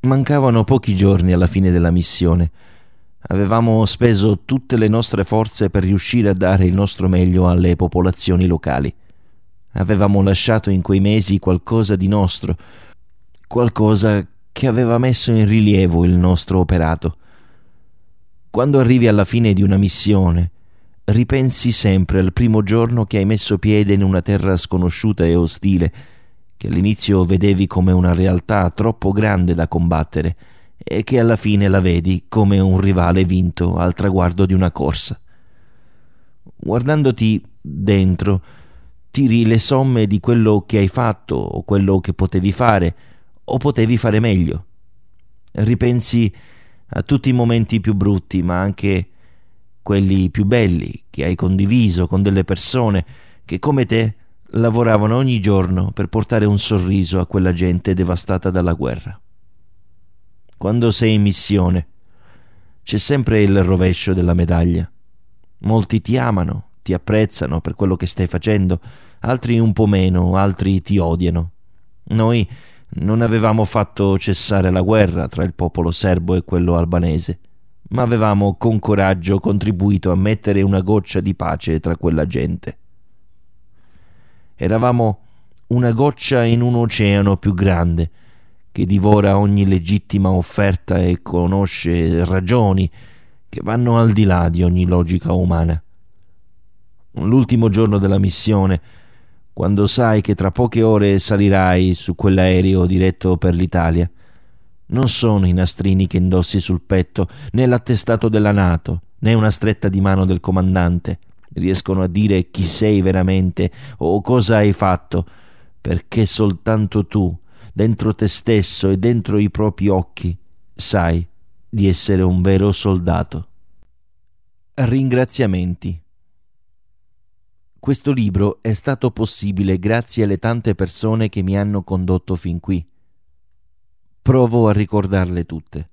Mancavano pochi giorni alla fine della missione. Avevamo speso tutte le nostre forze per riuscire a dare il nostro meglio alle popolazioni locali. Avevamo lasciato in quei mesi qualcosa di nostro, qualcosa che aveva messo in rilievo il nostro operato. Quando arrivi alla fine di una missione, ripensi sempre al primo giorno che hai messo piede in una terra sconosciuta e ostile, che all'inizio vedevi come una realtà troppo grande da combattere e che alla fine la vedi come un rivale vinto al traguardo di una corsa. Guardandoti dentro, tiri le somme di quello che hai fatto o quello che potevi fare, o potevi fare meglio. Ripensi a tutti i momenti più brutti, ma anche quelli più belli che hai condiviso con delle persone che come te lavoravano ogni giorno per portare un sorriso a quella gente devastata dalla guerra. Quando sei in missione c'è sempre il rovescio della medaglia. Molti ti amano, ti apprezzano per quello che stai facendo, altri un po' meno, altri ti odiano. Noi non avevamo fatto cessare la guerra tra il popolo serbo e quello albanese, ma avevamo con coraggio contribuito a mettere una goccia di pace tra quella gente. Eravamo una goccia in un oceano più grande che divora ogni legittima offerta e conosce ragioni che vanno al di là di ogni logica umana. L'ultimo giorno della missione quando sai che tra poche ore salirai su quell'aereo diretto per l'Italia. Non sono i nastrini che indossi sul petto, né l'attestato della Nato, né una stretta di mano del comandante riescono a dire chi sei veramente o cosa hai fatto, perché soltanto tu, dentro te stesso e dentro i propri occhi, sai di essere un vero soldato. Ringraziamenti. Questo libro è stato possibile grazie alle tante persone che mi hanno condotto fin qui. Provo a ricordarle tutte.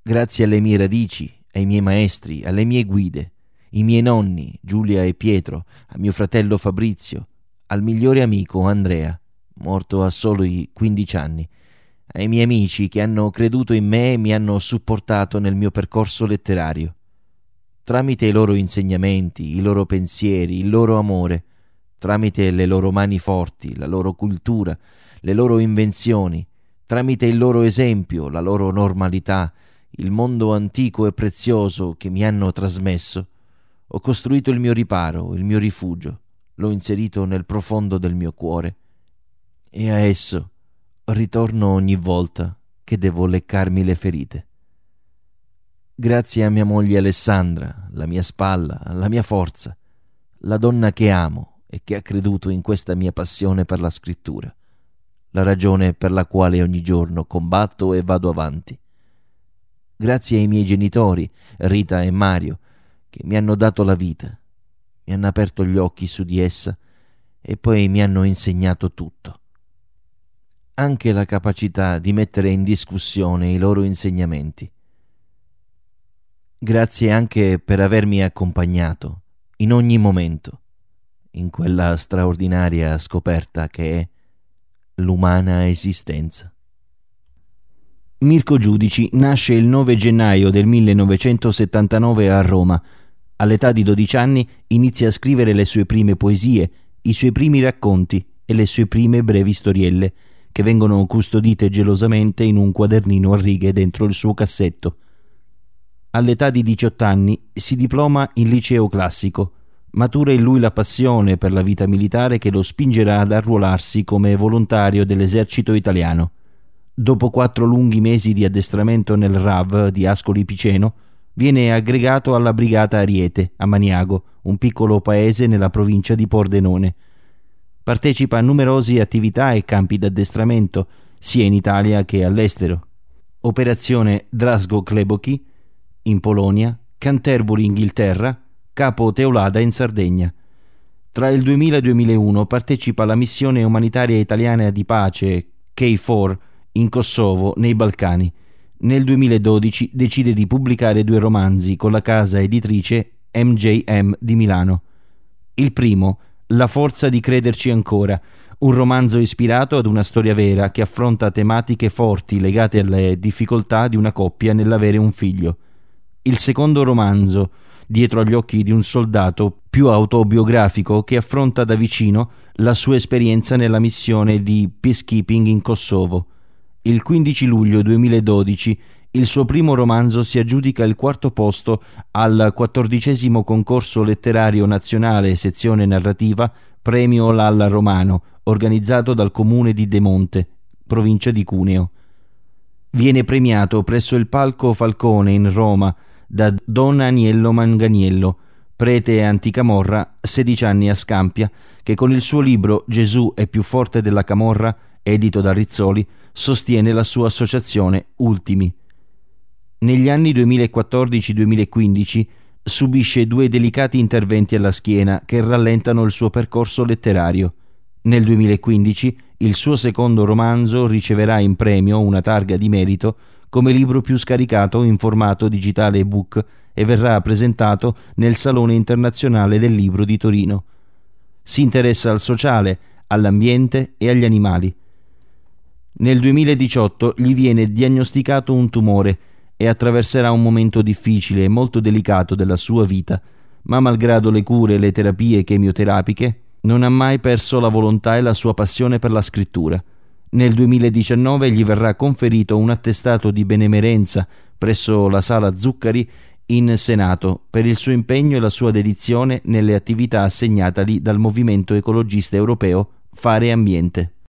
Grazie alle mie radici, ai miei maestri, alle mie guide, i miei nonni, Giulia e Pietro, a mio fratello Fabrizio, al migliore amico Andrea, morto a solo i 15 anni, ai miei amici che hanno creduto in me e mi hanno supportato nel mio percorso letterario tramite i loro insegnamenti, i loro pensieri, il loro amore, tramite le loro mani forti, la loro cultura, le loro invenzioni, tramite il loro esempio, la loro normalità, il mondo antico e prezioso che mi hanno trasmesso, ho costruito il mio riparo, il mio rifugio, l'ho inserito nel profondo del mio cuore e a esso ritorno ogni volta che devo leccarmi le ferite. Grazie a mia moglie Alessandra, la mia spalla, la mia forza, la donna che amo e che ha creduto in questa mia passione per la scrittura, la ragione per la quale ogni giorno combatto e vado avanti. Grazie ai miei genitori, Rita e Mario, che mi hanno dato la vita, mi hanno aperto gli occhi su di essa e poi mi hanno insegnato tutto. Anche la capacità di mettere in discussione i loro insegnamenti. Grazie anche per avermi accompagnato in ogni momento in quella straordinaria scoperta che è l'umana esistenza. Mirko Giudici nasce il 9 gennaio del 1979 a Roma. All'età di 12 anni inizia a scrivere le sue prime poesie, i suoi primi racconti e le sue prime brevi storielle, che vengono custodite gelosamente in un quadernino a righe dentro il suo cassetto. All'età di 18 anni si diploma in liceo classico. Matura in lui la passione per la vita militare che lo spingerà ad arruolarsi come volontario dell'esercito italiano. Dopo quattro lunghi mesi di addestramento nel RAV di Ascoli Piceno, viene aggregato alla brigata Ariete a Maniago, un piccolo paese nella provincia di Pordenone. Partecipa a numerose attività e campi d'addestramento, sia in Italia che all'estero. Operazione Drasgo Kleboki in Polonia, Canterbury Inghilterra, Capo Teolada in Sardegna. Tra il 2000 e il 2001 partecipa alla missione umanitaria italiana di pace K4 in Kosovo, nei Balcani. Nel 2012 decide di pubblicare due romanzi con la casa editrice MJM di Milano. Il primo, La forza di crederci ancora, un romanzo ispirato ad una storia vera che affronta tematiche forti legate alle difficoltà di una coppia nell'avere un figlio. Il secondo romanzo, Dietro agli occhi di un soldato, più autobiografico che affronta da vicino la sua esperienza nella missione di peacekeeping in Kosovo. Il 15 luglio 2012 il suo primo romanzo si aggiudica il quarto posto al quattordicesimo concorso letterario nazionale sezione narrativa Premio Lalla Romano, organizzato dal comune di De Monte, provincia di Cuneo. Viene premiato presso il Palco Falcone in Roma da Don Aniello Manganiello, prete anticamorra, 16 anni a Scampia, che con il suo libro Gesù è più forte della camorra, edito da Rizzoli, sostiene la sua associazione Ultimi. Negli anni 2014-2015 subisce due delicati interventi alla schiena che rallentano il suo percorso letterario. Nel 2015 il suo secondo romanzo riceverà in premio una targa di merito come libro più scaricato in formato digitale ebook e verrà presentato nel Salone internazionale del libro di Torino. Si interessa al sociale, all'ambiente e agli animali. Nel 2018 gli viene diagnosticato un tumore e attraverserà un momento difficile e molto delicato della sua vita, ma malgrado le cure e le terapie chemioterapiche, non ha mai perso la volontà e la sua passione per la scrittura. Nel 2019 gli verrà conferito un attestato di benemerenza presso la Sala Zuccari in Senato per il suo impegno e la sua dedizione nelle attività assegnatagli dal movimento ecologista europeo Fare Ambiente.